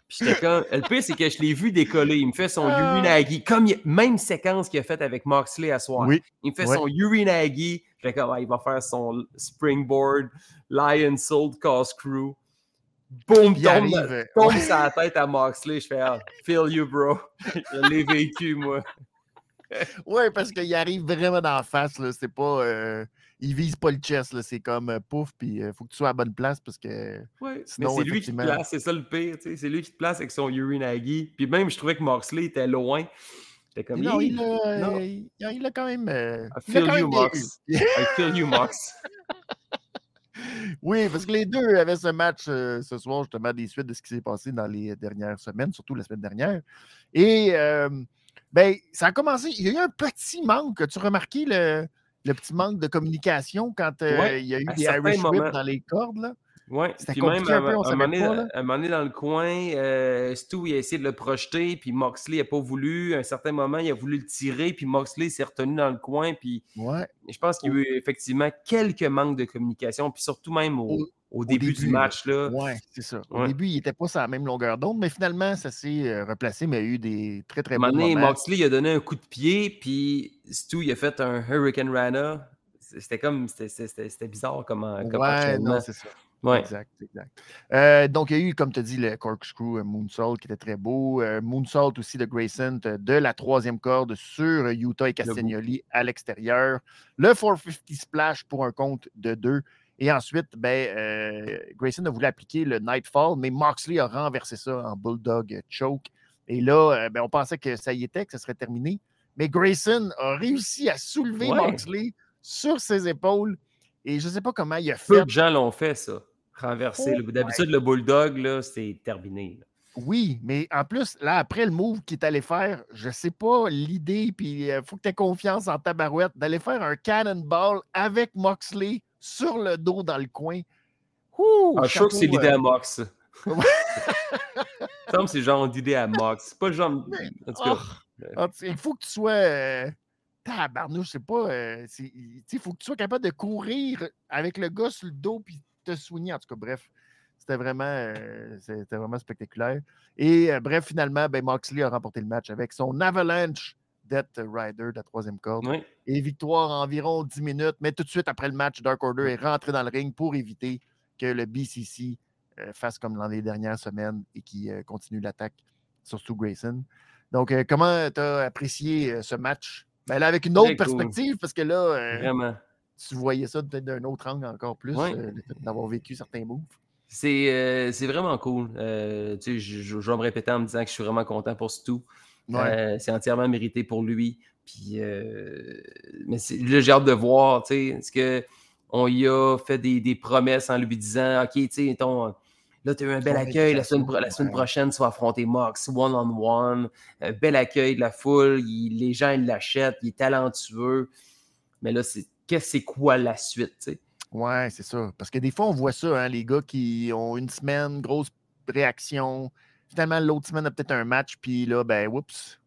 Puis j'étais comme... Le pire, c'est que je l'ai vu décoller. Il me fait son Ah. Urinagi. Comme il- même séquence qu'il a faite avec Moxley à soir. Oui. Il me fait Ouais. son Urinagi. J'étais comme, ah, il va faire son springboard, Lion Soul Corkscrew. Boum, Il tombe, arrive, la tête à Moxley. Je fais, ah, feel you, bro. Je l'ai vécu, moi. Oui, parce qu'il arrive vraiment d'en face. Là. C'est pas. euh, il vise pas le chest. là. C'est comme euh, pouf, puis il faut que tu sois à la bonne place parce que. Ouais, Sinon, mais c'est lui qui te place, c'est ça le pire, c'est lui qui te place avec son Urinagi. Puis même, je trouvais que Moxley était loin. J'étais comme, non, il a, non. il, il a quand même. euh, I feel you, Mox. I feel you, Mox. Oui, parce que les deux avaient ce match euh, ce soir, justement, des suites de ce qui s'est passé dans les dernières semaines, surtout la semaine dernière. Et euh, ben, ça a commencé. Il y a eu un petit manque. As-tu remarqué le, le petit manque de communication quand euh, Ouais, il y a eu des Irish. Whip dans les cordes? Là? Ouais, C'était même un peu, on à un moment donné, pas, là. à un moment donné dans le coin, euh, Stu il a essayé de le projeter, puis Moxley n'a pas voulu. À un certain moment, il a voulu le tirer, puis Moxley s'est retenu dans le coin, puis Ouais. je pense qu'il y a eu effectivement quelques manques de communication, puis surtout même au, Au- au début, du match. Là. Ouais, c'est ça. Au début, il n'était pas sur la même longueur d'onde, mais finalement, ça s'est euh, replacé, mais il y a eu des très, très donné, moments. Moxley il a donné un coup de pied, puis Stu il a fait un Hurricane Rana. C'était comme, c'était- c'était c'était bizarre comme, comme Ouais, non, c'est ça. Ouais. Exact, exact. Euh, donc, il y a eu, comme tu as dit, le corkscrew euh, moonsault qui était très beau. Euh, moonsault aussi de Grayson euh, de la troisième corde sur euh, Utah et Castagnoli à l'extérieur. Le 450 splash pour un compte de deux. Et ensuite, ben, euh, Grayson a voulu appliquer le Nightfall, mais Moxley a renversé ça en Bulldog Choke. Et là, euh, ben, on pensait que ça y était, que ça serait terminé. Mais Grayson a réussi à soulever Ouais. Moxley sur ses épaules. Et je ne sais pas comment il a Peu fait. de gens l'ont fait, ça. Renverser. Oh. D'habitude, le Bulldog, là, c'est terminé. là. Oui, mais en plus, là, après le move qu'il est allé faire, je sais pas l'idée, puis il faut que tu aies confiance en ta barouette, d'aller faire un cannonball avec Moxley sur le dos dans le coin. Ouh, Ah, je suis que c'est l'idée euh, à Mox. Il me semble c'est le genre d'idée à Mox. C'est pas le genre. En tout cas, oh, il faut que tu sois. Euh, tabarnouche, je sais pas. euh, sais, il faut que tu sois capable de courir avec le gars sur le dos puis te soigner. En tout cas, bref, c'était vraiment, euh, c'était vraiment spectaculaire. Et euh, bref, finalement, ben, Moxley a remporté le match avec son Avalanche Death Rider de la troisième corde. oui. Et victoire en environ 10 minutes. Mais tout de suite après le match, Dark Order est rentré dans le ring pour éviter que le BCC euh, fasse comme dans les dernières semaines et qui euh, continue l'attaque sur Stu Grayson. Donc, euh, comment tu as apprécié euh, ce match? Ben, là, avec une autre cool. perspective, parce que là, euh, Vraiment. tu voyais ça peut-être d'un autre angle encore plus, euh, d'avoir vécu certains moves. C'est euh, vraiment cool. Euh, je vais me répéter en me disant que je suis vraiment content pour Stu. Ouais. Euh, c'est entièrement mérité pour lui. Puis, euh, mais c'est- là, j'ai hâte de voir, tu sais, est-ce que on y a fait des, des promesses en lui disant, OK, tu sais, ton, là, tu as eu un bel accueil, la semaine, la semaine prochaine, tu vas affronter Mox, one-on-one, un bel accueil de la foule, il- les gens, ils l'achètent, il est talentueux. Mais là, c'est c'est quoi la suite, tu sais? Ouais, c'est ça. Parce que des fois, on voit ça, hein, les gars qui ont une semaine, grosse réaction. Finalement, l'autre semaine a peut-être un match, puis là, ben, oups,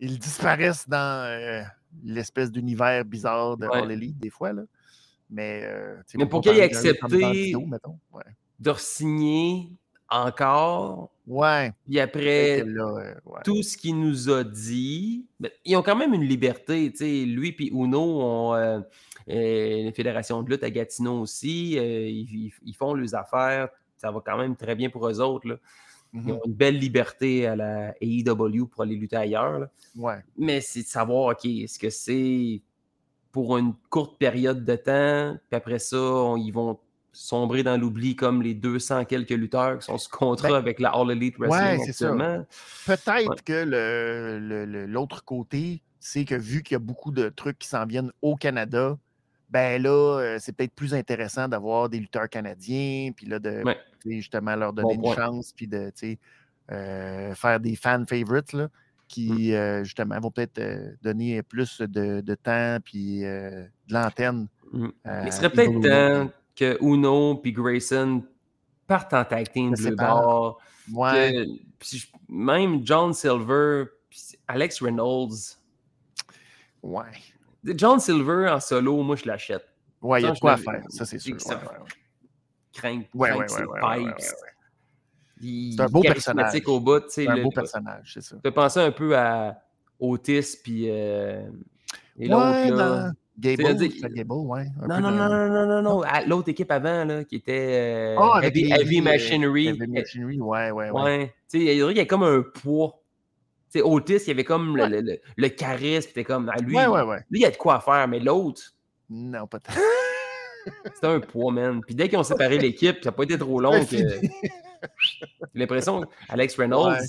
ils disparaissent dans euh, l'espèce d'univers bizarre de Ouais. All Elite, des fois. Là. Mais, euh, Mais pour qu'il ait accepté-. Ouais. De re-signer encore, Ouais. puis après là, euh, ouais. tout ce qu'il nous a dit, ben, ils ont quand même une liberté. tu sais. Lui et Uno ont euh, euh, une fédération de lutte à Gatineau aussi. ils, ils- ils font leurs affaires. Ça va quand même très bien pour eux autres. là. Ils Mhm. ont une belle liberté à la AEW pour aller lutter ailleurs. là. Ouais. Mais c'est de savoir, OK, est-ce que c'est pour une courte période de temps, puis après ça, on- ils vont sombrer dans l'oubli comme les 200 quelques lutteurs qui sont sous contrat Ben, avec la All Elite Wrestling ouais, actuellement. Peut-être Ouais. que le- le- le- l'autre côté, c'est que vu qu'il y a beaucoup de trucs qui s'en viennent au Canada, ben là, euh, c'est peut-être plus intéressant d'avoir des lutteurs canadiens, puis là, de Ouais. justement leur donner Bon une chance, puis de euh, faire des fan favorites là, qui, Mm. euh, justement, vont peut-être euh, donner plus de, de temps, puis de l'antenne. Mm. Il serait peut-être temps que Uno puis Grayson partent en tag team bleu bord. Ouais, que- puis je- même John Silver, puis Alex Reynolds. ouais. John Silver en solo, moi je l'achète. Ouais, il y a de quoi à faire, ça c'est sûr. ouais, ouais, ouais. Crank, Ouais, crank ses pipes. C'est un beau personnage. au bout. tu C'est un le- beau personnage, c'est ça. Fait penser un peu à Otis puis euh, et Ouais, l'autre Gable, c'est Gable, ouais. un Non, peu non, dans- non, non, non, non, non. à L'autre équipe avant, là, qui était euh, Ah, avec Heavy, les- Heavy euh, Machinery. Heavy Machinery, ouais, ouais, ouais. Ouais. Tu sais, il y a comme un poids. Tu sais, Otis, il y avait comme le, Ouais. le, le- le charisme. C'était comme, ah, lui, Ouais, ouais, ouais. lui, il y a de quoi faire, mais l'autre, Non, pas tant. c'était un poids, man. Puis dès qu'ils ont séparé l'équipe, ça n'a pas été trop long. Que-. J'ai l'impression Alex Reynolds, Ouais.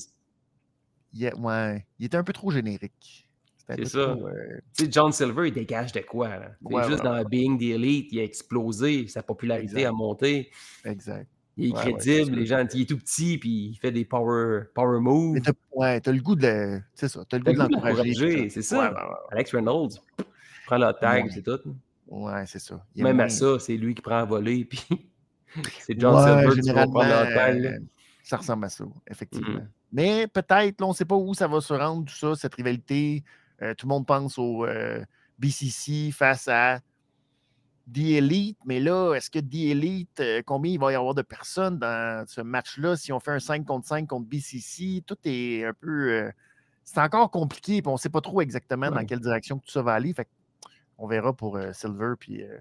Il, est- ouais, il était un peu trop générique. C'est ça. trop, euh, John Silver, il dégage de quoi. Là? Juste dans Being the Elite, il a explosé, sa popularité Exact. a monté. exact. Il est Ouais, crédible, les gens, il est tout petit, puis il fait des power, power moves. T'as ouais, t'as le goût de. C'est ça, t'as le goût de l'encourager. c'est ça. Alex Reynolds, prend le tag, c'est tout. ouais. C'est ça. Il Même à ça, c'est lui qui prend à voler, puis c'est John Silver qui va prendre le tag. ça ressemble à ça, effectivement. Mhm. Mais peut-être, là, on ne sait pas où ça va se rendre, tout ça, cette rivalité. Euh, tout le monde pense au euh, BCC face à The Elite, mais là, est-ce que The Elite, euh, combien il va y avoir de personnes dans ce match-là? Si on fait un 5 contre 5 contre BCC, tout est un peu. euh, c'est encore compliqué, puis on ne sait pas trop exactement dans quelle direction que tout ça va aller. Fait on verra pour euh, Silver puis euh,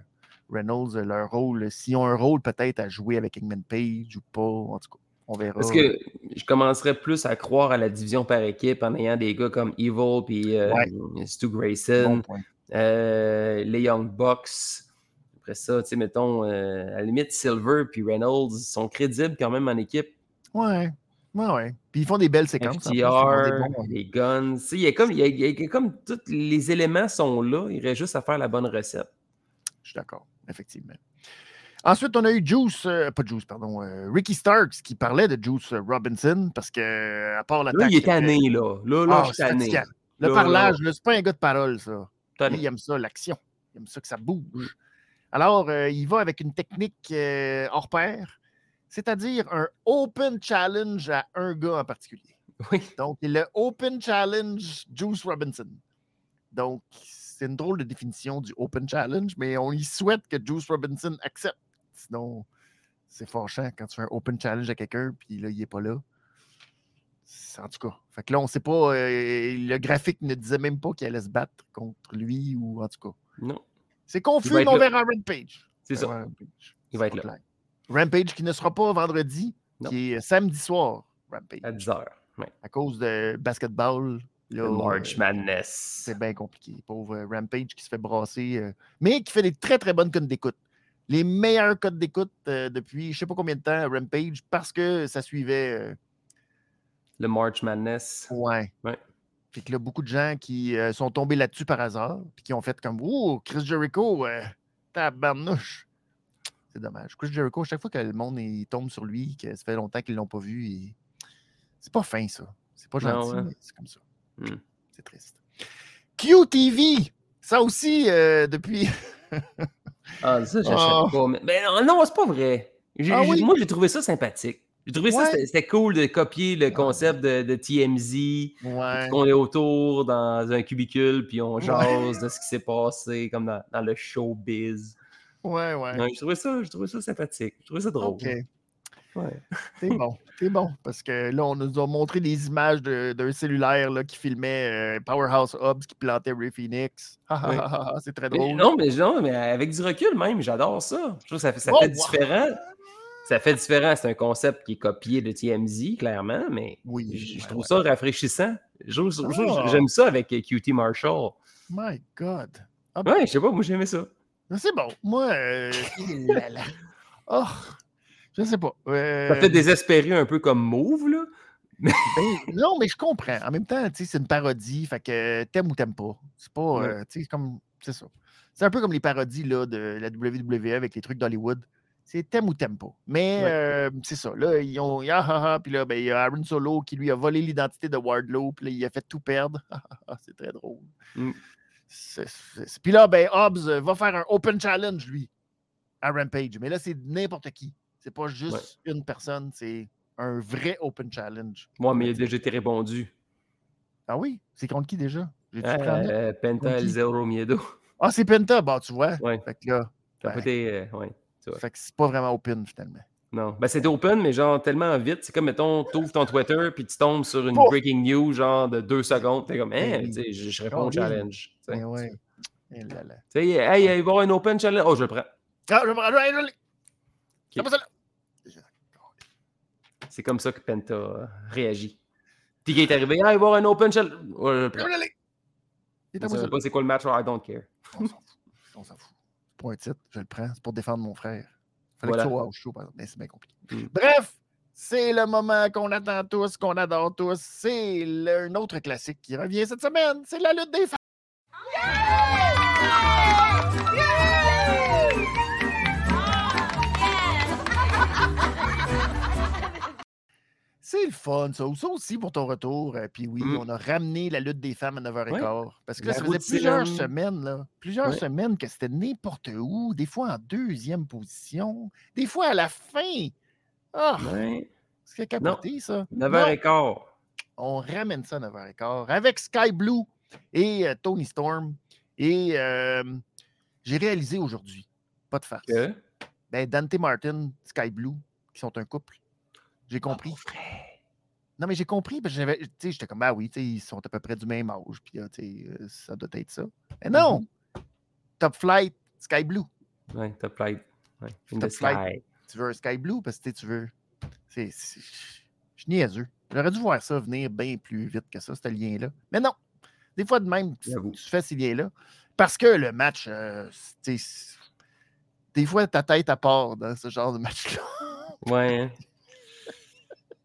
Reynolds leur rôle. S'ils ont un rôle peut-être à jouer avec Eggman Page ou pas, en tout cas, on verra. Parce que je commencerais plus à croire à la division par équipe en ayant des gars comme Evil puis Ouais. Stu Grayson, Bon les Young Bucks. Après ça, tu sais, mettons, euh, à la limite, Silver puis Reynolds sont crédibles quand même en équipe. Ouais. Ouais, ouais. Puis ils font des belles séquences. en FTR, des bons- les guns. Tu sais, Il y a comme, il y a- il y a comme tous les éléments sont là. Il reste juste à faire la bonne recette. Je suis d'accord, effectivement. Ensuite, on a eu Juice, euh, pas Juice, pardon, euh, Ricky Starks qui parlait de Juice Robinson parce que, à part Là, l'attaque. il est tanné, là. Là, là, ah, je suis tanné. Le Là, parlage, là, là, c'est pas un gars de parole, ça. Lui, il aime ça, l'action. Il aime ça que ça bouge. Alors, euh, il va avec une technique euh, hors pair, c'est-à-dire un open challenge à un gars en particulier. Oui. Donc, le Open Challenge Juice Robinson. Donc, c'est une drôle de définition du Open Challenge, mais on y souhaite que Juice Robinson accepte. Sinon, c'est fâchant quand tu fais un Open Challenge à quelqu'un, puis là, il n'est pas là. En tout cas. Fait que là, on ne sait pas. euh, le graphique ne disait même pas qu'il allait se battre contre lui, ou en tout cas. Non, C'est confus, mais on verra Rampage. c'est ça. Rampage. Il va être là. clair. Rampage qui ne sera pas vendredi, Non. qui est samedi soir. Rampage À 10 heures. Ouais. à cause de basketball. Là, Le March euh, Madness. c'est bien compliqué. Pauvre euh, Rampage qui se fait brasser, euh, mais qui fait des très très bonnes codes d'écoute. Les meilleurs codes d'écoute euh, depuis je ne sais pas combien de temps, Rampage, parce que ça suivait. euh, Le March Madness. ouais. Ouais. Fait que là, beaucoup de gens qui euh, sont tombés là-dessus par hasard, puis qui ont fait comme Oh, Chris Jericho, euh, tabarnouche. C'est dommage. Chris Jericho, à chaque fois que le monde il tombe sur lui, que ça fait longtemps qu'ils ne l'ont pas vu, il- c'est pas fin, ça. C'est pas gentil, ouais. mais c'est comme ça. Hmm. C'est triste. QTV, ça aussi, euh, depuis. Ah, ça, j'achète Ah. pas. Mais, ben non, c'est pas vrai. Ah oui? Moi, j'ai trouvé ça sympathique. J'ai trouvé ça, Ouais. c'était- c'était cool de copier le concept de, de TMZ. Ouais. qu'on est autour dans un cubicule, puis on jase de ce qui s'est passé, comme dans, dans le showbiz. Ouais, ouais. Je trouvais ça, je trouvais ça sympathique. Je trouvais ça drôle. OK. Ouais. C'est bon. C'est bon. Parce que là, on nous a montré des images de- d'un cellulaire là, qui filmait euh, Powerhouse Hobbs qui plantait Ray Phoenix. Ah, ah, Oui. ah, ah, c'est très Mais drôle. non, mais non, mais avec du recul même, j'adore ça. Je trouve que ça fait, ça Oh, fait wow. différent. Ça fait différent. C'est un concept qui est copié de TMZ, clairement, mais Oui. je, trouve ouais. ça rafraîchissant. Ah. J'aime ça avec euh, QT Marshall. My God. Ah, Ouais, je sais pas, moi j'aimais ça. C'est bon. Moi, euh, là, là. Oh, je sais pas. Euh, Ça fait désespérer un peu comme move, là. ben, non, mais je comprends. En même temps, c'est une parodie. Fait que t'aimes ou t'aimes pas. C'est pas. Ouais. euh, c'est comme. C'est ça. C'est un peu comme les parodies là, de la WWE avec les trucs d'Hollywood. C'est t'aimes ou pas. Mais Ouais. euh, c'est ça. Là, ils ont. Ah, ah, ah, puis là, ben, il y a Aaron Solo qui lui a volé l'identité de Wardlow. Puis là, il a fait tout perdre. C'est très drôle. Mm. Puis là, ben, Hobbs euh, va faire un open challenge, lui, à Rampage. Mais là, c'est n'importe qui. C'est pas juste une personne, c'est un vrai open challenge. Moi, mais il a déjà été répondu. Ah oui? C'est contre qui déjà? Euh, Penta El? Zero Miedo. Ah, c'est Penta, bah tu vois. Ouais. Fait que là, Ouais. été, euh, ouais. Fait que c'est pas vraiment open finalement. Non. Ben, c'était open, mais genre tellement vite. C'est comme, mettons, tu ouvres ton Twitter puis tu tombes sur une breaking news, genre de deux secondes. T'es comme, hein, Ben je, je réponds au Ah oui. challenge. tu sais. Mais ouais. Eh là là. Tu sais, hey, il va y avoir un open challenge. Oh, je le prends. Ah, je vais prendre- je je vais- C'est comme ça que Penta réagit. Puis qui est arrivé, ah, il va y avoir un open challenge. Oh, je le prends. pas c'est quoi le match, I don't care. On s'en fout. On s'en fout. Pas un titre, je le prends. C'est pour défendre mon frère. Fallait Voilà. que tu sois au show, par exemple. Mais c'est bien compliqué. Mm. Bref, c'est le moment qu'on attend tous, qu'on adore tous. C'est un autre classique qui revient cette semaine. C'est la lutte des femmes. C'est le fun, ça. Ça aussi pour ton retour. euh, Puis oui, Mm. on a ramené la lutte des femmes à 9h15. Parce que là, ça faisait plusieurs semaines, là. Plusieurs Ouais. semaines que c'était n'importe où. Des fois en deuxième position. Des fois à la fin. Ah, Ouais. c'est capoté, ça. Non, 9h15. on ramène ça à 9h15 avec Sky Blue et euh, Tony Storm. Et euh, j'ai réalisé aujourd'hui, pas de farce, Que? ben, Dante Martin, Sky Blue, qui sont un couple. J'ai compris. Non, mais j'ai compris, parce que j'avais- j'étais comme, ah oui, ils sont à peu près du même âge, puis là, euh, ça doit être ça. Mais non! Top Flight, Sky Blue. Ouais, top flight. Ouais. Top flight. Tu veux un Sky Blue parce que tu veux. C'est. Je suis niaiseux. J'aurais dû voir ça venir bien plus vite que ça, ce lien-là. Mais non. Des fois, de même, tu, fais ces liens-là. Parce que le match, euh, des fois, ta tête à part dans ce genre de match-là. Ouais.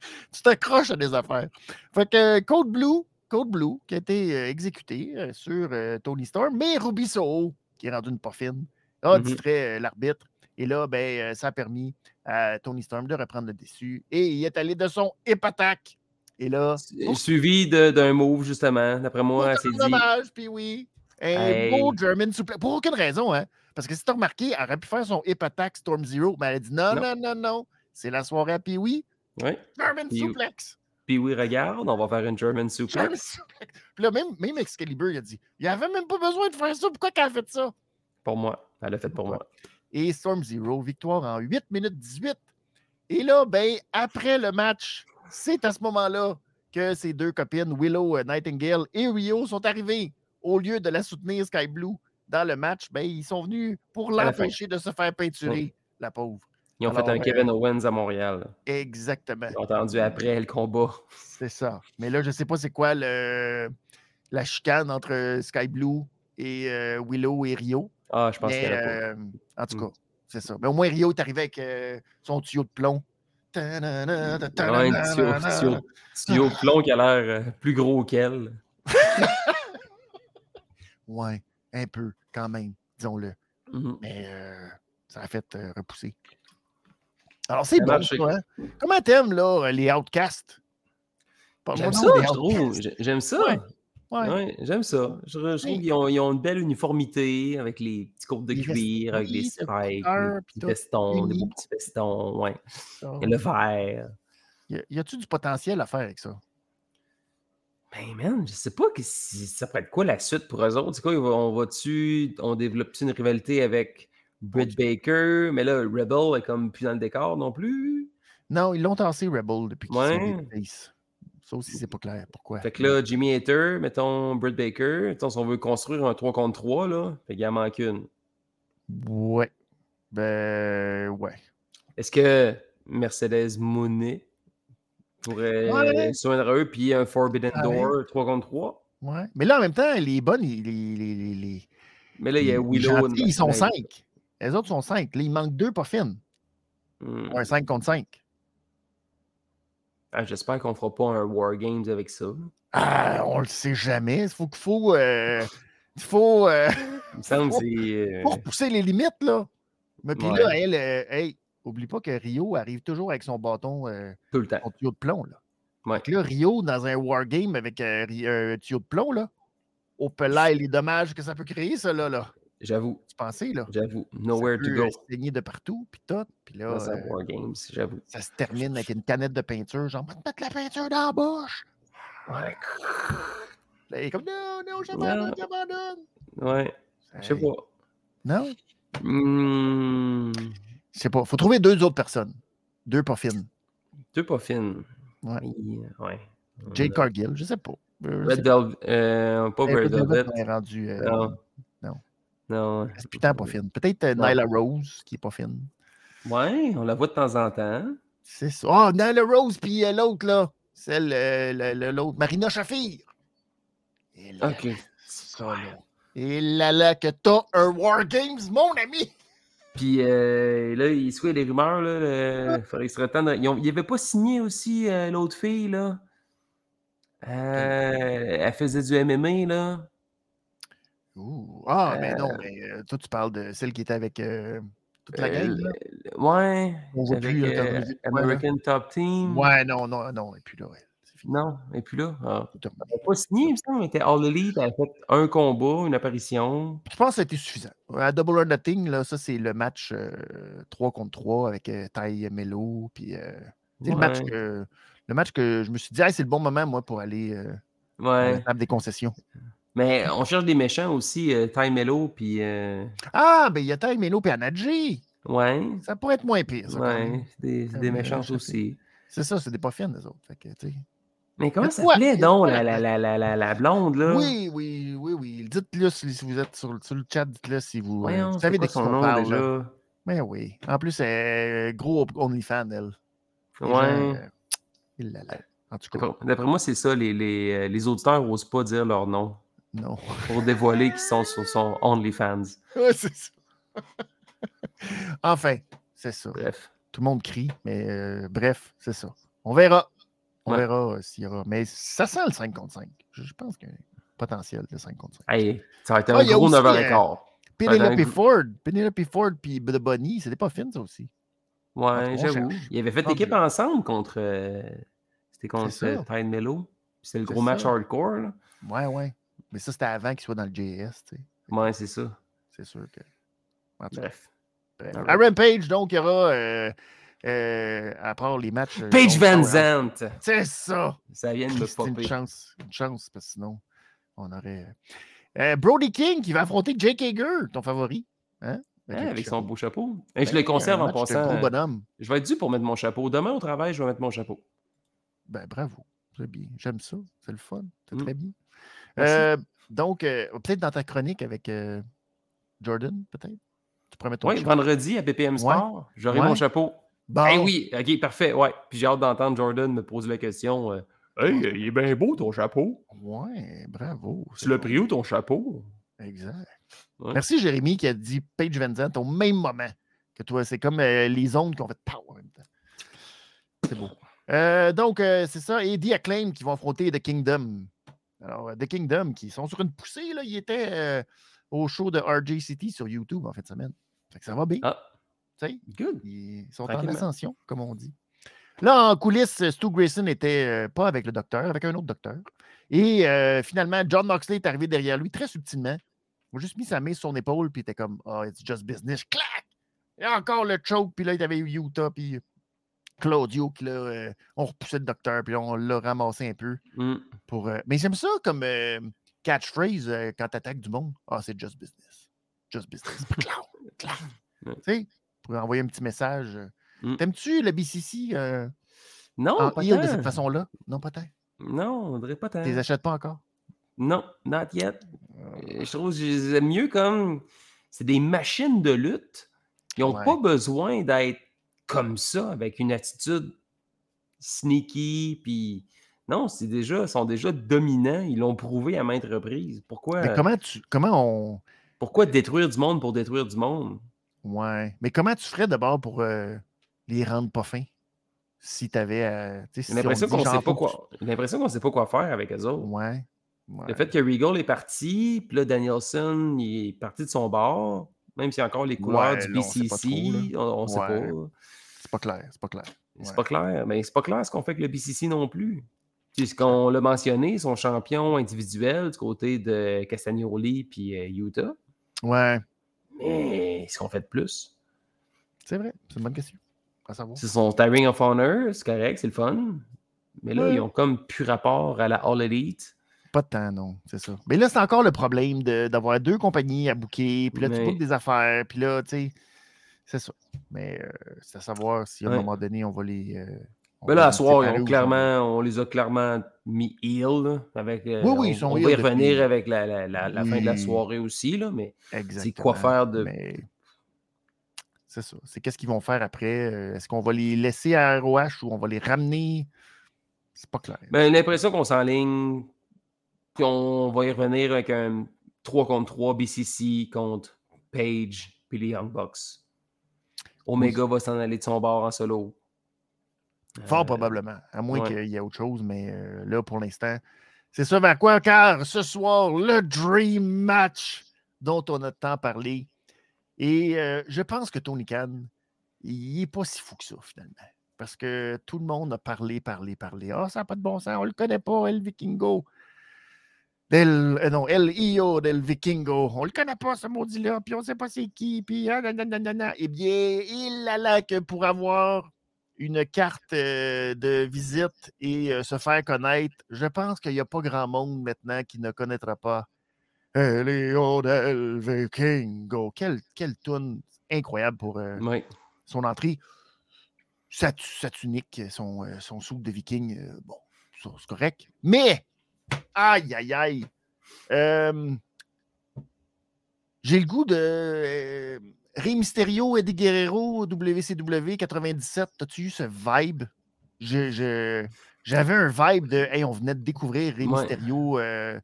tu t'accroches à des affaires. Fait que Code Blue, Code Blue, qui a été euh, exécuté euh, sur euh, Tony Storm, mais Ruby Soho, qui est rendu une pas fine, a Mhm. distrait euh, l'arbitre. Et là, ben, euh, ça a permis à Tony Storm de reprendre le dessus. Et il est allé de son hip attack. Et là, oh, Suivi d'un move, justement. D'après moi, s'est dit. dommage, puis oui. Un Hey. beau German suplex. Pour aucune raison, hein. Parce que si tu as remarqué, elle aurait pu faire son hip attack Storm Zero, mais elle a dit non, Non. non, non, non. C'est la soirée à Pee-Wee. Ouais. German Puis- suplex. Puis oui, regarde, on va faire une German German suplex. suplex. Puis là, même, même Excalibur, il a dit il avait même pas besoin de faire ça. Pourquoi qu'elle a fait ça? Pour moi. Elle l'a fait pour moi. Et Storm Zero, victoire en 8 minutes 18. Et là, ben, après le match, c'est à ce moment-là que ces deux copines, Willow euh, Nightingale et Rio, sont arrivées. Au lieu de la soutenir Sky Blue dans le match, ben, ils sont venus pour l'empêcher de se faire peinturer, la pauvre. Ils ont Alors, fait un euh, Kevin Owens à Montréal. Exactement. Ils ont entendu après le combat. C'est ça. Mais là, je sais pas c'est quoi le, la chicane entre Sky Blue et euh, Willow et Rio. Ah, je pense pas. euh, en tout Mm. cas, c'est ça. Mais au moins, Rio est arrivé avec euh, son tuyau de plomb. Ta-na-na, ta- Ouais, un tuyau, ta-na-na-na. tuyau- tuyau de plomb qui a l'air plus gros qu'elle. Ouais, un peu, quand même, disons-le. Mhm. Mais ça a fait repousser. Alors, c'est bon, ça, hein? Comment t'aimes, là, les outcasts? J'aime ça, je trouve. J'aime ça. Ouais. Ouais. Ouais, j'aime ça. Je, je trouve qu'ils ont, ils ont une belle uniformité avec les petits côtes de Les cuir, avec les couleur, les petits vestons, des beaux petits vestons, ouais. Ça. Et le vert. Y a-tu du potentiel à faire avec ça? Ben, man, je sais pas que si, ça pourrait être quoi la suite pour eux autres. C'est quoi, on va-tu, on développe-tu une rivalité avec Britt Baker? Mais là, Rebel est comme plus dans le décor non plus. Non, ils l'ont tassé Rebel depuis qu'ils Ouais. Ça aussi, c'est pas clair. Pourquoi? Fait que là, Jimmy Hater, mettons Britt Baker, mettons, si on veut construire un 3 contre 3, là, fait qu'il en manque une. Ouais. Ben, ouais. Est-ce que Mercedes Monet pourrait Ouais. eux, puis un Forbidden. Door 3 contre 3. Ouais. Mais là, en même temps, les bonnes, les, les, les, les- Mais là, il y a Willow. gentils, ils sont Ben, cinq. Les autres sont cinq. Là, il manque deux pas fines. hmm. Un 5 contre 5. Ah, J'espère qu'on fera pas un War Games avec ça. Ah, on le sait jamais. Il faut qu'il faut. euh, il faut, euh, Il me semble que Faut- c'est. euh, faut repousser les limites, là. Mais puis Ouais. là, elle, euh, hey, oublie pas que Rio arrive toujours avec son bâton, tout le temps. son tuyau de plomb, là. Ouais. Là, Rio, dans un wargame avec un tuyau de plomb, là, au pelay, les dommages que ça peut créer, ça, là, là. J'avoue, Tu pensais, là? j'avoue. Ça Nowhere to peut, go euh, saigner de partout, puis tout. Puis là, un euh, Games, j'avoue. ça se termine avec une canette de peinture, genre, va te mettre la peinture dans la bouche. Ouais. Là, il est comme, non, non, j'abandonne, j'abandonne. Ouais, je sais pas. Non? Hmm, Je sais pas. Faut trouver deux autres personnes. Deux pas fines. Deux pas fines. Ouais. Oui, ouais. Jade Cargill, je sais pas. Euh, Red Velvet. euh, pas Red Velvet rendu. euh, Non. non. Non. C'est putain pas fine. Peut-être euh. Nyla Rose qui est pas fine. Ouais, on la voit de temps en temps. C'est ça. Oh, Nyla Rose, puis euh, l'autre, là. Celle, euh, l'autre. Marina Shafir. Et là, Ok. ça, là. Et là, là, que t'as un War Games, mon ami! Puis euh, là, il se fait des rumeurs. Là, le- serait temps de- Ils ont- il avait pas signé aussi l'autre fille, là. Elle faisait du MMA, là. Ouh. Ah, mais non, mais euh, toi, tu parles de celle qui était avec euh, toute la Euh, gang, là. ouais. On voit plus, euh. American Top Team. Ouais, non, non, non, et puis là, ouais. Non, et puis là, ah. Elle n'a pas signé, il me semble. Elle était All Elite. Elle a fait un combat, une apparition. Je pense que ça a été suffisant? À Double or Nothing, là, ça, c'est le match euh, 3 contre 3 avec euh, Ty Mello. Puis, euh, le, match que, le match que je me suis dit, Hey, c'est le bon moment, moi, pour aller euh, à la Ouais. table des concessions. Mais on cherche des méchants aussi, euh, Ty Mello, puis. euh, Ah, ben, il y a Ty Mello et Anadji. Ouais. Ça pourrait être moins pire, ça. Ouais. des, Comme, des euh, méchants aussi. C'est ça, c'est des pas fines, les autres. Fait que. Mais comment ça s'appelait donc, la, la- la, la, la, la, la blonde, là? Oui, oui, oui, oui. Dites-le si, vous êtes sur, sur le chat, dites-le si vous, euh, Voyons, vous c'est savez de qui on là. déjà? Mais oui. En plus, elle est gros OnlyFans, elle. Les gens, Ouais. euh, il l'a là. En tout cas, D'après moi, c'est ça, les, les, les auditeurs n'osent pas dire leur nom non. pour dévoiler qu'ils sont sur son OnlyFans. Ouais, c'est ça. enfin, c'est ça. Bref. Tout le monde crie, mais euh, bref, c'est ça. On verra. On Ouais. verra euh, s'il y aura. Mais ça sent le 5 contre 5. Je, je pense qu'il y a un potentiel de 5 contre 5. Hey, ça va être un gros aussi, 9h15. Penelope Ford. Penelope Ford puis The Bunny, c'était pas fin, ça aussi. Ouais, j'avoue. Ils avaient fait l'équipe ensemble contre. euh, C'était contre Tide Mello. C'était le gros match hardcore, là. Ouais, ouais. Mais ça, c'était avant qu'il soit dans le JS, tu sais. Ouais, c'est ça. C'est sûr que. Bref. bref. À Rampage, donc, il y aura, euh, euh, à part les matchs. euh, Paige on- Van Zandt. C'est ça! Ça vient de me C'est une popper. chance, une chance, parce que sinon, on aurait. euh, Brody King qui va affronter Jake Hager, ton favori. Hein? Hein, avec chapeau. son beau chapeau. Et je Ben, le conserve un en passant. euh, bonhomme. Je vais être dû pour mettre mon chapeau. Demain au travail, je vais mettre mon chapeau. Ben, bravo. C'est bien. J'aime ça. C'est le fun. C'est Mm. très bien. Euh, donc, euh, peut-être dans ta chronique avec euh, Jordan, peut-être? Tu mettre ton Oui, chapeau. vendredi à BPM Sport, j'aurai Ouais. mon chapeau. Bon. Eh oui, ok, parfait. Ouais. Puis j'ai hâte d'entendre Jordan me poser la question. euh, hey, il est bien beau ton chapeau. Ouais, bravo. Tu c'est l'as pris où ton chapeau? Exact. Ouais. Merci Jérémy qui a dit Paige Van Zandt au même moment que toi. C'est comme euh, les ondes qui ont fait pow en même temps. C'est beau. Euh, donc, euh, c'est ça. Et The Acclaim qui vont affronter The Kingdom. Alors, euh, The Kingdom qui sont sur une poussée. Là, ils étaient euh, au show de RJ City sur YouTube en fin de semaine. Fait que ça va bien. Ah, tu sais. good. Ils sont en ascension, comme on dit. Là, en coulisses, Stu Grayson était euh, pas avec le docteur, avec un autre docteur. Et euh, finalement, John Moxley est arrivé derrière lui très subtilement. Il a juste mis sa main sur son épaule, puis il était comme Ah, it's just business. Clac! Et encore le choke, puis là, il avait Utah, puis Claudio, qui là, euh, on repoussait le docteur, puis on l'a ramassé un peu. Hmm. pour. euh, Mais j'aime ça comme euh, catchphrase quand tu attaques du monde. Ah, c'est just business. Just business. Clown, clown. Ouais. Tu sais, pour envoyer un petit message. euh. Mm. T'aimes-tu le BCC Non, en pas de cette façon-là? Non, pas tant. Non, on dirait pas tant. Tu les achètes pas encore? Non, not yet. Euh, Je trouve que je les aime mieux comme. C'est des machines de lutte. Ils n'ont Ouais. pas besoin d'être comme ça, avec une attitude sneaky, puis non, c'est déjà, ils sont déjà dominants, ils l'ont prouvé à maintes reprises. Pourquoi, Mais comment tu comment on pourquoi détruire du monde pour détruire du monde? ouais, mais comment tu ferais d'abord pour euh, les rendre pas fins? Si tu avais J'ai l'impression qu'on sait pas quoi. L'impression qu'on sait pas quoi faire avec eux autres. Ouais. ouais. Le fait que Regal est parti, puis là, Danielson il est parti de son bord, même s'il y a encore les couleurs Ouais, du là, on sait pas BCC, trop, on, on sait Ouais. pas. C'est pas clair, c'est pas clair. C'est pas clair. Mais c'est pas clair ce qu'on fait avec le BCC non plus. C'est ce qu'on l'a mentionné, son champion individuel du côté de Castagnoli puis euh, Utah. Ouais, Mais ce qu'on fait de plus? c'est vrai, c'est une bonne question. À savoir. C'est son Tiring of Honor, c'est correct, c'est le fun. Mais là, Ouais. ils ont comme plus rapport à la All Elite. Pas de temps, non, c'est ça. Mais là, c'est encore le problème de- d'avoir deux compagnies à booker, puis là, tu bookes des affaires, puis là, tu sais, c'est ça. Mais euh, c'est à savoir si à Ouais. un moment donné, on va les. euh, on Mais va là, à soir, ou clairement, on les a clairement mis heel. là, avec, euh, Oui, oui, on, ils sont on va y depuis- revenir avec la, la- la- la fin de la soirée aussi, là, mais Exactement. c'est quoi faire de. Mais c'est ça. C'est qu'est-ce qu'ils vont faire après. euh, Est-ce qu'on va les laisser à ROH ou on va les ramener? C'est pas clair. Ben, l'impression qu'on s'enligne, puis on va y revenir avec un 3 contre 3 BCC contre Page puis les Young Bucks. Omega va s'en aller de son bord en solo. Fort Euh, probablement. À moins ouais. qu'il y ait autre chose, mais euh, là, pour l'instant, c'est ça vers quoi, car ce soir, le Dream Match dont on a tant parlé. Et euh, je pense que Tony Khan, il n'est pas si fou que ça, finalement. Parce que tout le monde a parlé, parlé, parlé. Ah, ça n'a pas de bon sens, on le connaît pas, El Vikingo. Del, euh, non, El Io del Vikingo. On le connaît pas, ce maudit-là, puis on ne sait pas c'est qui, puis ah, nanana. Eh bien, il a là que pour avoir une carte euh, de visite et euh, se faire connaître, je pense qu'il n'y a pas grand monde maintenant qui ne connaîtra pas Elio del Vikingo. Quelle, quelle toune incroyable pour son entrée. Sa, sa tunique, son, son soupe de viking, bon, c'est correct. Mais, aïe, aïe, aïe. euh, J'ai le goût de euh, Rey Mysterio, Eddie Guerrero, WCW 97. As-tu eu ce vibe? Je- je- J'avais un vibe de, hey, on venait de découvrir Rey Ouais. Mysterio euh,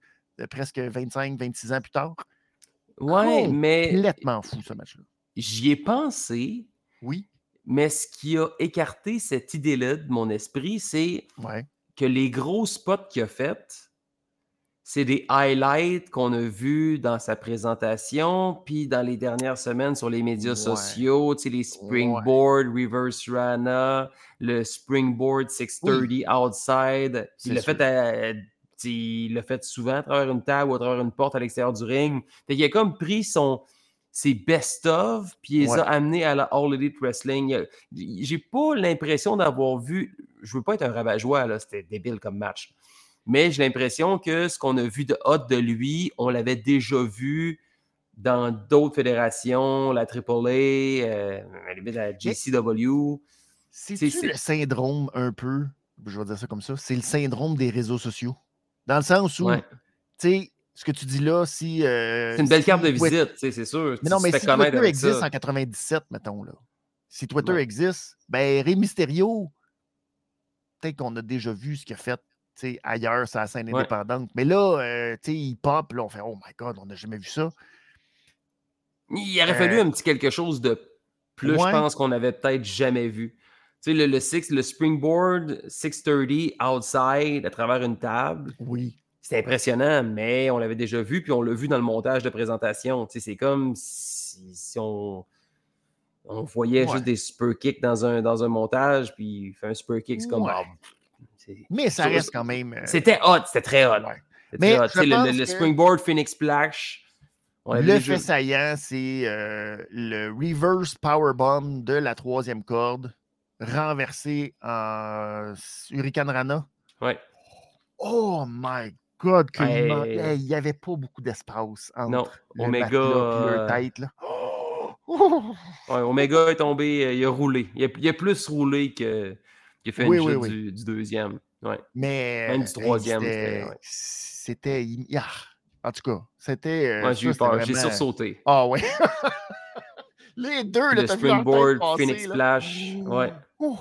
presque 25-26 ans plus tard. Ouais, mais Complètement fou, ce match-là. j'y ai pensé, Oui, mais ce qui a écarté cette idée-là de mon esprit, c'est ouais. que les gros spots qu'il a fait, c'est des highlights qu'on a vus dans sa présentation, puis dans les dernières semaines sur les médias Ouais. sociaux, tu sais, les springboard, reverse rana, le springboard 630 outside. Il l'a fait, à- tu sais, il l'a fait souvent à travers une table ou à travers une porte à l'extérieur du ring. Fait qu'il a comme pris son ses best-of, puis il les Ouais. a amenés à la All Elite Wrestling. J'ai pas l'impression d'avoir vu, je veux pas être un rabat-joie, là, c'était débile comme match. Mais j'ai l'impression que ce qu'on a vu de hot de lui, on l'avait déjà vu dans d'autres fédérations, la AAA, euh, à la limite la JCW. C'est- le syndrome un peu, je vais dire ça comme ça, c'est le syndrome des réseaux sociaux? Dans le sens où, Ouais. tu sais, ce que tu dis là, si. euh, C'est une belle si carte de visite, tu sais, c'est sûr. Mais non, mais si Twitter existe ça. en 97, mettons, là. Si Twitter Ouais. existe, ben Rey Mysterio, peut-être qu'on a déjà vu ce qu'il a fait ailleurs sur la scène Ouais. indépendante. Mais là, euh, il pop, là, on fait Oh my god, on n'a jamais vu ça. Il aurait fallu Euh, un petit quelque chose de plus, ouais. je pense, qu'on avait peut-être jamais vu. Tu sais, le, le, six, le springboard 630 outside à travers une table, Oui. c'est impressionnant, mais on l'avait déjà vu, puis on l'a vu dans le montage de présentation. Tu sais, c'est comme si, si on, on voyait Ouais. juste des super kicks dans un, dans un montage, puis il fait un super kick, c'est comme. Ouais. ah, Mais ça reste quand même. euh, C'était hot, c'était très hot. ouais. C'était Mais très hot. le, springboard Phoenix Splash. Le fait saillant, c'est euh, le reverse powerbomb de la troisième corde renversé en Hurricane Rana. Ouais. Oh my God! que il hey, n'y avait pas beaucoup d'espace entre Non, le Omega, et leur euh, tête. Là. Oh! Ouais, Omega est tombé, il a roulé. Il a, il a plus roulé que, qu'il a fait Oui, une oui, oui. Du, du deuxième. Ouais. Mais Même du troisième, c'était- ouais. Ah, En tout cas, c'était. euh, Ouais, ça, j'ai vraiment- sursauté. Ah ouais. Les deux, Le springboard, passer, Phoenix là. Splash. Ouais.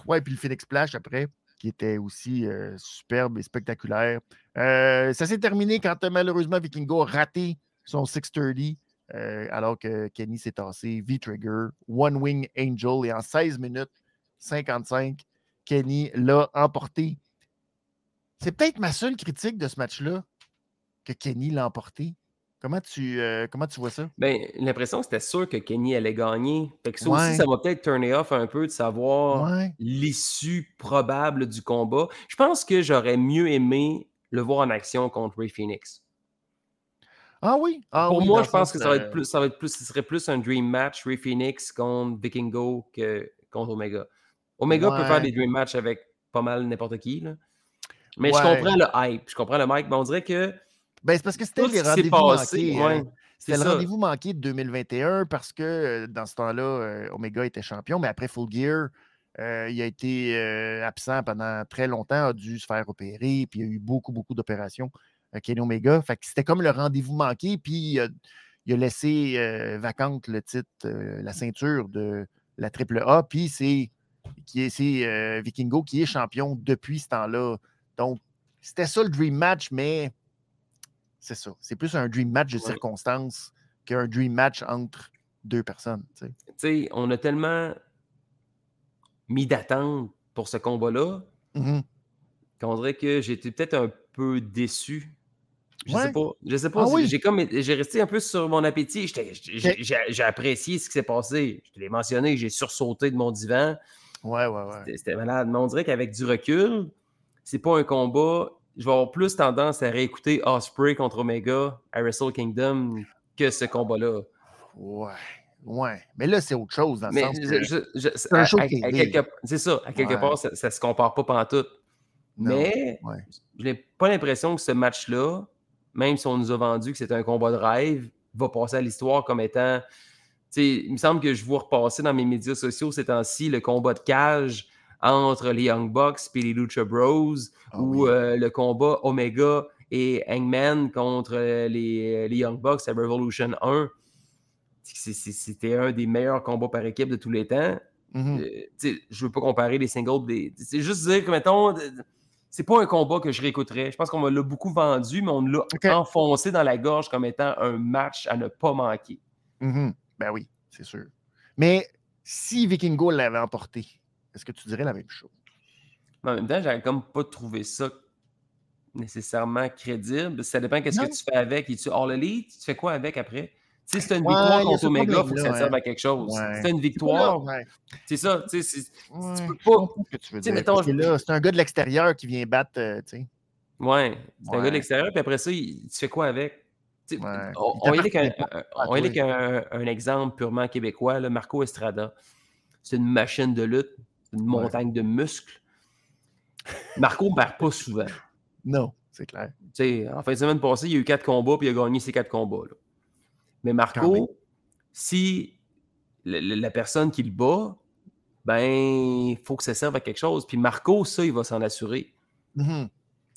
Ouais, puis le Phoenix Splash après, qui était aussi euh, superbe et spectaculaire. Euh, ça s'est terminé quand euh, malheureusement Vikingo a raté son 630 euh, alors que Kenny s'est tassé V-Trigger, One Wing Angel et en 16 minutes 55, Kenny l'a emporté. C'est peut-être ma seule critique de ce match-là que Kenny l'a emporté. Comment tu, euh, comment tu vois ça? Ben, l'impression que c'était sûr que Kenny allait gagner. Fait que ça Ouais. aussi, ça m'a peut-être turné off un peu de savoir Ouais. l'issue probable du combat. Je pense que j'aurais mieux aimé le voir en action contre Ray Phoenix. Ah oui? Ah Pour oui, moi, je pense que ça va euh, être plus, ça va être plus, ce serait plus un dream match Ray Phoenix contre Vikingo que contre Omega. Omega peut faire des dream matchs avec pas mal n'importe qui. là. Mais je comprends le hype, je comprends le mic, mais on dirait que Ben, c'est parce que c'était les rendez-vous manqués. ouais, hein. c'est C'était le rendez-vous manqué de 2021 parce que euh, dans ce temps-là, euh, Omega était champion, mais après Full Gear, euh, il a été euh, absent pendant très longtemps, a dû se faire opérer, puis il y a eu beaucoup, beaucoup d'opérations, euh, Kenny Omega. Fait que c'était comme le rendez-vous manqué, puis il a, il a laissé euh, vacante le titre, euh, la ceinture de la triple A, puis c'est qui est, euh, Vikingo qui est champion depuis ce temps-là. Donc, c'était ça le dream match, mais c'est ça. C'est plus un dream match de Ouais. circonstances qu'un dream match entre deux personnes. tu sais. On a tellement mis d'attente pour ce combat-là Mhm. qu'on dirait que j'étais peut-être un peu déçu. Je Ouais. sais pas. Je sais pas. Ah j'ai- oui? J'ai comme j'ai resté un peu sur mon appétit. J'ai apprécié ce qui s'est passé. Je te l'ai mentionné, j'ai sursauté de mon divan. Ouais, ouais, ouais. C'était- malade. Mais on dirait qu'avec du recul, c'est pas un combat. Je vais avoir plus tendance à réécouter Osprey contre Omega à Wrestle Kingdom que ce combat-là. Ouais. Ouais. Mais là, c'est autre chose dans le Mais sens je- un show c'est ça, à quelque Ouais. part, ça, ça se compare pas pantoute. Non, Mais ouais. je n'ai pas l'impression que ce match-là, même si on nous a vendu que c'était un combat de rêve, va passer à l'histoire comme étant. Il me semble que je vois repasser dans mes médias sociaux ces temps-ci le combat de cage entre les Young Bucks et les Lucha Bros, Ah ou oui. euh, le combat Omega et Hangman contre euh, les, les Young Bucks à Revolution 1. C'est- c'est- C'était un des meilleurs combats par équipe de tous les temps. Mhm. Euh, tu sais, je veux pas comparer les singles. Des... C'est juste dire que, mettons, c'est pas un combat que je réécouterais. Je pense qu'on me l'a beaucoup vendu, mais on l'a enfoncé dans la gorge comme étant un match à ne pas manquer. Mhm. Ben oui, c'est sûr. Mais si Vikingo l'avait emporté, est-ce que tu dirais la même chose? Mais en même temps, j'avais comme pas trouvé ça nécessairement crédible. Ça dépend qu'est-ce que tu fais avec. Es-tu All Elite? Tu fais quoi avec après? Tu sais, si t'as une Ouais, victoire contre Omega, il faut que ça serve ouais. à quelque chose. Ouais. Si une C'est pas victoire, c'est ça. Tu c'est- peux pas- comprends ce que tu veux dire. mettons, parce que je- là, c'est un gars de l'extérieur qui vient battre, euh, tu sais. Ouais, c'est un gars de l'extérieur, puis après ça, il- tu fais quoi avec? Ouais. On, on qu'un- pas un- on exemple purement québécois, là, Marco Estrada. C'est une machine de lutte, une montagne de muscles. Marco ne perd pas souvent. Non, c'est clair. sais, en fin de semaine passée, il y a eu quatre combats, puis il a gagné ses quatre combats. là. Mais. Marco, si la personne qui le bat, ben, il faut que ça serve à quelque chose. Puis Marco, ça, il va s'en assurer. Mhm.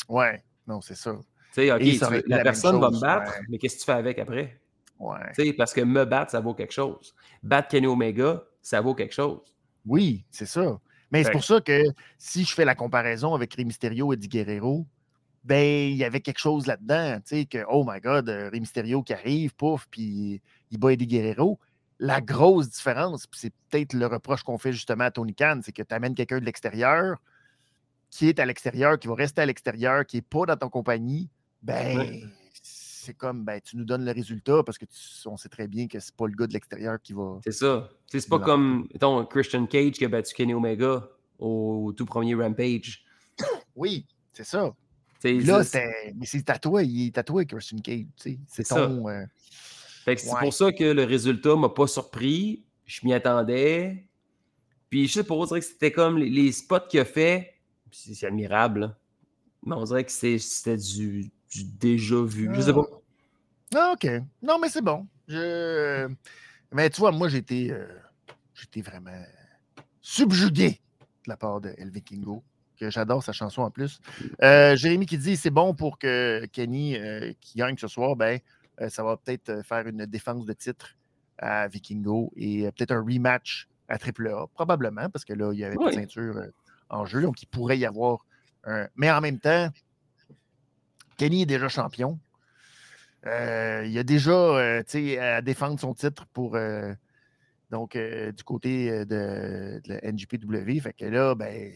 Ouais, non, c'est ça. Tu sais, tu la la personne va me battre, ouais. mais qu'est-ce que tu fais avec après? Ouais. Parce que me battre, ça vaut quelque chose. Battre Kenny Omega, ça vaut quelque chose. Oui, c'est ça. Mais c'est pour ça que si je fais la comparaison avec Rey Mysterio et Di Guerrero, ben, il y avait quelque chose là-dedans, tu sais, que, oh my God, euh, Rey Mysterio qui arrive, pouf, puis il bat Eddie Guerrero. La grosse différence, puis c'est peut-être le reproche qu'on fait justement à Tony Khan, c'est que tu amènes quelqu'un de l'extérieur, qui est à l'extérieur, qui va rester à l'extérieur, qui n'est pas dans ton compagnie, ben, Ouais. c'est comme, ben, tu nous donnes le résultat parce que tu- on sait très bien que c'est pas le gars de l'extérieur qui va. C'est ça. C'est pas comme mettons, Christian Cage qui a battu Kenny Omega au tout premier Rampage. Oui, c'est ça. Là. Mais c'est tatoué, il est tatoué, Christian Cage. C'est ton. euh, Fait que c'est Ouais. pour ça que le résultat m'a pas surpris. Je m'y attendais. Puis je sais pas, on dirait que c'était comme les, les spots qu'il a fait. C'est admirable. là. Mais on dirait que c'est- c'était du, du déjà vu. Je sais pas. Ah, OK. Non, mais c'est bon. Je... Mais tu vois, moi, j'étais euh, j'étais vraiment subjugué de la part de El Vikingo, que j'adore sa chanson en plus. Euh, Jérémy qui dit c'est bon pour que Kenny, euh, qui gagne ce soir, ben, ça va peut-être faire une défense de titre à Vikingo et peut-être un rematch à AAA, probablement, parce que là, il y avait pas de Oui. ceinture en jeu, donc il pourrait y avoir un. Mais en même temps, Kenny est déjà champion. Euh, il a déjà euh, à défendre son titre pour. euh, donc, du côté de, de la NJPW. Fait que là, ben,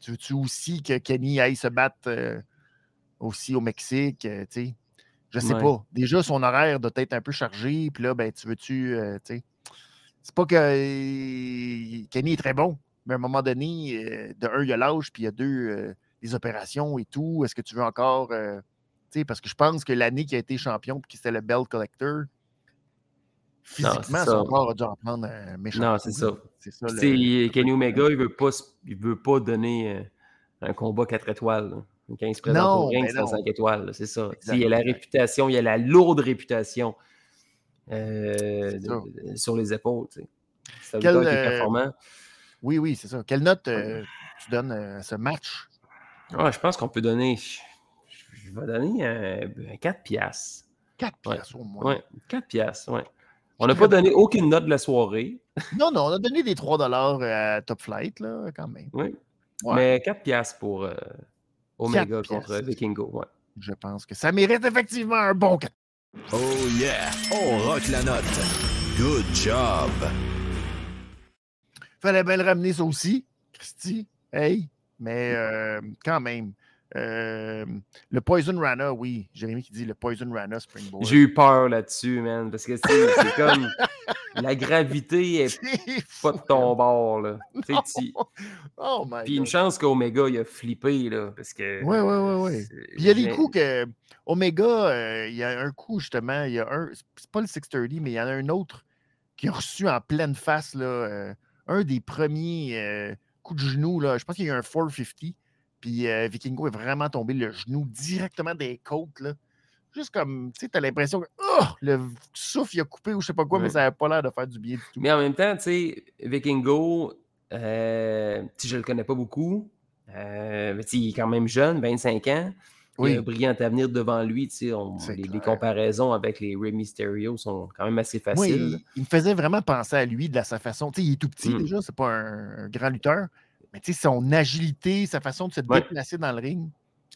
tu veux-tu aussi que Kenny aille se battre aussi au Mexique? sais? Je sais Ouais. pas. Déjà, son horaire doit être un peu chargé. Puis là, ben, tu veux-tu. tu sais, c'est pas que Kenny est très bon, mais à un moment donné, de un, il y a l'âge, puis il y a deux, les opérations et tout. Est-ce que tu veux encore. euh, tu sais, parce que je pense que l'année qui a été champion, puis qui c'était le Bell Collector, physiquement, ça. son corps a dû en prendre un méchant. Non, c'est ça. C'est ça. Le- le Kenny. Omega, il veut pas, il veut pas donner euh, un combat 4 étoiles. là. Quand il se présente Non, au ring, mais c'est un non. 5 étoiles. là, C'est ça. Il y a la réputation, il y a la lourde réputation euh, de- ça. sur les épaules. tu sais. C'est un Quel, euh, performant. Oui, oui, c'est ça. Quelle note euh, tu donnes euh, à ce match? Ah, je pense qu'on peut donner. Je je vais donner un, un 4 piastres. 4 Ouais. piastres au moins. Ouais, 4 piastres, ouais. On n'a pas donné aucune note de la soirée, Non, non, on a donné des 3 à Top Flight, là, quand même. oui. Ouais. mais 4 piastres pour euh, Omega 4 contre. Vikingo. Ouais. Je pense que ça mérite effectivement un bon 4. Oh yeah, on rock la note. Good job. Fallait bien le ramener, ça aussi, Christy. Hey, mais euh, quand même. euh, le Poison Rana, oui. Jérémy qui dit le Poison Rana Springboard. J'ai eu peur là-dessus, man, parce que c'est comme la gravité est pas de ton bord. Là. Tu Oh my Puis une God. chance qu'Omega il a flippé, là, parce que. Ouais, ouais, ouais, ouais. c'est- Puis il y a des coups que Omega, euh, il y a un coup justement, il y a un, c'est pas le 630, mais il y en a un autre qui a reçu en pleine face, là, euh, un des premiers coups de genou, là, je pense qu'il y a eu un 450, puis euh, Vikingo est vraiment tombé le genou directement des côtes, là. Juste comme, tu sais, t'as l'impression que oh, le souffle il a coupé ou je sais pas quoi, mais ça n'avait pas l'air de faire du bien du tout. Mais en même temps, tu sais, Vikingo, euh, je le connais pas beaucoup. euh, il est quand même jeune, 25 ans. Il Oui. a un brillant avenir devant lui. on- les, les comparaisons avec les Rey Mysterio sont quand même assez faciles. il, il me faisait vraiment penser à lui de la- sa façon. Tu sais, il est tout petit Mm. déjà, c'est pas un, un grand lutteur. Mais tu sais, son agilité, sa façon de se Ouais. déplacer dans le ring.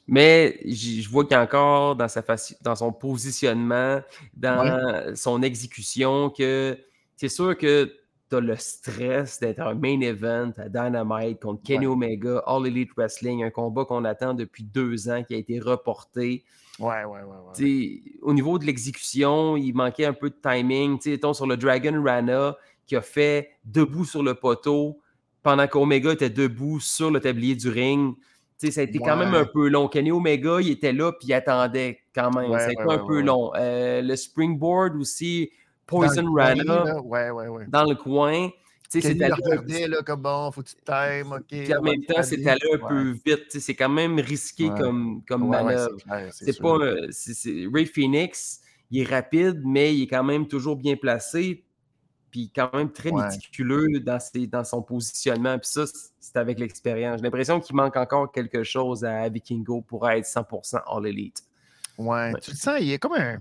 Mais je vois qu'il y a encore dans, sa dans son positionnement, dans son exécution, que c'est sûr que tu as le stress d'être un main event à Dynamite contre Kenny Ouais. Omega, All Elite Wrestling, un combat qu'on attend depuis deux ans qui a été reporté. Ouais, ouais, ouais. ouais. Au niveau de l'exécution, il manquait un peu de timing. Tu sais, mettons, sur le Dragon Rana qui a fait debout sur le poteau pendant qu'Omega était debout sur le tablier du ring. Ça a été quand même Ouais. un peu long. Kenny Omega, il était là puis il attendait quand même. Ouais, ça a été ouais, un ouais, peu ouais. long. Euh, le springboard aussi, Poison Rana là, Ouais, ouais, ouais. dans le coin. Tu sais, regardait là, comme bon, faut que tu te times, OK. puis en même te temps, des- allé un peu vite. Tu sais, C'est quand même risqué comme, comme manœuvre. c'est pas. c'est- Ray Phoenix, il est rapide, mais il est quand même toujours bien placé. Puis quand même très méticuleux dans, ses- dans son positionnement. Puis ça, c'est avec l'expérience. J'ai l'impression qu'il manque encore quelque chose à Vikingo pour être 100% All Elite. Ouais, Ouais. tu le sens, il a comme un.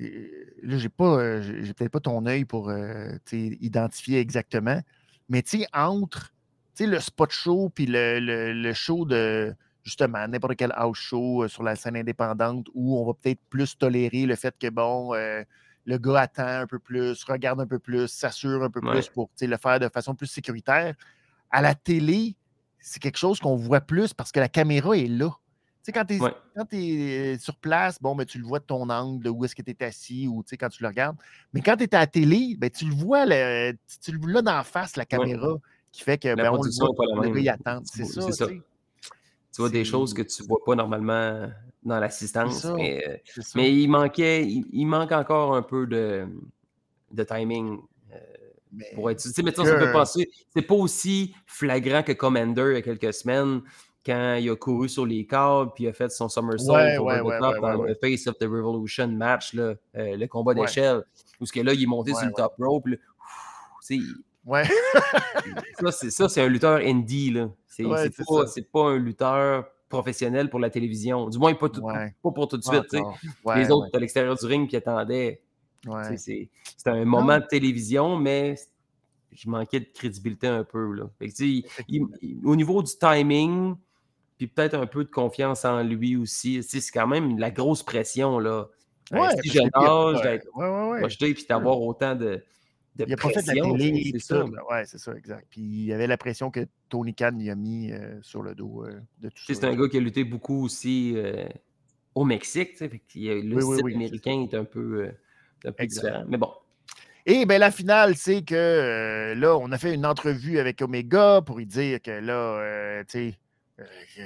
Là, j'ai pas, euh, j'ai peut-être pas ton œil pour euh, identifier exactement, mais tu sais, entre le spot show puis le, le- le show de justement n'importe quel house show euh, sur la scène indépendante où on va peut-être plus tolérer le fait que bon, euh, le gars attend un peu plus, regarde un peu plus, s'assure un peu Ouais. plus pour le faire de façon plus sécuritaire. À la télé, c'est quelque chose qu'on voit plus parce que la caméra est là. Tu sais, quand tu es, Ouais. sur place, bon, ben, tu le vois de ton angle, où est-ce que tu es assis ou tu sais, quand tu le regardes. Mais quand tu es à la télé, ben, tu le vois, le, tu, d'en face, la caméra, qui fait que ben, on le voit, pas la même. attend. C'est ça, ça. tu vois des choses que tu vois pas normalement dans l'assistance. ça. Mais, euh, ça. mais il manquait, il, il manque encore un peu de, de timing euh, Mais- pour être. Tu sais, mettons, ça me fait penser. C'est pas aussi flagrant que Commander il y a quelques semaines quand il a couru sur les câbles puis il a fait son somersault Ouais, top dans le Face of the Revolution match, là, euh, le combat d'échelle. Où ce que là, il est monté sur le top rope. là, ouf, tu sais, Ouais. ça, c'est un lutteur indie. là. C'est pas, un lutteur professionnel pour la télévision. Du moins, pas, tout, Ouais. pas pour tout de suite. Les autres, à l'extérieur du ring, qui attendaient. C'est un moment de télévision, mais je manquais de crédibilité un peu. Là. Fait que, tu sais, il- il- il- au niveau du timing, puis peut-être un peu de confiance en lui aussi, tu sais, c'est quand même la grosse pression. Là. Un Ouais, si lui, il a âge, pas- d'être projeté, puis d'avoir autant de, de Il pas fait de la télé, c'est ça. Ouais, c'est ça, exact. Puis il y avait la pression que Tony Khan y a mis euh, sur le dos euh, de tout ça. C'est un gars qui a lutté beaucoup aussi euh, au Mexique. tu sais, fait le Oui, oui, style oui, américain est un peu, euh, un peu Exact. différent. Mais bon, Et bien, la finale, c'est que euh, là, on a fait une entrevue avec Omega pour lui dire que là, euh, tu sais, euh,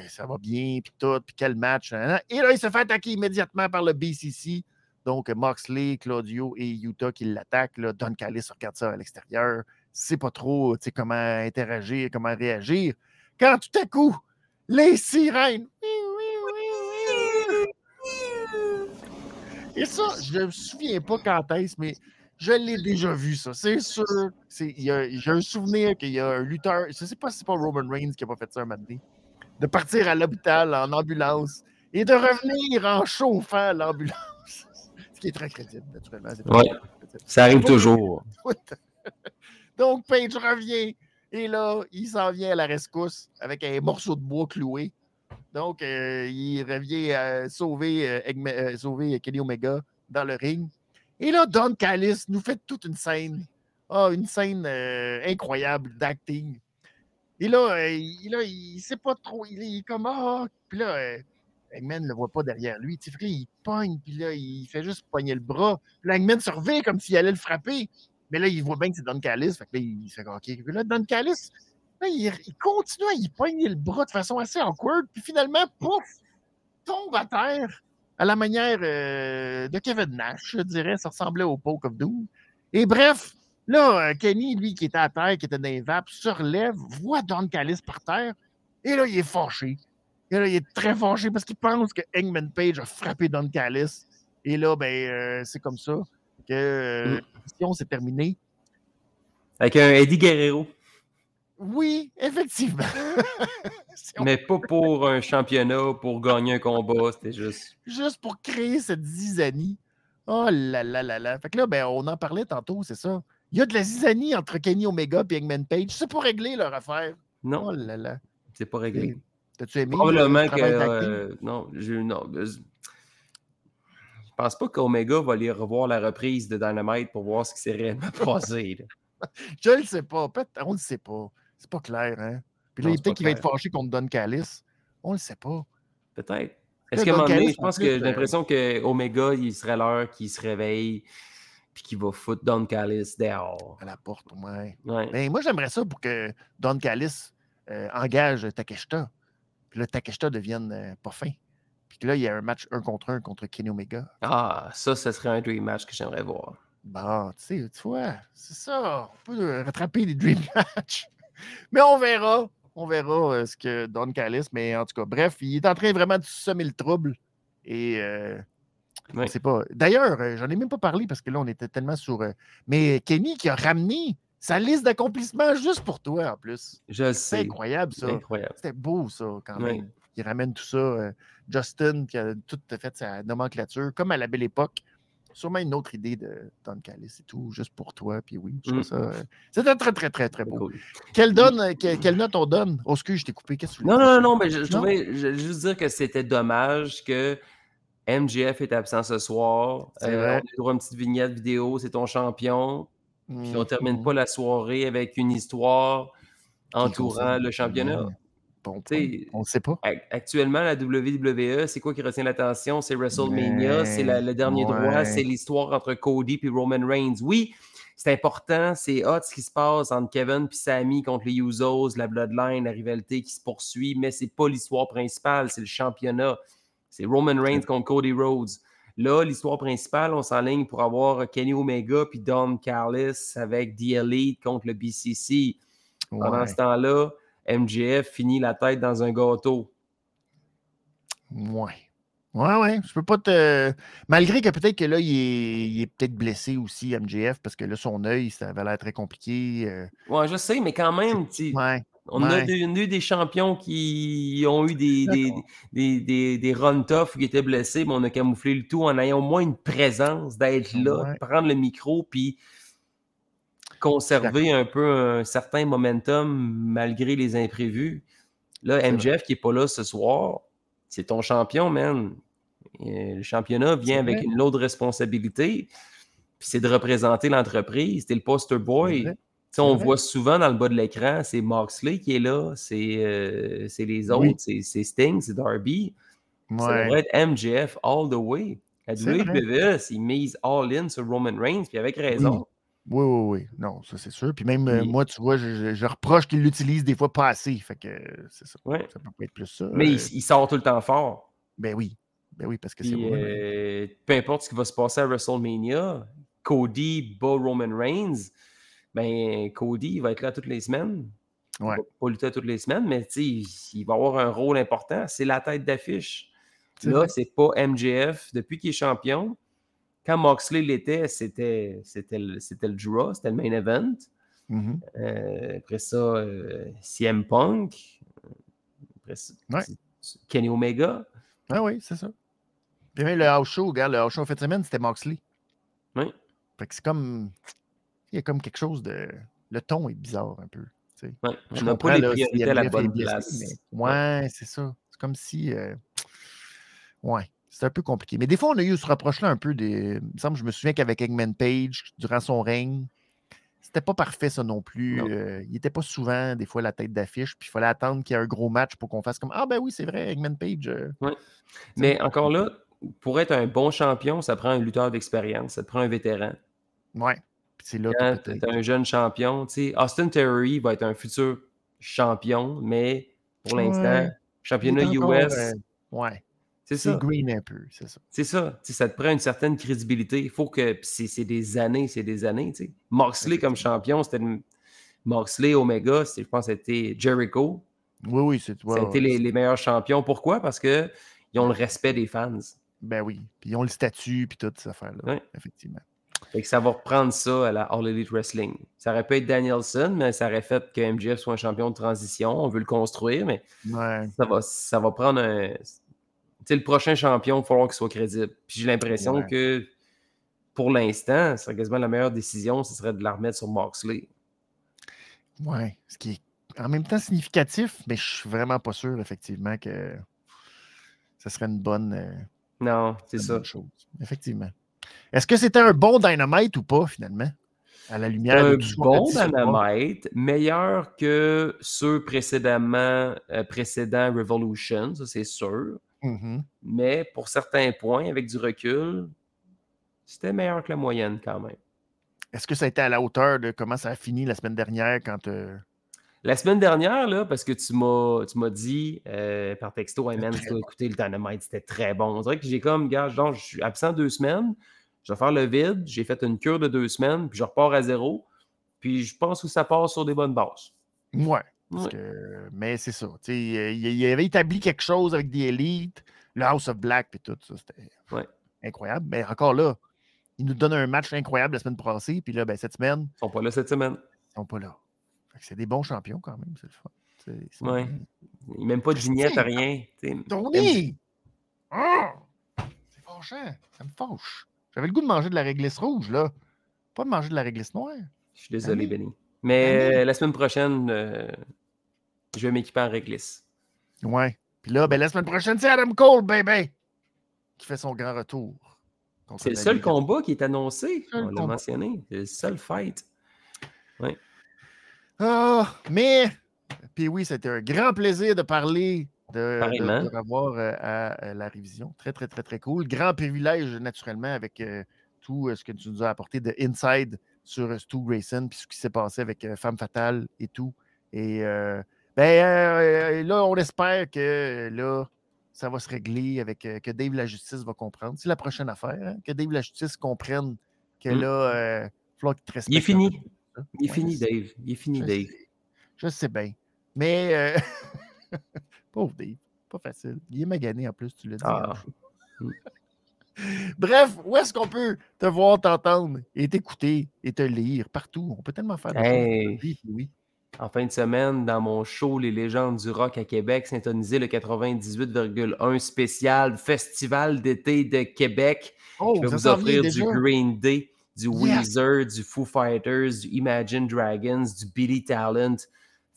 ça va bien, puis tout, puis quel match. Et là, il se fait attaquer immédiatement par le BCC. Donc, Moxley, Claudio et Utah qui l'attaquent. là. Don Callis regarde ça à l'extérieur. C'est pas trop, tu sais, comment interagir, comment réagir. Quand tout à coup, les sirènes. Et ça, je ne me souviens pas quand est-ce, mais je l'ai déjà vu, ça. C'est sûr. C'est- il y a- J'ai un souvenir qu'il y a un lutteur. Je ne sais pas si c'est pas Roman Reigns qui n'a pas fait ça un matin. De partir à l'hôpital en ambulance et de revenir en chauffant l'ambulance. Ce qui est très crédible, naturellement. crédible. ça arrive toujours. Donc, Page revient. Et là, il s'en vient à la rescousse avec un morceau de bois cloué. Donc, euh, il revient à sauver, euh, euh, sauver Kenny Omega dans le ring. Et là, Don Callis nous fait toute une scène. Ah, une scène euh, incroyable d'acting. Et là, euh, il, là, il sait pas trop. Il, est comme Ah, puis là, euh, Eggman ne le voit pas derrière lui. Il pogne, puis là, il fait juste pogner le bras. Puis là, Eggman revient comme s'il allait le frapper. Mais là, il voit bien que c'est Don Callis. Fait que là, il fait OK. Puis là, Don Callis, là, il, il continue à y pogner le bras de façon assez awkward. Puis finalement, pouf, tombe à terre à la manière euh, de Kevin Nash, je dirais. Ça ressemblait au Poke of Doom. Et bref, là, euh, Kenny, lui, qui était à terre, qui était dans les vapes, se relève, voit Don Callis par terre. Et là, il est fâché. Et là, il est très fâché parce qu'il pense que Hangman Page a frappé Don Callis. Et là, ben, euh, c'est comme ça que euh, Mm. la mission s'est terminée. Avec un Eddie Guerrero, Oui, effectivement. Si on- mais pas pour un championnat, pour gagner un combat. C'était juste. Juste pour créer cette zizanie. Oh là là là là. Fait que là, ben, on en parlait tantôt, c'est ça. Il y a de la zizanie entre Kenny Omega et Hangman Page. C'est pour régler leur affaire. Non, Oh là là. c'est pas réglé. T'as-tu aimé? Probablement le que. euh, non, je, non. Je pense pas qu'Omega va aller revoir la reprise de Dynamite pour voir ce qui s'est réellement passé. Je le sais pas. Peut-être, on le sait pas. C'est pas clair, hein? Puis là, peut-être pas qu'il va être fâché contre Don Callis. On le sait pas. Peut-être. Est-ce qu'à un moment donné, je en pense que j'ai euh, l'impression que Omega, il serait l'heure qu'il se réveille puis qu'il va foutre Don Callis dehors. À la porte, ouais. Ouais. Ben, moi, j'aimerais ça pour que Don Callis euh, engage Takeshita. Puis là, Takeshita devienne euh, pas fin. Puis là, il y a un match un contre un contre Kenny Omega. Ah, ça, ce serait un dream match que j'aimerais voir. Bon, tu sais, tu vois, c'est ça. On peut euh, rattraper les Dream Match. Mais on verra. On verra euh, ce que Don Callis. Mais en tout cas, bref, il est en train vraiment de semer le trouble. Et euh, on Ouais. sait pas. D'ailleurs, euh, j'en ai même pas parlé parce que là, on était tellement sur. euh, Mais Kenny qui a ramené sa liste d'accomplissements juste pour toi en plus. Je le C'est sais. incroyable, ça. C'était beau, ça, quand même. Il ramène tout ça. euh, Justin, qui a tout fait sa nomenclature, comme à la belle époque. Sûrement une autre idée de Don Callis et tout, juste pour toi. Puis oui, je trouve Mm. ça. C'était très, très, très, très beau. Cool. Quelle, donne, que- quelle note on donne? Oh, excuse, je t'ai coupé. Qu'est-ce que tu voulais Non, non, non, non, mais je, je veux juste dire que c'était dommage que MJF est absent ce soir. C'est Euh, vrai. on a droit à une petite vignette vidéo, c'est ton champion. Puis on termine Mhm. pas la soirée avec une histoire entourant le championnat. Bon point. On ne sait pas. Ac- Actuellement, la WWE, c'est quoi qui retient l'attention? C'est WrestleMania, c'est le dernier droit, c'est l'histoire entre Cody et Roman Reigns. Oui, c'est important, c'est hot ce qui se passe entre Kevin et Sami contre les Usos, la Bloodline, la rivalité qui se poursuit, mais c'est pas l'histoire principale, c'est le championnat. C'est Roman Reigns contre Cody Rhodes. Là, l'histoire principale, on s'enligne pour avoir Kenny Omega puis Don Callis avec The Elite contre le BCC. Pendant ce temps-là, MJF finit la tête dans un gâteau. Ouais. Ouais, ouais. Je peux pas te. Malgré que peut-être que là, il est, il est peut-être blessé aussi, MJF, parce que là, son œil, ça avait l'air très compliqué. euh, Ouais, je sais, mais quand même, tu Ouais. On a, eu, des champions qui ont eu des, des, des, des, des run tough qui étaient blessés, mais on a camouflé le tout en ayant au moins une présence, d'être là, de prendre le micro, puis conserver un peu un certain momentum malgré les imprévus. Là, MJF qui n'est pas là ce soir, c'est ton champion, man. le championnat vient avec une lourde responsabilité. Puis c'est de représenter l'entreprise. T'es le poster boy. On voit souvent dans le bas de l'écran, c'est Moxley qui est là, c'est euh, les autres, c'est Sting, c'est Darby. Ça devrait être MJF all the way. La WWE, il mise all in sur Roman Reigns, puis avec raison. Oui, oui, oui. Non, ça c'est sûr. Puis même euh, moi, tu vois, je, reproche qu'il l'utilise des fois pas assez. Fait que c'est ça. Ça peut être plus ça. Mais il, il, sort tout le temps fort. Ben oui. Ben oui, parce que c'est euh, Peu importe ce qui va se passer à WrestleMania, Cody bat Roman Reigns, ben Cody il va être là toutes les semaines. Ouais. Il va pas lutter toutes les semaines, mais il, il va avoir un rôle important. C'est la tête d'affiche. Là, c'est pas MJF. Depuis qu'il est champion, quand Moxley l'était, c'était, c'était, le, c'était le draw, c'était le main event. Mm-hmm. Euh, après ça, euh, CM Punk. Après ça, Kenny Omega. Ah oui, c'est ça. Puis même le house show, regarde, le house show en fin de semaine, c'était Moxley. Oui. Fait que c'est comme. Il y a comme quelque chose de. Le ton est bizarre un peu. Ouais, on n'a pas les priorités à la bonne place. Ouais, c'est ça. C'est comme si. Euh... Ouais, c'est un peu compliqué. Mais des fois, on a eu ce rapproche-là un peu des. Il me semble, je me souviens qu'avec Eggman Page, durant son règne, c'était pas parfait, ça non plus. Euh, il n'était pas souvent, des fois, la tête d'affiche. Puis il fallait attendre qu'il y ait un gros match pour qu'on fasse comme Ah, ben oui, c'est vrai, Eggman Page. Euh, ouais. Mais encore là, pour être un bon champion, ça prend un lutteur d'expérience, ça te prend un vétéran. Ouais. C'est là Quand tu es un jeune champion, tu sais, Austin Theory va être un futur champion, mais pour l'instant, championnat US. Euh, ouais. C'est ça. green un peu, c'est ça. C'est ça. ça te prend une certaine crédibilité. Il faut que. C'est des années, c'est des années. sais. Moxley comme champion, c'était. Moxley, Omega, je pense que c'était Jericho. Oui, oui, c'est toi. C'était les, les, meilleurs champions. Pourquoi? Parce qu'ils ont le respect des fans. Ben oui. Puis ils ont le statut, puis toutes ces affaires-là. Effectivement. Fait que ça va reprendre ça à la All Elite Wrestling. Ça aurait pu être Danielson, mais ça aurait fait que MJF soit un champion de transition. On veut le construire, mais ça, va, ça va prendre un. sais, le prochain champion, il va falloir qu'il soit crédible. Puis j'ai l'impression que pour l'instant, ce serait quasiment la meilleure décision, ce serait de la remettre sur Moxley. Ouais, ce qui est en même temps significatif, mais je suis vraiment pas sûr, effectivement, que ce serait une bonne. Euh, non, c'est ça. Chose. Effectivement. Est-ce que c'était un bon Dynamite ou pas, finalement? À la lumière un de bon Dynamite, meilleur que ceux précédemment, euh, précédents Revolution, ça c'est sûr. Mm-hmm. Mais pour certains points, avec du recul, c'était meilleur que la moyenne quand même. Est-ce que ça a été à la hauteur de comment ça a fini la semaine dernière quand. Euh, la semaine dernière, là, parce que tu m'as, dit euh, par texto, hey man, tu dois écouter le Dynamite, c'était très bon. On dirait que j'ai comme, gars, donc, je suis absent deux semaines, je vais faire le vide, j'ai fait une cure de deux semaines, puis je repars à zéro. Puis je pense que ça part sur des bonnes bases. Ouais. mais c'est ça. Il, il, avait établi quelque chose avec des élites, le House of Black, puis tout ça. C'était incroyable. Mais encore là, il nous donne un match incroyable la semaine passée, puis là, ben, cette semaine. Ils sont pas là cette semaine. Ils sont pas là. C'est des bons champions quand même, c'est le fun. Oui. Il même pas de vignette à rien. Tony! Ah! C'est fâchant. Ça me fâche. J'avais le goût de manger de la réglisse rouge, là. Pas de manger de la réglisse noire. Je suis désolé, Benny. Mais la semaine prochaine, euh, je vais m'équiper en réglisse. Ouais. Puis là, ben, la semaine prochaine, c'est Adam Cole, baby, qui fait son grand retour. C'est le seul combat qui est annoncé. On l'a mentionné. C'est le seul fight. Ouais. Ah, mais, puis oui, c'était un grand plaisir de parler de, de, revoir euh, à, la révision. Très, très, très, très cool. Grand privilège, naturellement, avec euh, tout euh, ce que tu nous as apporté de inside sur Stu Grayson, puis ce qui s'est passé avec Femme Fatale et tout. Et ben, là, on espère que là, ça va se régler avec que Dave la Justice va comprendre. C'est la prochaine affaire, hein, que Dave la Justice comprenne que mmh. là, il te Il est fini. Il est fini, Dave. Il est fini, Dave. Je sais bien. Mais, euh, pauvre Dave, pas facile. Il est magané en plus, tu l'as dit. Ah. Hmm. Bref, où est-ce qu'on peut te voir, t'entendre et t'écouter et te lire? Partout? On peut tellement faire des choses. Oui. en fin de semaine dans mon show Les légendes du rock à Québec, syntoniser le 98,1 spécial Festival d'été de Québec. Oh, Je vais vous offrir du. Green Day, du Yes! Weezer, du Foo Fighters, du Imagine Dragons, du Billy Talent.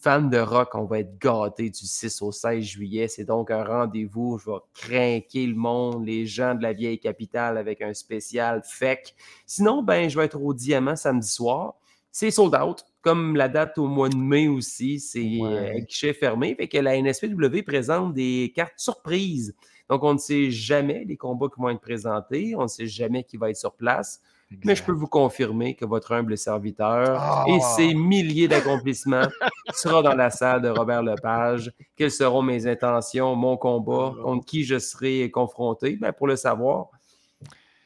Fans de rock, on va être gâtés du 6 au 16 juillet. C'est donc un rendez-vous. Je vais craquer le monde, les gens de la vieille capitale avec un spécial FEC. Sinon, ben, je vais être au Diamant samedi soir. C'est sold out. Comme la date au mois de mai aussi, c'est Ouais. euh, guichet fermé. Fait que la NSPW présente des cartes surprises. Donc, on ne sait jamais les combats qui vont être présentés. On ne sait jamais qui va être sur place. Mais je peux vous confirmer que votre humble serviteur Ah! et ses milliers d'accomplissements sera dans la salle de Robert Lepage. Quelles seront mes intentions, mon combat, contre qui je serai confronté? Ben, pour le savoir,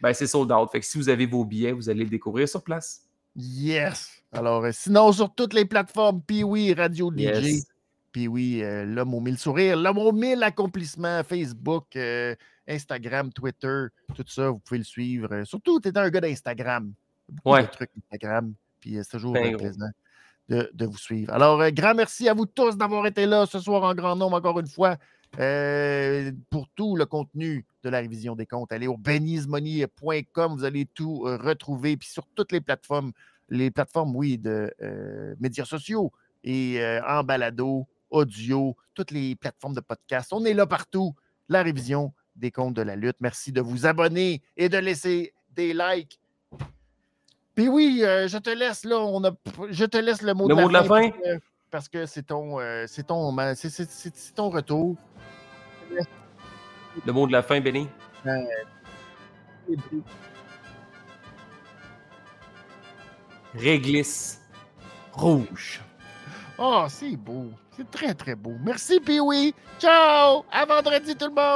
ben, c'est sold out. Fait que si vous avez vos billets, vous allez le découvrir sur place. Yes! Alors, euh, sinon, sur toutes les plateformes, Pee-Wee, Radio DJ, Yes. Pee-Wee, euh, l'homme aux mille sourires, l'homme aux mille accomplissements, Facebook, euh, Instagram, Twitter, tout ça, vous pouvez le suivre. Euh, surtout, tu es un gars d'Instagram. Beaucoup Ouais. de trucs Instagram, puis euh, c'est toujours Ben euh, plaisant de, de vous suivre. Alors, euh, grand merci à vous tous d'avoir été là ce soir en grand nombre, encore une fois. Euh, pour tout le contenu de la révision des comptes, allez au benny'smoney.com, vous allez tout euh, retrouver, puis sur toutes les plateformes, les plateformes, oui, de médias sociaux et en balado, audio, toutes les plateformes de podcast. On est là partout. La révision des comptes de la lutte. Merci de vous abonner et de laisser des likes. Puis oui, euh, je te laisse là. On a, je te laisse le mot, Le de, mot la de la fin? parce que- Parce que c'est ton, euh, c'est ton, c'est- c'est- ton retour. Le mot de la fin, Benny? Réglisse rouge. Oh, c'est beau. C'est très, très beau. Merci, Pee-Wee. Ciao! À vendredi, tout le monde!